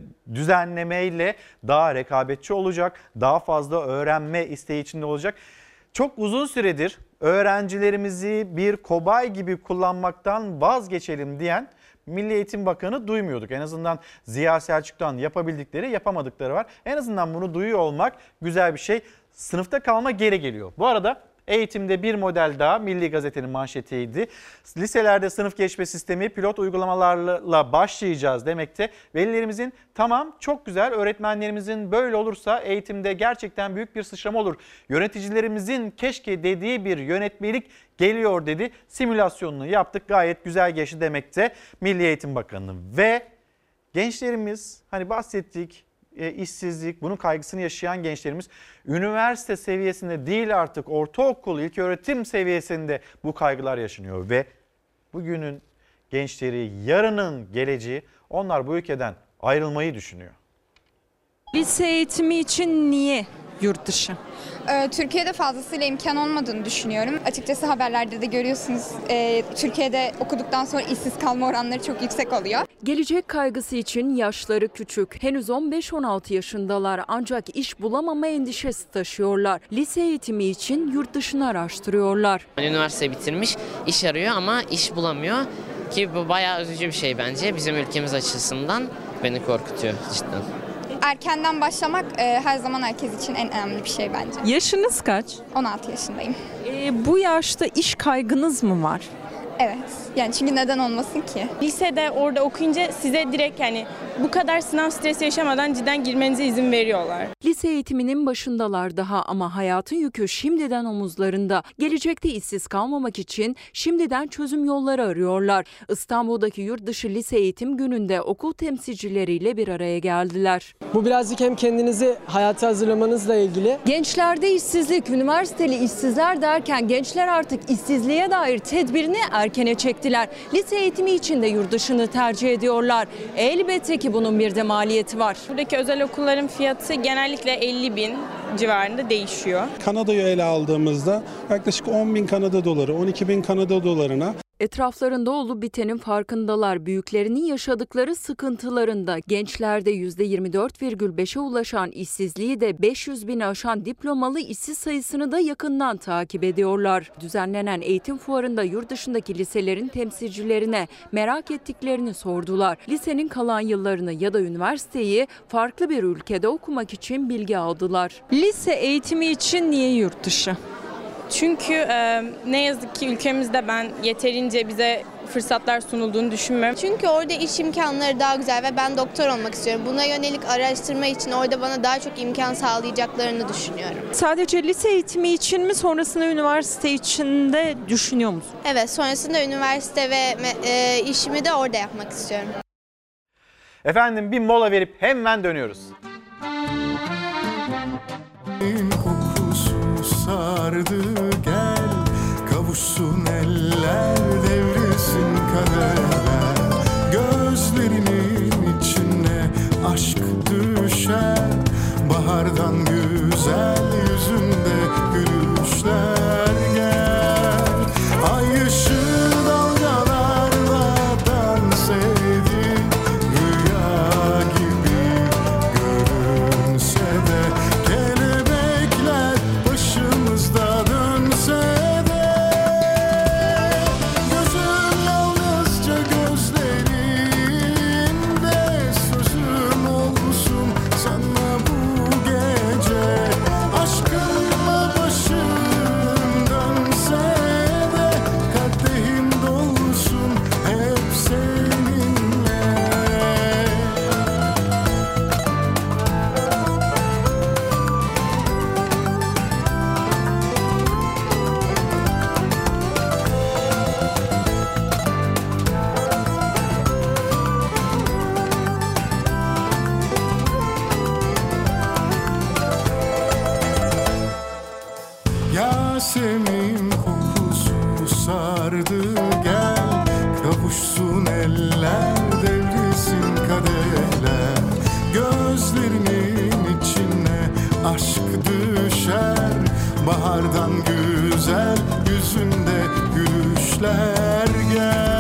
düzenlemeyle daha rekabetçi olacak, daha fazla öğrenme isteği içinde olacak. Çok uzun süredir öğrencilerimizi bir kobay gibi kullanmaktan vazgeçelim diyen Milli Eğitim Bakanı duymuyorduk. En azından Ziya Selçuk'tan yapabildikleri yapamadıkları var. En azından bunu duyuyor olmak güzel bir şey. Sınıfta kalma geri geliyor. Bu arada Eğitimde bir model daha Milli Gazete'nin manşetiydi. Liselerde sınıf geçme sistemi pilot uygulamalarla başlayacağız demekte. Velilerimizin tamam çok güzel öğretmenlerimizin böyle olursa eğitimde gerçekten büyük bir sıçrama olur. Yöneticilerimizin keşke dediği bir yönetmelik geliyor dedi. Simülasyonunu yaptık gayet güzel geçti demekte Milli Eğitim Bakanı. Ve gençlerimiz hani bahsettik e, işsizlik, bunun kaygısını yaşayan gençlerimiz üniversite seviyesinde değil artık ortaokul, ilköğretim seviyesinde bu kaygılar yaşanıyor ve bugünün gençleri, yarının geleceği onlar bu ülkeden ayrılmayı düşünüyor. Lise eğitimi için niye yurt dışı? Ee, Türkiye'de fazlasıyla imkan olmadığını düşünüyorum. Açıkçası haberlerde de görüyorsunuz e, Türkiye'de okuduktan sonra işsiz kalma oranları çok yüksek oluyor. Gelecek kaygısı için yaşları küçük. Henüz 15-16 yaşındalar ancak iş bulamama endişesi taşıyorlar. Lise eğitimi için yurt dışını araştırıyorlar. Üniversite bitirmiş, iş arıyor ama iş bulamıyor. Ki bu bayağı üzücü bir şey bence bizim ülkemiz açısından beni korkutuyor cidden. Erkenden başlamak e, her zaman herkes için en önemli bir şey bence. Yaşınız kaç? 16 yaşındayım. Ee, bu yaşta iş kaygınız mı var? Evet. Yani çünkü neden olmasın ki? Lisede orada okuyunca size direkt yani bu kadar sınav stresi yaşamadan cidden girmenize izin veriyorlar. Lise eğitiminin başındalar daha ama hayatın yükü şimdiden omuzlarında. Gelecekte işsiz kalmamak için şimdiden çözüm yolları arıyorlar. İstanbul'daki yurt dışı lise eğitim gününde okul temsilcileriyle bir araya geldiler. Bu birazcık hem kendinizi hayata hazırlamanızla ilgili. Gençlerde işsizlik, üniversiteli işsizler derken gençler artık işsizliğe dair tedbirini erkene çektiler. Lise eğitimi için de yurt dışını tercih ediyorlar. Elbette ki bunun bir de maliyeti var. Buradaki özel okulların fiyatı genellikle 50 bin civarında değişiyor. Kanada'yı ele aldığımızda yaklaşık 10 bin Kanada doları, 12 bin Kanada dolarına Etraflarında olup bitenin farkındalar. Büyüklerinin yaşadıkları sıkıntılarında gençlerde %24,5'e ulaşan işsizliği de 500 bin aşan diplomalı işsiz sayısını da yakından takip ediyorlar. Düzenlenen eğitim fuarında yurt dışındaki liselerin temsilcilerine merak ettiklerini sordular. Lisenin kalan yıllarını ya da üniversiteyi farklı bir ülkede okumak için bilgi aldılar. Lise eğitimi için niye yurt dışı? Çünkü e, ne yazık ki ülkemizde ben yeterince bize fırsatlar sunulduğunu düşünmüyorum. Çünkü orada iş imkanları daha güzel ve ben doktor olmak istiyorum. Buna yönelik araştırma için orada bana daha çok imkan sağlayacaklarını düşünüyorum. Sadece lise eğitimi için mi sonrasında üniversite için de düşünüyor musun? Evet, sonrasında üniversite ve e, işimi de orada yapmak istiyorum. Efendim bir mola verip hemen dönüyoruz. Sardı gel Kavuşsun eller Bahardan güzel yüzünde gülüşler gel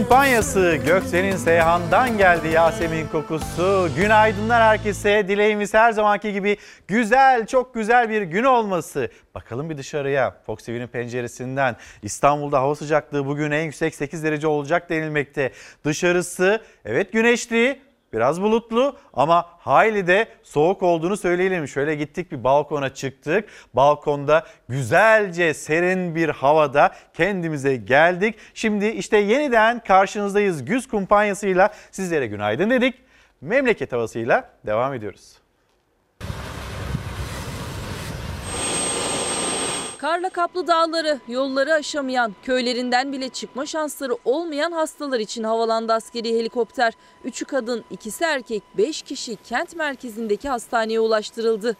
kumpanyası Göksel'in Seyhan'dan geldi Yasemin kokusu. Günaydınlar herkese. Dileğimiz her zamanki gibi güzel, çok güzel bir gün olması. Bakalım bir dışarıya. Fox TV'nin penceresinden. İstanbul'da hava sıcaklığı bugün en yüksek 8 derece olacak denilmekte. Dışarısı evet güneşli, Biraz bulutlu ama hayli de soğuk olduğunu söyleyelim. Şöyle gittik bir balkona çıktık. Balkonda güzelce serin bir havada kendimize geldik. Şimdi işte yeniden karşınızdayız. Güz kumpanyasıyla sizlere günaydın dedik. Memleket havasıyla devam ediyoruz. Karla kaplı dağları, yolları aşamayan, köylerinden bile çıkma şansları olmayan hastalar için havalandı askeri helikopter. Üçü kadın, ikisi erkek, beş kişi kent merkezindeki hastaneye ulaştırıldı.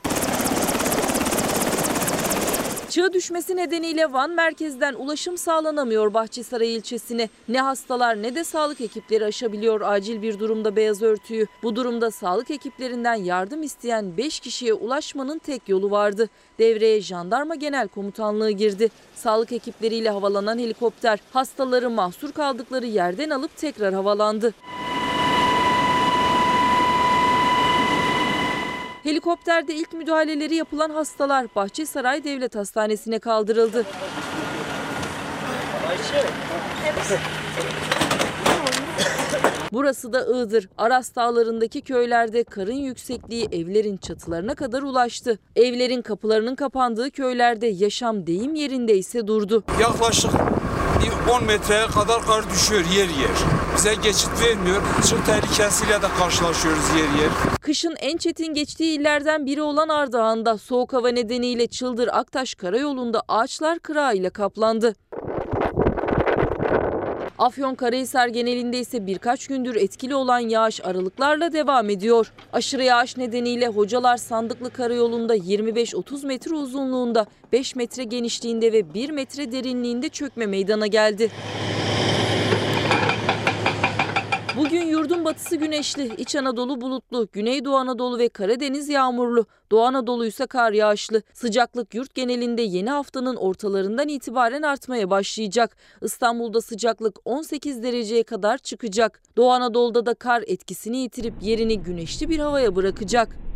Çığ düşmesi nedeniyle Van merkezden ulaşım sağlanamıyor Bahçesaray ilçesine. Ne hastalar ne de sağlık ekipleri aşabiliyor acil bir durumda beyaz örtüyü. Bu durumda sağlık ekiplerinden yardım isteyen 5 kişiye ulaşmanın tek yolu vardı. Devreye Jandarma Genel Komutanlığı girdi. Sağlık ekipleriyle havalanan helikopter hastaları mahsur kaldıkları yerden alıp tekrar havalandı. Helikopterde ilk müdahaleleri yapılan hastalar Bahçesaray Devlet Hastanesi'ne kaldırıldı. Burası da Iğdır. Aras Dağları'ndaki köylerde karın yüksekliği evlerin çatılarına kadar ulaştı. Evlerin kapılarının kapandığı köylerde yaşam deyim yerinde ise durdu. Yaklaşık 10 metreye kadar kar düşüyor yer yer. Bize geçit vermiyor. Çığ tehlikesiyle de karşılaşıyoruz yer yer. Kışın en çetin geçtiği illerden biri olan Ardahan'da soğuk hava nedeniyle Çıldır Aktaş Karayolu'nda ağaçlar kırağıyla kaplandı. Afyonkarahisar genelinde ise birkaç gündür etkili olan yağış aralıklarla devam ediyor. Aşırı yağış nedeniyle Hocalar Sandıklı Karayolu'nda 25-30 metre uzunluğunda, 5 metre genişliğinde ve 1 metre derinliğinde çökme meydana geldi. Bugün yurdun batısı güneşli, İç Anadolu bulutlu, Güneydoğu Anadolu ve Karadeniz yağmurlu. Doğu Anadolu ise kar yağışlı. Sıcaklık yurt genelinde yeni haftanın ortalarından itibaren artmaya başlayacak. İstanbul'da sıcaklık 18 dereceye kadar çıkacak. Doğu Anadolu'da da kar etkisini yitirip yerini güneşli bir havaya bırakacak.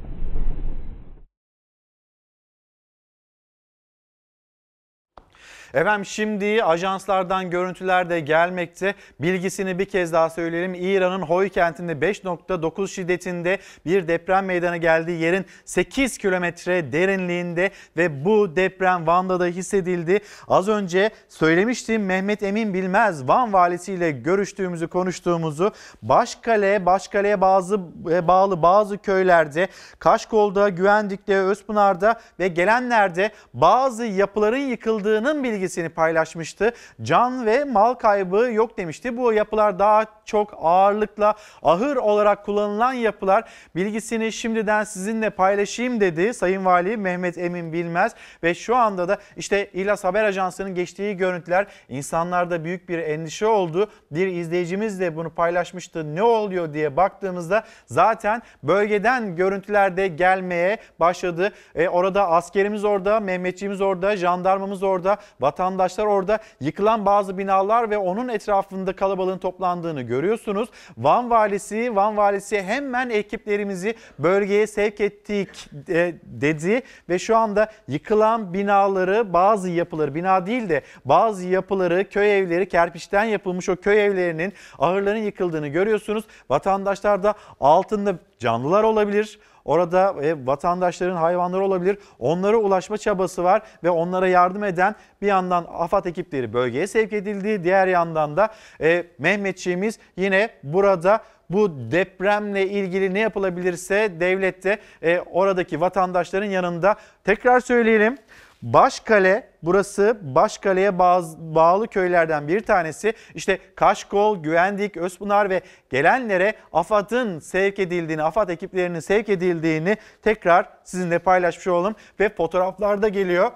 Efendim şimdi ajanslardan görüntüler de gelmekte. Bilgisini bir kez daha söyleyelim. İran'ın Hoy kentinde 5.9 şiddetinde bir deprem meydana geldi. Yerin 8 kilometre derinliğinde ve bu deprem Van'da da hissedildi. Az önce söylemiştim Mehmet Emin Bilmez Van valisiyle görüştüğümüzü konuştuğumuzu Başkale, Başkale'ye bazı e, bağlı bazı köylerde Kaşkol'da, Güvendik'te, Özpınar'da ve gelenlerde bazı yapıların yıkıldığının bilgisini paylaşmıştı. Can ve mal kaybı yok demişti. Bu yapılar daha çok ağırlıkla ahır olarak kullanılan yapılar. Bilgisini şimdiden sizinle paylaşayım dedi Sayın Vali Mehmet Emin Bilmez ve şu anda da işte İlas Haber Ajansı'nın geçtiği görüntüler insanlarda büyük bir endişe oldu. Bir izleyicimiz de bunu paylaşmıştı. Ne oluyor diye baktığımızda zaten bölgeden görüntüler de gelmeye başladı. E, orada askerimiz orada, Mehmetçiğimiz orada, jandarmamız orada, vatandaşlar orada. Yıkılan bazı binalar ve onun etrafında kalabalığın toplandığını görüyorsunuz. Van valisi, Van valisi hemen ekiplerimizi bölgeye sevk ettik e, dedi ve şu anda yıkılan binaları, bazı yapıları, bina değil de bazı yapıları, köy evleri, kerpiçten yapılmış o köy evlerinin ahırların yıkıldığını görüyorsunuz. Vatandaşlar da altında canlılar olabilir. Orada e, vatandaşların hayvanları olabilir. Onlara ulaşma çabası var ve onlara yardım eden bir yandan AFAD ekipleri bölgeye sevk edildi. Diğer yandan da e, Mehmetçiğimiz yine burada bu depremle ilgili ne yapılabilirse devlette e, oradaki vatandaşların yanında. Tekrar söyleyelim. Başkale burası Başkale'ye bağlı köylerden bir tanesi. İşte Kaşkol, Güvendik, Özpınar ve gelenlere AFAD'ın sevk edildiğini, AFAD ekiplerinin sevk edildiğini tekrar sizinle paylaşmış olalım. Ve fotoğraflarda geliyor.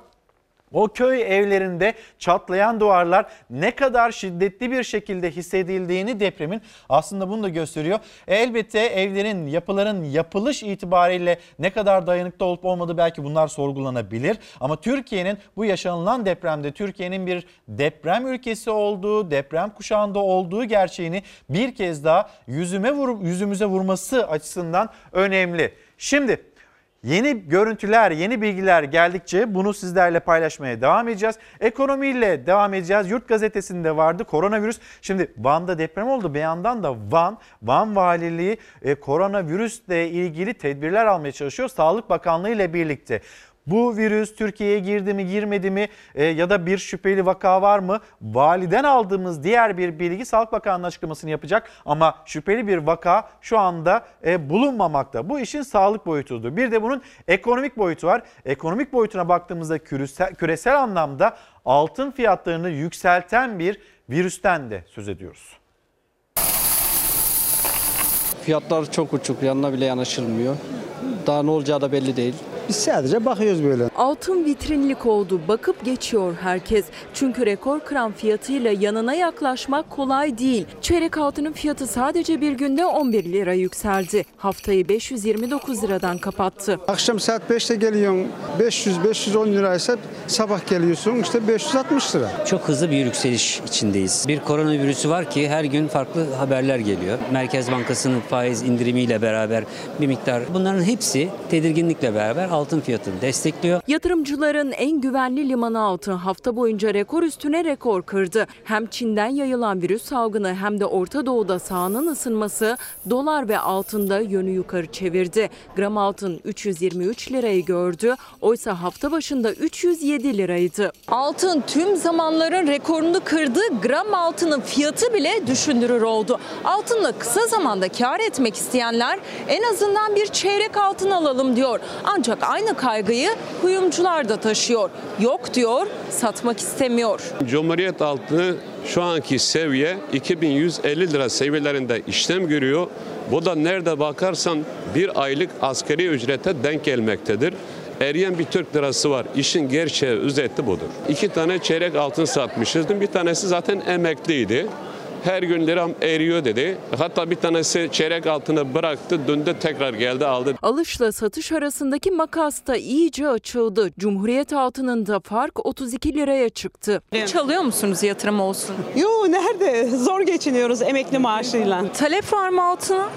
O köy evlerinde çatlayan duvarlar ne kadar şiddetli bir şekilde hissedildiğini depremin aslında bunu da gösteriyor. Elbette evlerin, yapıların yapılış itibariyle ne kadar dayanıklı olup olmadığı belki bunlar sorgulanabilir. Ama Türkiye'nin bu yaşanılan depremde Türkiye'nin bir deprem ülkesi olduğu, deprem kuşağında olduğu gerçeğini bir kez daha yüzüme vur, yüzümüze vurması açısından önemli. Şimdi Yeni görüntüler, yeni bilgiler geldikçe bunu sizlerle paylaşmaya devam edeceğiz. Ekonomiyle devam edeceğiz. Yurt gazetesinde vardı koronavirüs. Şimdi Van'da deprem oldu. Bir yandan da Van, Van Valiliği e, koronavirüsle ilgili tedbirler almaya çalışıyor. Sağlık Bakanlığı ile birlikte. Bu virüs Türkiye'ye girdi mi girmedi mi e, ya da bir şüpheli vaka var mı? Validen aldığımız diğer bir bilgi Sağlık Bakanlığı açıklamasını yapacak ama şüpheli bir vaka şu anda e, bulunmamakta. Bu işin sağlık boyutudur. Bir de bunun ekonomik boyutu var. Ekonomik boyutuna baktığımızda küresel, küresel anlamda altın fiyatlarını yükselten bir virüsten de söz ediyoruz. Fiyatlar çok uçuk, yanına bile yanaşılmıyor. Daha ne olacağı da belli değil. Biz sadece bakıyoruz böyle. Altın vitrinlik oldu. Bakıp geçiyor herkes. Çünkü rekor kıran fiyatıyla yanına yaklaşmak kolay değil. Çeyrek altının fiyatı sadece bir günde 11 lira yükseldi. Haftayı 529 liradan kapattı. Akşam saat 5'te geliyorsun 500-510 liraysa sabah geliyorsun işte 560 lira. Çok hızlı bir yükseliş içindeyiz. Bir koronavirüsü var ki her gün farklı haberler geliyor. Merkez Bankası'nın faiz indirimiyle beraber bir miktar bunların hepsi tedirginlikle beraber altın fiyatını destekliyor. Yatırımcıların en güvenli limanı altın hafta boyunca rekor üstüne rekor kırdı. Hem Çin'den yayılan virüs salgını hem de Orta Doğu'da sahanın ısınması dolar ve altında yönü yukarı çevirdi. Gram altın 323 lirayı gördü. Oysa hafta başında 307 liraydı. Altın tüm zamanların rekorunu kırdı. Gram altının fiyatı bile düşündürür oldu. Altınla kısa zamanda kar etmek isteyenler en azından bir çeyrek altın alalım diyor. Ancak aynı kaygıyı kuyumcular da taşıyor. Yok diyor, satmak istemiyor. Cumhuriyet altını şu anki seviye 2150 lira seviyelerinde işlem görüyor. Bu da nerede bakarsan bir aylık askeri ücrete denk gelmektedir. Eriyen bir Türk lirası var. İşin gerçeği, özeti budur. İki tane çeyrek altın satmışızdım. Bir tanesi zaten emekliydi. Her gün liram eriyor dedi. Hatta bir tanesi çeyrek altını bıraktı, döndü tekrar geldi aldı. Alışla satış arasındaki makas da iyice açıldı. Cumhuriyet altınında fark 32 liraya çıktı. Çalıyor musunuz yatırım olsun? Yo nerede? Zor geçiniyoruz emekli maaşıyla. Talep var mı altına?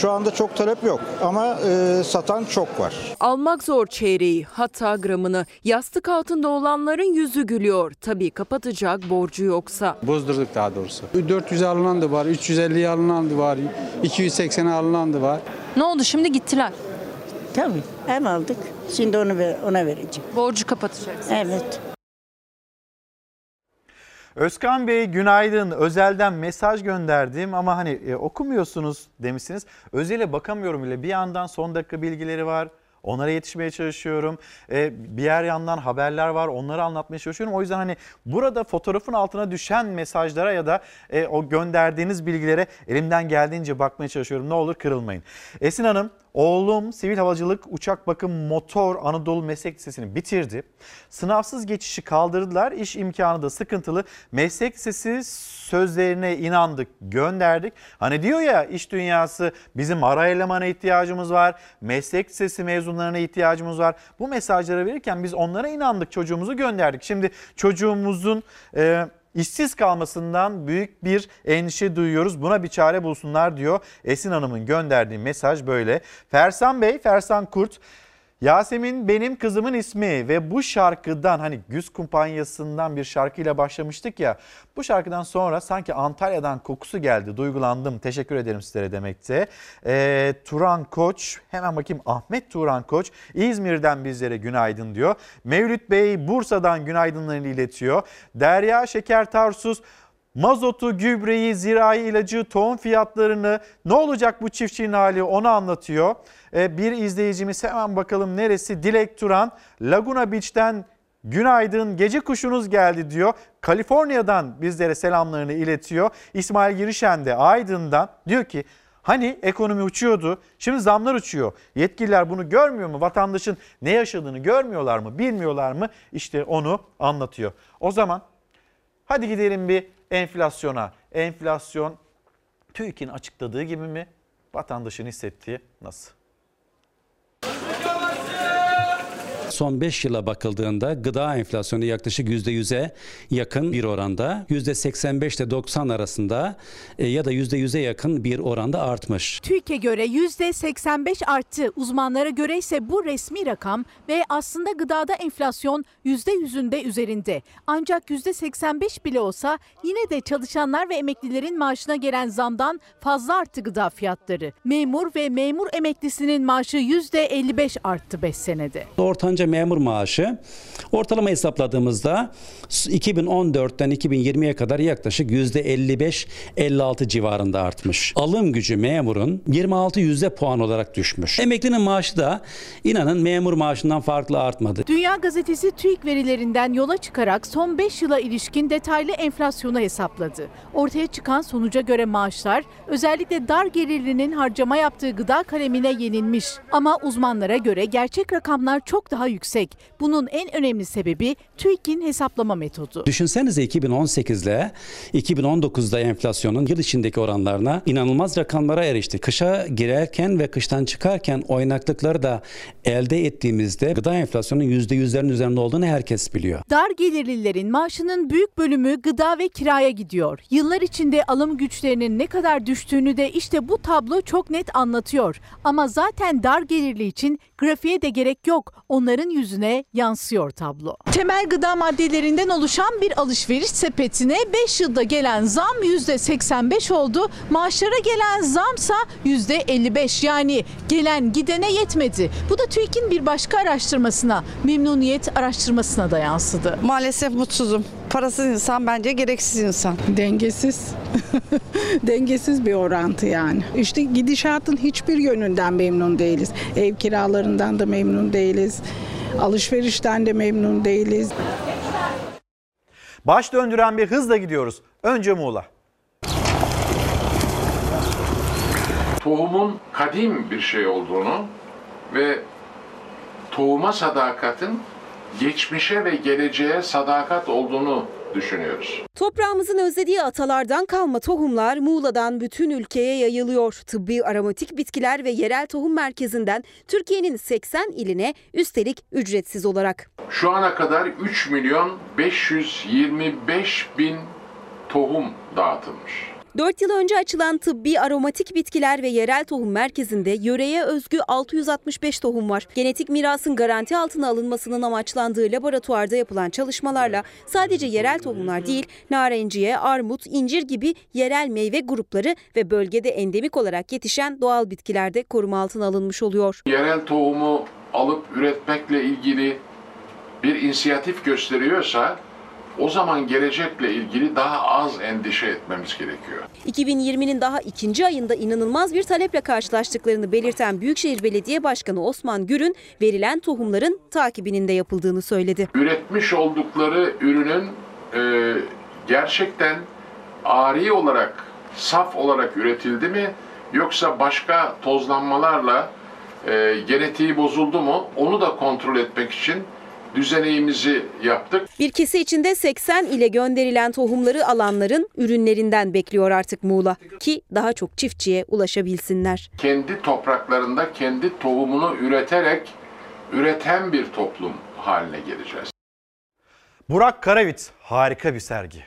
Şu anda çok talep yok ama e, satan çok var. Almak zor çeyreği hatta gramını. Yastık altında olanların yüzü gülüyor. Tabii kapatacak borcu yoksa. Bozdurduk daha doğrusu. 400 alınan da var, 350 alınan da var, 280 alınan da var. Ne oldu şimdi gittiler? Tabii ev aldık. Şimdi onu ver, ona vereceğim. Borcu kapatacaksın. Evet. Özkan Bey günaydın. Özelden mesaj gönderdim ama hani e, okumuyorsunuz demişsiniz. Özele bakamıyorum bile. Bir yandan son dakika bilgileri var. Onlara yetişmeye çalışıyorum. E, bir yer yandan haberler var. Onları anlatmaya çalışıyorum. O yüzden hani burada fotoğrafın altına düşen mesajlara ya da e, o gönderdiğiniz bilgilere elimden geldiğince bakmaya çalışıyorum. Ne olur kırılmayın. Esin Hanım Oğlum sivil havacılık uçak bakım motor Anadolu Meslek Lisesi'ni bitirdi. Sınavsız geçişi kaldırdılar. İş imkanı da sıkıntılı. Meslek Lisesi sözlerine inandık, gönderdik. Hani diyor ya iş dünyası bizim ara elemana ihtiyacımız var. Meslek Lisesi mezunlarına ihtiyacımız var. Bu mesajları verirken biz onlara inandık, çocuğumuzu gönderdik. Şimdi çocuğumuzun e, işsiz kalmasından büyük bir endişe duyuyoruz. Buna bir çare bulsunlar diyor. Esin Hanım'ın gönderdiği mesaj böyle. Fersan Bey, Fersan Kurt Yasemin benim kızımın ismi ve bu şarkıdan hani Güz kumpanyasından bir şarkıyla başlamıştık ya. Bu şarkıdan sonra sanki Antalya'dan kokusu geldi. Duygulandım. Teşekkür ederim sizlere demekte. Ee, Turan Koç hemen bakayım Ahmet Turan Koç İzmir'den bizlere günaydın diyor. Mevlüt Bey Bursa'dan günaydınlarını iletiyor. Derya Şeker Tarsus mazotu, gübreyi, zirai ilacı, tohum fiyatlarını ne olacak bu çiftçinin hali onu anlatıyor. Ee, bir izleyicimiz hemen bakalım neresi? Dilek Turan Laguna Beach'ten günaydın gece kuşunuz geldi diyor. Kaliforniya'dan bizlere selamlarını iletiyor. İsmail Girişen de Aydın'dan diyor ki Hani ekonomi uçuyordu, şimdi zamlar uçuyor. Yetkililer bunu görmüyor mu? Vatandaşın ne yaşadığını görmüyorlar mı, bilmiyorlar mı? İşte onu anlatıyor. O zaman hadi gidelim bir enflasyona. Enflasyon TÜİK'in açıkladığı gibi mi? Vatandaşın hissettiği nasıl? Son 5 yıla bakıldığında gıda enflasyonu yaklaşık %100'e yakın bir oranda, %85 ile 90 arasında e, ya da %100'e yakın bir oranda artmış. TÜİK'e göre %85 arttı. Uzmanlara göre ise bu resmi rakam ve aslında gıdada enflasyon %100'ünde üzerinde. Ancak %85 bile olsa yine de çalışanlar ve emeklilerin maaşına gelen zamdan fazla arttı gıda fiyatları. Memur ve memur emeklisinin maaşı %55 arttı 5 senede. Ortanca memur maaşı ortalama hesapladığımızda 2014'ten 2020'ye kadar yaklaşık %55-56 civarında artmış. Alım gücü memurun 26 yüzde puan olarak düşmüş. Emeklinin maaşı da inanın memur maaşından farklı artmadı. Dünya Gazetesi TÜİK verilerinden yola çıkarak son 5 yıla ilişkin detaylı enflasyonu hesapladı. Ortaya çıkan sonuca göre maaşlar özellikle dar gelirlinin harcama yaptığı gıda kalemine yenilmiş. Ama uzmanlara göre gerçek rakamlar çok daha yüksek. Bunun en önemli sebebi TÜİK'in hesaplama metodu. Düşünsenize 2018 ile 2019'da enflasyonun yıl içindeki oranlarına inanılmaz rakamlara erişti. Kışa girerken ve kıştan çıkarken oynaklıkları da elde ettiğimizde gıda enflasyonunun %100'lerin üzerinde olduğunu herkes biliyor. Dar gelirlilerin maaşının büyük bölümü gıda ve kiraya gidiyor. Yıllar içinde alım güçlerinin ne kadar düştüğünü de işte bu tablo çok net anlatıyor. Ama zaten dar gelirli için grafiğe de gerek yok. Onların yüzüne yansıyor tablo. Temel gıda maddelerinden oluşan bir alışveriş sepetine 5 yılda gelen zam %85 oldu. Maaşlara gelen zamsa %55 yani gelen gidene yetmedi. Bu da TÜİK'in bir başka araştırmasına, memnuniyet araştırmasına da yansıdı. Maalesef mutsuzum. Parasız insan bence gereksiz insan. Dengesiz. Dengesiz bir orantı yani. İşte gidişatın hiçbir yönünden memnun değiliz. Ev kiralarından da memnun değiliz. Alışverişten de memnun değiliz. Baş döndüren bir hızla gidiyoruz. Önce Muğla. tohumun kadim bir şey olduğunu ve tohuma sadakatin geçmişe ve geleceğe sadakat olduğunu düşünüyoruz. Toprağımızın özlediği atalardan kalma tohumlar Muğla'dan bütün ülkeye yayılıyor. Tıbbi aromatik bitkiler ve yerel tohum merkezinden Türkiye'nin 80 iline üstelik ücretsiz olarak. Şu ana kadar 3 milyon 525 bin tohum dağıtılmış. 4 yıl önce açılan tıbbi aromatik bitkiler ve yerel tohum merkezinde yöreye özgü 665 tohum var. Genetik mirasın garanti altına alınmasının amaçlandığı laboratuvarda yapılan çalışmalarla sadece yerel tohumlar değil, narenciye, armut, incir gibi yerel meyve grupları ve bölgede endemik olarak yetişen doğal bitkiler de koruma altına alınmış oluyor. Yerel tohumu alıp üretmekle ilgili bir inisiyatif gösteriyorsa o zaman gelecekle ilgili daha az endişe etmemiz gerekiyor. 2020'nin daha ikinci ayında inanılmaz bir taleple karşılaştıklarını belirten Büyükşehir Belediye Başkanı Osman Gür'ün verilen tohumların takibinin de yapıldığını söyledi. Üretmiş oldukları ürünün e, gerçekten ari olarak, saf olarak üretildi mi yoksa başka tozlanmalarla e, genetiği bozuldu mu onu da kontrol etmek için düzeneğimizi yaptık. Bir kese içinde 80 ile gönderilen tohumları alanların ürünlerinden bekliyor artık Muğla ki daha çok çiftçiye ulaşabilsinler. Kendi topraklarında kendi tohumunu üreterek üreten bir toplum haline geleceğiz. Burak Karavit harika bir sergi.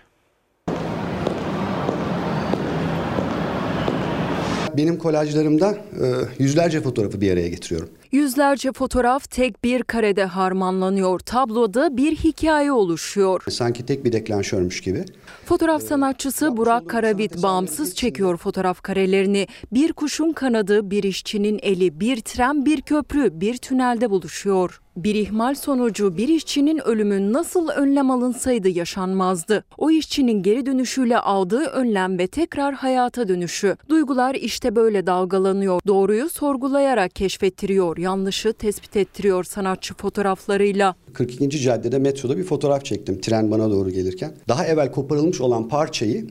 Benim kolajlarımda e, yüzlerce fotoğrafı bir araya getiriyorum. Yüzlerce fotoğraf tek bir karede harmanlanıyor. Tabloda bir hikaye oluşuyor. Sanki tek bir deklanşörmüş gibi. Fotoğraf sanatçısı Burak Karabit bağımsız çekiyor fotoğraf karelerini. Bir kuşun kanadı, bir işçinin eli, bir tren, bir köprü, bir tünelde buluşuyor. Bir ihmal sonucu bir işçinin ölümü nasıl önlem alınsaydı yaşanmazdı. O işçinin geri dönüşüyle aldığı önlem ve tekrar hayata dönüşü. Duygular işte böyle dalgalanıyor. Doğruyu sorgulayarak keşfettiriyor, yanlışı tespit ettiriyor sanatçı fotoğraflarıyla. 42. caddede metroda bir fotoğraf çektim tren bana doğru gelirken. Daha evvel koparılmış olan parçayı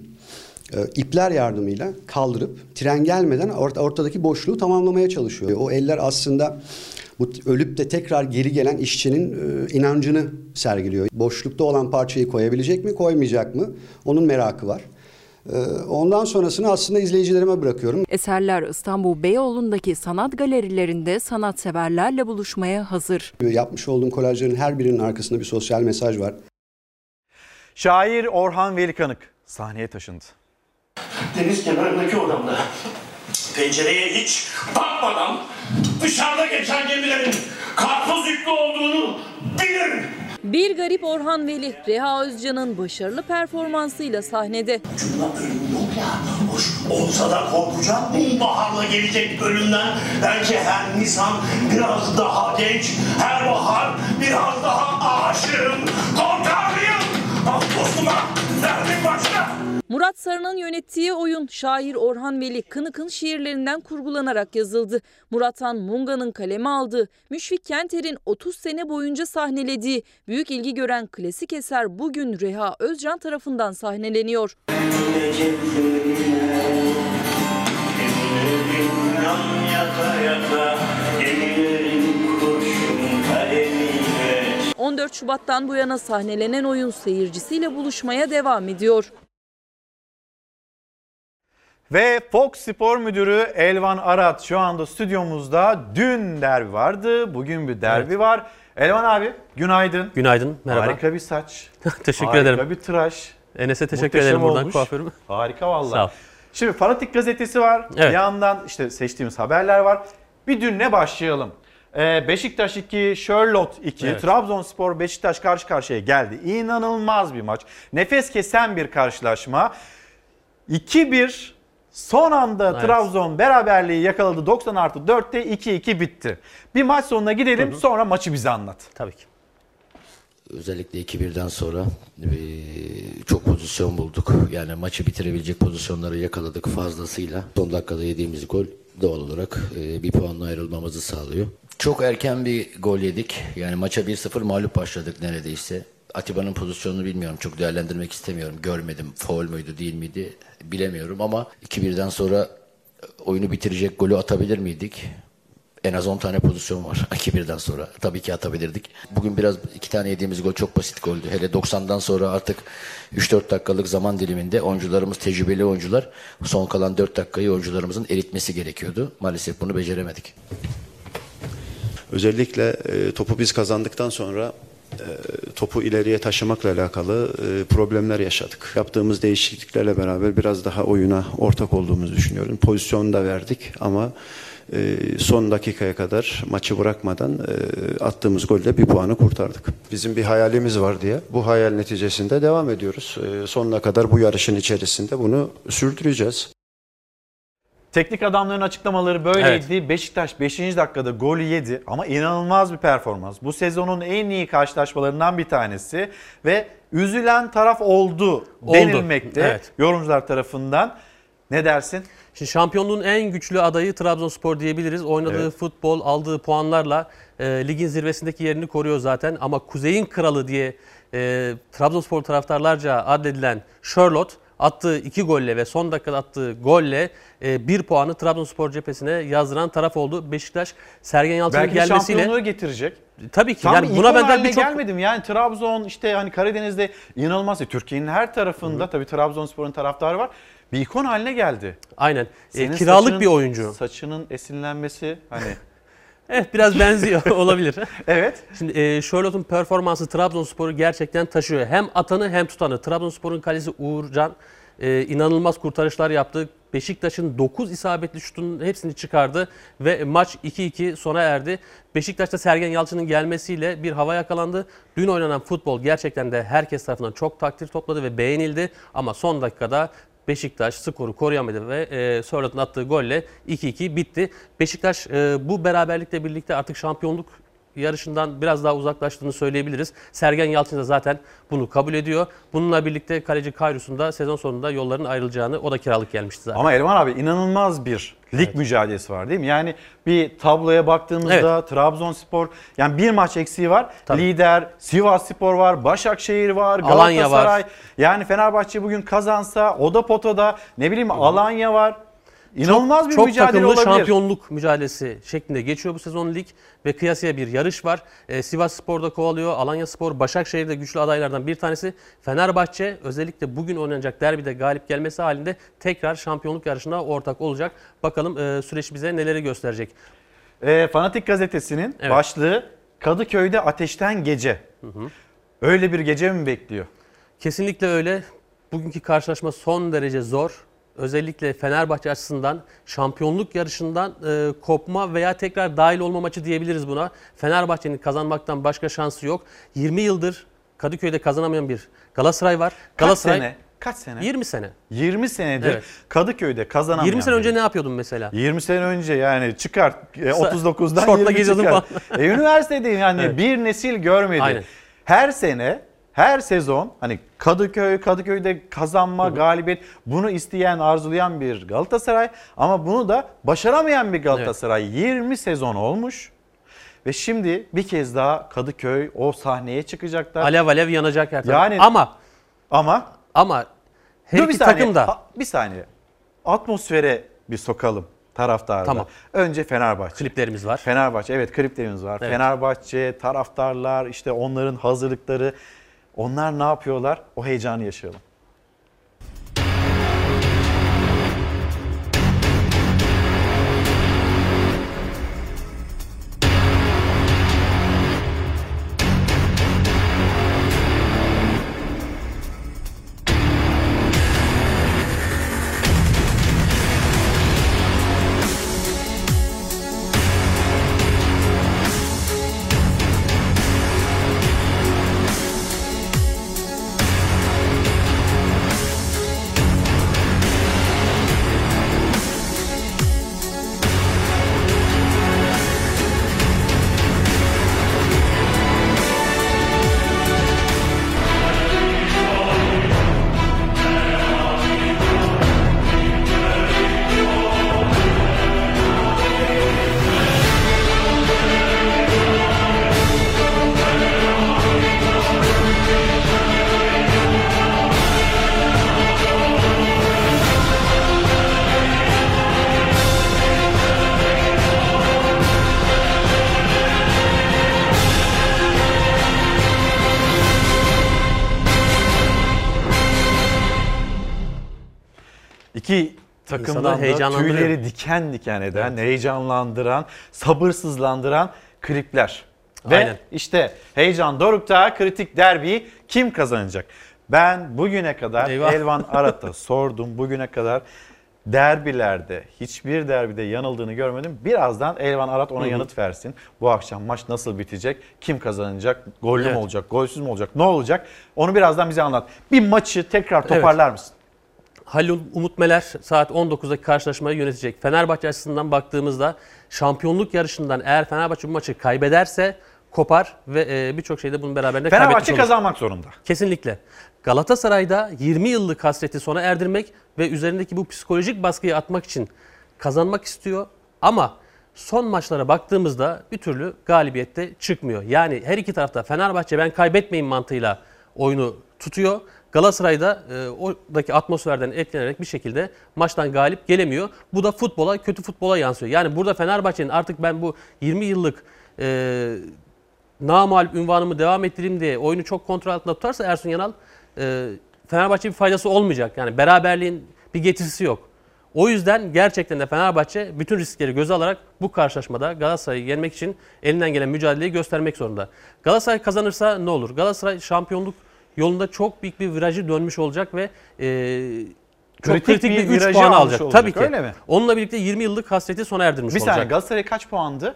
e, ipler yardımıyla kaldırıp tren gelmeden ort- ortadaki boşluğu tamamlamaya çalışıyor. O eller aslında bu ölüp de tekrar geri gelen işçinin e, inancını sergiliyor. Boşlukta olan parçayı koyabilecek mi, koymayacak mı? Onun merakı var. E, ondan sonrasını aslında izleyicilerime bırakıyorum. Eserler İstanbul Beyoğlu'ndaki sanat galerilerinde sanatseverlerle buluşmaya hazır. Yapmış olduğum kolajların her birinin arkasında bir sosyal mesaj var. Şair Orhan Velikanık sahneye taşındı. Deniz kenarındaki odamda pencereye hiç bakmadan dışarıda geçen gemilerin karpuz yüklü olduğunu bilirim. Bir garip Orhan Veli, Reha Özcan'ın başarılı performansıyla sahnede. Olsa da korkacak bu baharla gelecek ölümden. Bence her Nisan biraz daha genç, her bahar biraz daha aşığım. Korkar mıyım? Ah dostuma, derdim başka. Murat Sarı'nın yönettiği oyun şair Orhan Veli Kınık'ın şiirlerinden kurgulanarak yazıldı. Murat Han Munga'nın kaleme aldığı, Müşfik Kenter'in 30 sene boyunca sahnelediği, büyük ilgi gören klasik eser bugün Reha Özcan tarafından sahneleniyor. Kurşun kalemiyle. 14 Şubat'tan bu yana sahnelenen oyun seyircisiyle buluşmaya devam ediyor. Ve Fox Spor Müdürü Elvan Arat şu anda stüdyomuzda. Dün derbi vardı, bugün bir derbi Evet. var. Elvan abi günaydın. Günaydın, merhaba. Harika bir saç. Teşekkür Harika ederim. bir tıraş. Enes'e teşekkür Muhteşem ederim buradan olmuş. kuaförüme. Harika vallahi. Sağ ol. Şimdi Fanatik gazetesi var. Evet. Bir yandan işte seçtiğimiz haberler var. Bir dünle başlayalım. Ee, Beşiktaş 2, Charlotte 2, Evet. Trabzonspor Beşiktaş karşı karşıya geldi. İnanılmaz bir maç. Nefes kesen bir karşılaşma. 2-1 son anda Evet. Trabzon beraberliği yakaladı. 90 artı 4'te 2-2 bitti. Bir maç sonuna gidelim sonra maçı bize anlat. Tabii ki. Özellikle 2-1'den sonra e, çok pozisyon bulduk. Yani maçı bitirebilecek pozisyonları yakaladık fazlasıyla. Son dakikada yediğimiz gol doğal olarak e, bir puanla ayrılmamızı sağlıyor. Çok erken bir gol yedik. Yani maça 1-0 mağlup başladık neredeyse. Atiba'nın pozisyonunu bilmiyorum. Çok değerlendirmek istemiyorum. Görmedim. Foul müydü değil miydi bilemiyorum ama 2-1'den sonra oyunu bitirecek golü atabilir miydik? En az 10 tane pozisyon var 2-1'den sonra. Tabii ki atabilirdik. Bugün biraz iki tane yediğimiz gol çok basit goldü. Hele 90'dan sonra artık 3-4 dakikalık zaman diliminde oyuncularımız tecrübeli oyuncular. Son kalan 4 dakikayı oyuncularımızın eritmesi gerekiyordu. Maalesef bunu beceremedik. Özellikle e, topu biz kazandıktan sonra topu ileriye taşımakla alakalı e, problemler yaşadık. Yaptığımız değişikliklerle beraber biraz daha oyuna ortak olduğumuzu düşünüyorum. Pozisyonu da verdik ama e, son dakikaya kadar maçı bırakmadan e, attığımız golle bir puanı kurtardık. Bizim bir hayalimiz var diye bu hayal neticesinde devam ediyoruz. Sonuna kadar bu yarışın içerisinde bunu sürdüreceğiz. Teknik adamların açıklamaları böyleydi. Beşiktaş 5. dakikada golü yedi ama inanılmaz bir performans. Bu sezonun en iyi karşılaşmalarından bir tanesi ve üzülen taraf oldu, Oldu. denilmekte Evet. yorumcular tarafından. Ne dersin? Şimdi şampiyonluğun en güçlü adayı Trabzonspor diyebiliriz. Oynadığı Evet. futbol, aldığı puanlarla e, ligin zirvesindeki yerini koruyor zaten. Ama Kuzey'in kralı diye e, Trabzonspor taraftarlarca adledilen Charlotte attığı iki golle ve son dakikada attığı golle e, bir puanı Trabzonspor cephesine yazdıran taraf oldu. Beşiktaş Sergen Yalçın'ın Belki gelmesiyle şampiyonluğu getirecek. Tabii ki Tam yani buna haline birçok gelmedim. Yani Trabzon işte hani Karadeniz'de inanılmaz. Türkiye'nin her tarafında tabii Trabzonspor'un taraftarı var. Bir ikon haline geldi. Aynen. E, Senin kiralık saçının- bir oyuncu. Saçının esinlenmesi hani Evet biraz benziyor olabilir. Evet. Şimdi e, Charlotte'un performansı Trabzonspor'u gerçekten taşıyor. Hem atanı hem tutanı. Trabzonspor'un kalesi Uğurcan e, inanılmaz kurtarışlar yaptı. Beşiktaş'ın 9 isabetli şutunun hepsini çıkardı ve maç 2-2 sona erdi. Beşiktaş'ta Sergen Yalçın'ın gelmesiyle bir hava yakalandı. Dün oynanan futbol gerçekten de herkes tarafından çok takdir topladı ve beğenildi. Ama son dakikada Beşiktaş skoru koruyamadı ve e, Sörlot'un attığı golle 2-2 bitti. Beşiktaş e, bu beraberlikle birlikte artık şampiyonluk yarışından biraz daha uzaklaştığını söyleyebiliriz. Sergen Yalçın da zaten bunu kabul ediyor. Bununla birlikte kaleci Kayrus'un da sezon sonunda yolların ayrılacağını o da kiralık gelmişti zaten. Ama Elman abi inanılmaz bir lig mücadelesi var değil mi? Yani bir tabloya baktığımızda Trabzonspor yani bir maç eksiği var. Lider Sivas Spor var, Başakşehir var, Alanya var. Galatasaray. Yani Fenerbahçe bugün kazansa o da potada ne bileyim Alanya var. İnanılmaz çok, bir çok mücadele takımlı olabilir. şampiyonluk mücadelesi şeklinde geçiyor bu sezon lig ve kıyasıya bir yarış var. Ee, Sivas Spor'da kovalıyor, Alanya Spor, Başakşehir de güçlü adaylardan bir tanesi. Fenerbahçe özellikle bugün oynanacak derbide galip gelmesi halinde tekrar şampiyonluk yarışına ortak olacak. Bakalım e, süreç bize neleri gösterecek. E, Fanatik gazetesinin Evet. başlığı Kadıköy'de ateşten gece. Öyle bir gece mi bekliyor? Kesinlikle öyle. Bugünkü karşılaşma son derece zor. Özellikle Fenerbahçe açısından şampiyonluk yarışından e, kopma veya tekrar dahil olma maçı diyebiliriz buna. Fenerbahçe'nin kazanmaktan başka şansı yok. 20 yıldır Kadıköy'de kazanamayan bir Galatasaray var. Kaç Galatasaray sene? Kaç sene? 20 sene. 20 senedir Evet. Kadıköy'de kazanamayan 20 sene biri. önce ne yapıyordun mesela? 20 sene önce yani çıkart e, Sa- 39'dan şortla 20 geziyordun çıkar. falan. E, üniversitedeyim yani Evet. bir nesil görmedi. Aynen. Her sene her sezon hani Kadıköy, Kadıköy'de kazanma, galibiyet bunu isteyen, arzulayan bir Galatasaray ama bunu da başaramayan bir Galatasaray. 20 sezon olmuş ve şimdi bir kez daha Kadıköy o sahneye çıkacaklar. Alev alev yanacak her. Yani- ama Ama ama her Dur iki bir saniye. takım da bir saniye. Atmosfere bir sokalım taraftarda. Tamam. Önce Fenerbahçe. kliplerimiz var. Fenerbahçe evet kliplerimiz var. Evet. Fenerbahçe, taraftarlar, işte onların hazırlıkları. Onlar ne yapıyorlar? O heyecanı yaşayalım. İki İnsanı da tüyleri diken diken eden, heyecanlandıran, sabırsızlandıran klipler. Ve Aynen. işte heyecan dorukta kritik derbiyi kim kazanacak? Ben bugüne kadar Eyvah. Elvan Arat'a sordum. Bugüne kadar derbilerde hiçbir derbide yanıldığını görmedim. Birazdan Elvan Arat ona Hı hı. yanıt versin. Bu akşam maç nasıl bitecek? Kim kazanacak? Gollü mü Evet. olacak? Golsüz mü olacak? Ne olacak? Onu birazdan bize anlat. Bir maçı tekrar toparlar mısın? Halil Umut Meler saat 19'daki karşılaşmayı yönetecek. Fenerbahçe açısından baktığımızda şampiyonluk yarışından eğer Fenerbahçe bu maçı kaybederse kopar ve e, birçok şeyde bunun beraberinde Fenerbahçe kaybetmiş olur. kazanmak zorunda. Kesinlikle. Galatasaray'da 20 yıllık hasreti sona erdirmek ve üzerindeki bu psikolojik baskıyı atmak için kazanmak istiyor. Ama son maçlara baktığımızda bir türlü galibiyette çıkmıyor. Yani her iki tarafta Fenerbahçe ben kaybetmeyin mantığıyla oyunu tutuyor. Galatasaray'da e, oradaki atmosferden etkilenerek bir şekilde maçtan galip gelemiyor. Bu da futbola, kötü futbola yansıyor. Yani burada Fenerbahçe'nin artık ben bu 20 yıllık e, namalip ünvanımı devam ettireyim diye oyunu çok kontrol altında tutarsa Ersun Yanal e, Fenerbahçe bir faydası olmayacak. Yani beraberliğin bir getirisi yok. O yüzden gerçekten de Fenerbahçe bütün riskleri göze alarak bu karşılaşmada Galatasaray'ı yenmek için elinden gelen mücadeleyi göstermek zorunda. Galatasaray kazanırsa ne olur? Galatasaray şampiyonluk yolunda çok büyük bir virajı dönmüş olacak ve e, çok Kritik kritik, bir bir 3 virajı puan alacak. olacak, Tabii ki. öyle mi? Onunla birlikte 20 yıllık hasreti sona erdirmiş Bir olacak. saniye Galatasaray kaç puandı?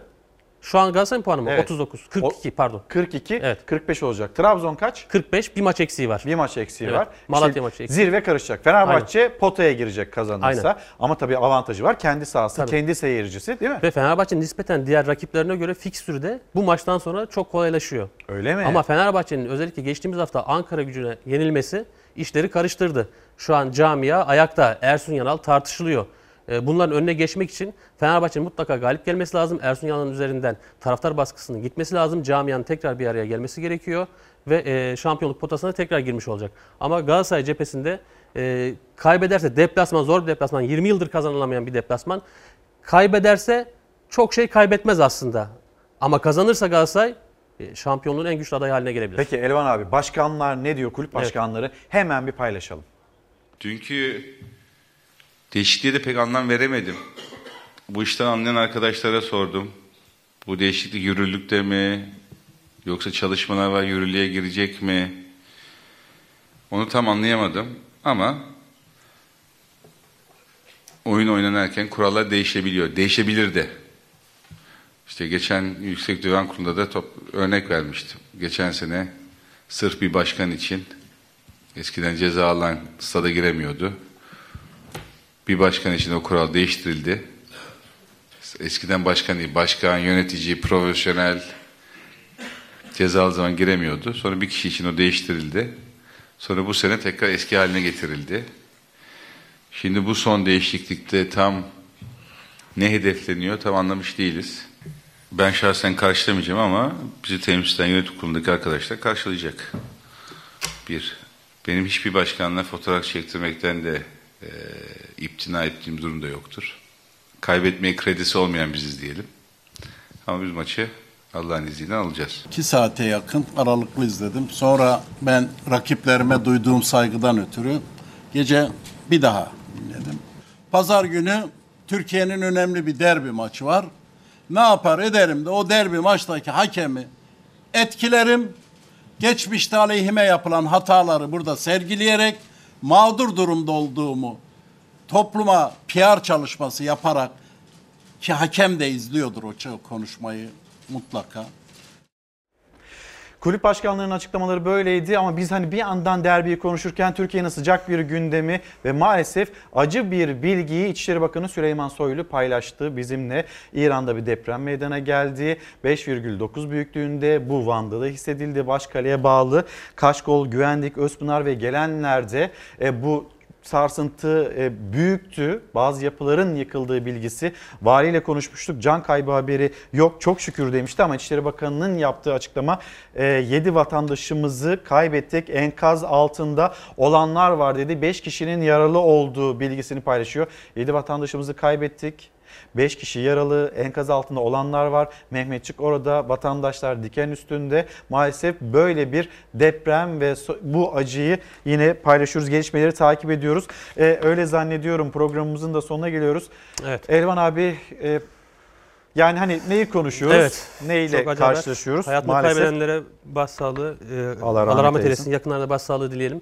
Şu an Galatasaray'ın puanı mı? Evet. 39. 42 pardon. 42, Evet. 45 olacak. Trabzon kaç? 45 bir maç eksiği var. Bir maç eksiği Evet, var. Malatya İşte maçı eksiği. Zirve karışacak. Fenerbahçe potaya girecek kazanırsa. Aynen. Ama tabii avantajı var. Kendi sahası, Tabii. kendi seyircisi değil mi? Ve Fenerbahçe nispeten diğer rakiplerine göre fikstürde bu maçtan sonra çok kolaylaşıyor. Öyle mi? Ama Fenerbahçe'nin özellikle geçtiğimiz hafta Ankara gücüne yenilmesi işleri karıştırdı. Şu an camia ayakta. Ersun Yanal tartışılıyor. Ee, Bunların önüne geçmek için Fenerbahçe'nin mutlaka galip gelmesi lazım. Ersun Yanal'ın üzerinden taraftar baskısının gitmesi lazım. Camianın tekrar bir araya gelmesi gerekiyor. Ve e, şampiyonluk potasına tekrar girmiş olacak. Ama Galatasaray cephesinde e, kaybederse deplasman zor bir deplasman. 20 yıldır kazanılamayan bir deplasman. Kaybederse çok şey kaybetmez aslında. Ama kazanırsa Galatasaray e, şampiyonluğun en güçlü adayı haline gelebilir. Peki Elvan abi başkanlar ne diyor kulüp Evet. başkanları? Hemen bir paylaşalım. Dünkü değişikliğe de pek anlam veremedim. Bu işten anlayan arkadaşlara sordum. Bu değişiklik yürürlükte mi? Yoksa çalışmalar var yürürlüğe girecek mi? Onu tam anlayamadım ama oyun oynanırken kurallar değişebiliyor. Değişebilir de. İşte geçen Yüksek Divan Kurulu'nda da top, örnek vermiştim. Geçen sene sırf bir başkan için eskiden ceza alan stada giremiyordu. Bir başkan için o kural değiştirildi. Eskiden başkan değil, başkan, yönetici, profesyonel cezalı zaman giremiyordu. Sonra bir kişi için o değiştirildi. Sonra bu sene tekrar eski haline getirildi. Şimdi bu son değişiklikte tam ne hedefleniyor tam anlamış değiliz. Ben şahsen karşılamayacağım ama bizi temsilen yönetim kurulundaki arkadaşlar karşılayacak. Bir, benim hiçbir başkanla fotoğraf çektirmekten de e, iptina ettiğim durum da yoktur. Kaybetmeye kredisi olmayan biziz diyelim. Ama biz maçı Allah'ın izniyle alacağız. 2 saate yakın aralıklı izledim. Sonra ben rakiplerime duyduğum saygıdan ötürü gece bir daha dinledim. Pazar günü Türkiye'nin önemli bir derbi maçı var. Ne yapar ederim de o derbi maçtaki hakemi etkilerim. Geçmişte aleyhime yapılan hataları burada sergileyerek mağdur durumda olduğumu topluma PR çalışması yaparak ki hakem de izliyordur o konuşmayı mutlaka. Kulüp başkanlarının açıklamaları böyleydi ama biz hani bir yandan derbiyi konuşurken Türkiye'nin sıcak bir gündemi ve maalesef acı bir bilgiyi İçişleri Bakanı Süleyman Soylu paylaştı bizimle. İran'da bir deprem meydana geldi. 5,9 büyüklüğünde bu Van'da da hissedildi. Başkale'ye bağlı Kaşkol, Güvendik, Özpınar ve gelenlerde e, bu sarsıntı e, büyüktü. Bazı yapıların yıkıldığı bilgisi. Valiyle konuşmuştuk. Can kaybı haberi yok çok şükür demişti ama İçişleri Bakanı'nın yaptığı açıklama 7 e, vatandaşımızı kaybettik. Enkaz altında olanlar var dedi. 5 kişinin yaralı olduğu bilgisini paylaşıyor. 7 vatandaşımızı kaybettik. 5 kişi yaralı, enkaz altında olanlar var. Mehmetçik orada, vatandaşlar diken üstünde. Maalesef böyle bir deprem ve bu acıyı yine paylaşıyoruz. Gelişmeleri takip ediyoruz. Ee, öyle zannediyorum programımızın da sonuna geliyoruz. Evet. Elvan abi e, yani hani neyi konuşuyoruz? Evet. Neyle karşılaşıyoruz? Hayatını Maalesef. kaybedenlere başsağlığı, e, Allah, Allah rahmet, rahmet eylesin. Yakınlarına başsağlığı dileyelim.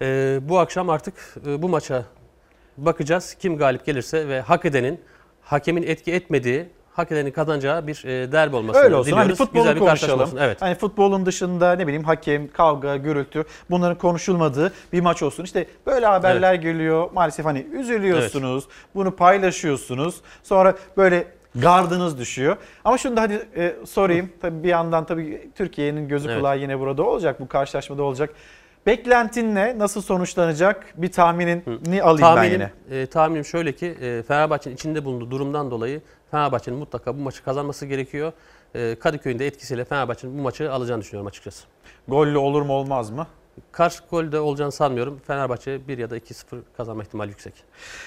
E, bu akşam artık e, bu maça bakacağız. Kim galip gelirse ve hak edenin hakemin etki etmediği hak edenin kazanacağı bir e, derbi olmasını Öyle olsun. diliyoruz. Hani futbolu Güzel bir konuşalım. Olsun. Evet. Hani futbolun dışında ne bileyim hakem, kavga, gürültü bunların konuşulmadığı bir maç olsun. İşte böyle haberler evet. geliyor. Maalesef hani üzülüyorsunuz. Evet. Bunu paylaşıyorsunuz. Sonra böyle gardınız düşüyor. Ama şunu da hadi e, sorayım. Tabii bir yandan tabii Türkiye'nin gözü evet. kulağı yine burada olacak. Bu karşılaşmada olacak. Beklentin ne? Nasıl sonuçlanacak? Bir tahminini alayım tahminim, ben yine. E, tahminim şöyle ki e, Fenerbahçe'nin içinde bulunduğu durumdan dolayı Fenerbahçe'nin mutlaka bu maçı kazanması gerekiyor. E, Kadıköy'ün de etkisiyle Fenerbahçe'nin bu maçı alacağını düşünüyorum açıkçası. Gollü olur mu olmaz mı? Karşı golde olacağını sanmıyorum. Fenerbahçe 1 ya da 2-0 kazanma ihtimali yüksek.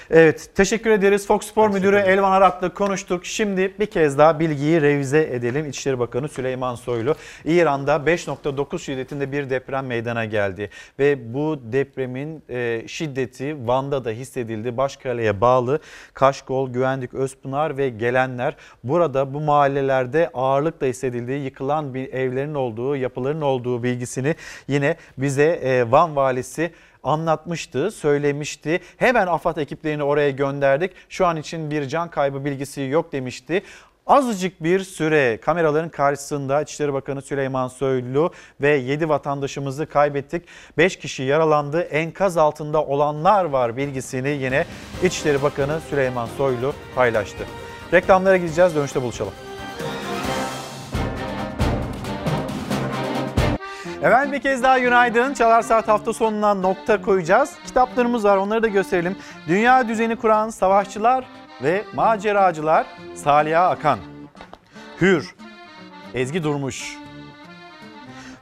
Evet teşekkür ederiz. Fox Spor Müdürü Elvan Arat'la konuştuk. Şimdi bir kez daha bilgiyi revize edelim. İçişleri Bakanı Süleyman Soylu. İran'da 5.9 şiddetinde bir deprem meydana geldi. Ve bu depremin e, şiddeti Van'da da hissedildi. Başkale'ye bağlı Kaşkol, Güvendik, Özpınar ve gelenler. Burada bu mahallelerde ağırlıkla hissedildiği yıkılan bir evlerin olduğu, yapıların olduğu bilgisini yine bize e, Van valisi anlatmıştı, söylemişti. Hemen AFAD ekiplerini oraya gönderdik. Şu an için bir can kaybı bilgisi yok demişti. Azıcık bir süre kameraların karşısında İçişleri Bakanı Süleyman Soylu ve 7 vatandaşımızı kaybettik. 5 kişi yaralandı. Enkaz altında olanlar var bilgisini yine İçişleri Bakanı Süleyman Soylu paylaştı. Reklamlara gideceğiz. Dönüşte buluşalım. Efendim bir kez daha günaydın. Çalar Saat hafta sonuna nokta koyacağız. Kitaplarımız var onları da gösterelim. Dünya düzeni kuran savaşçılar ve maceracılar Saliha Akan. Hür, Ezgi Durmuş.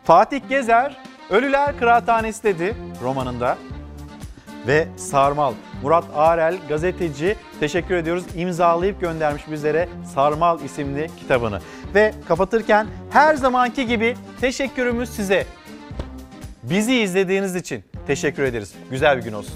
Fatih Gezer, Ölüler Kıraathanesi dedi romanında. Ve Sarmal, Murat Arel gazeteci teşekkür ediyoruz. İmzalayıp göndermiş bizlere Sarmal isimli kitabını. Ve kapatırken her zamanki gibi teşekkürümüz size. Bizi izlediğiniz için teşekkür ederiz. Güzel bir gün olsun.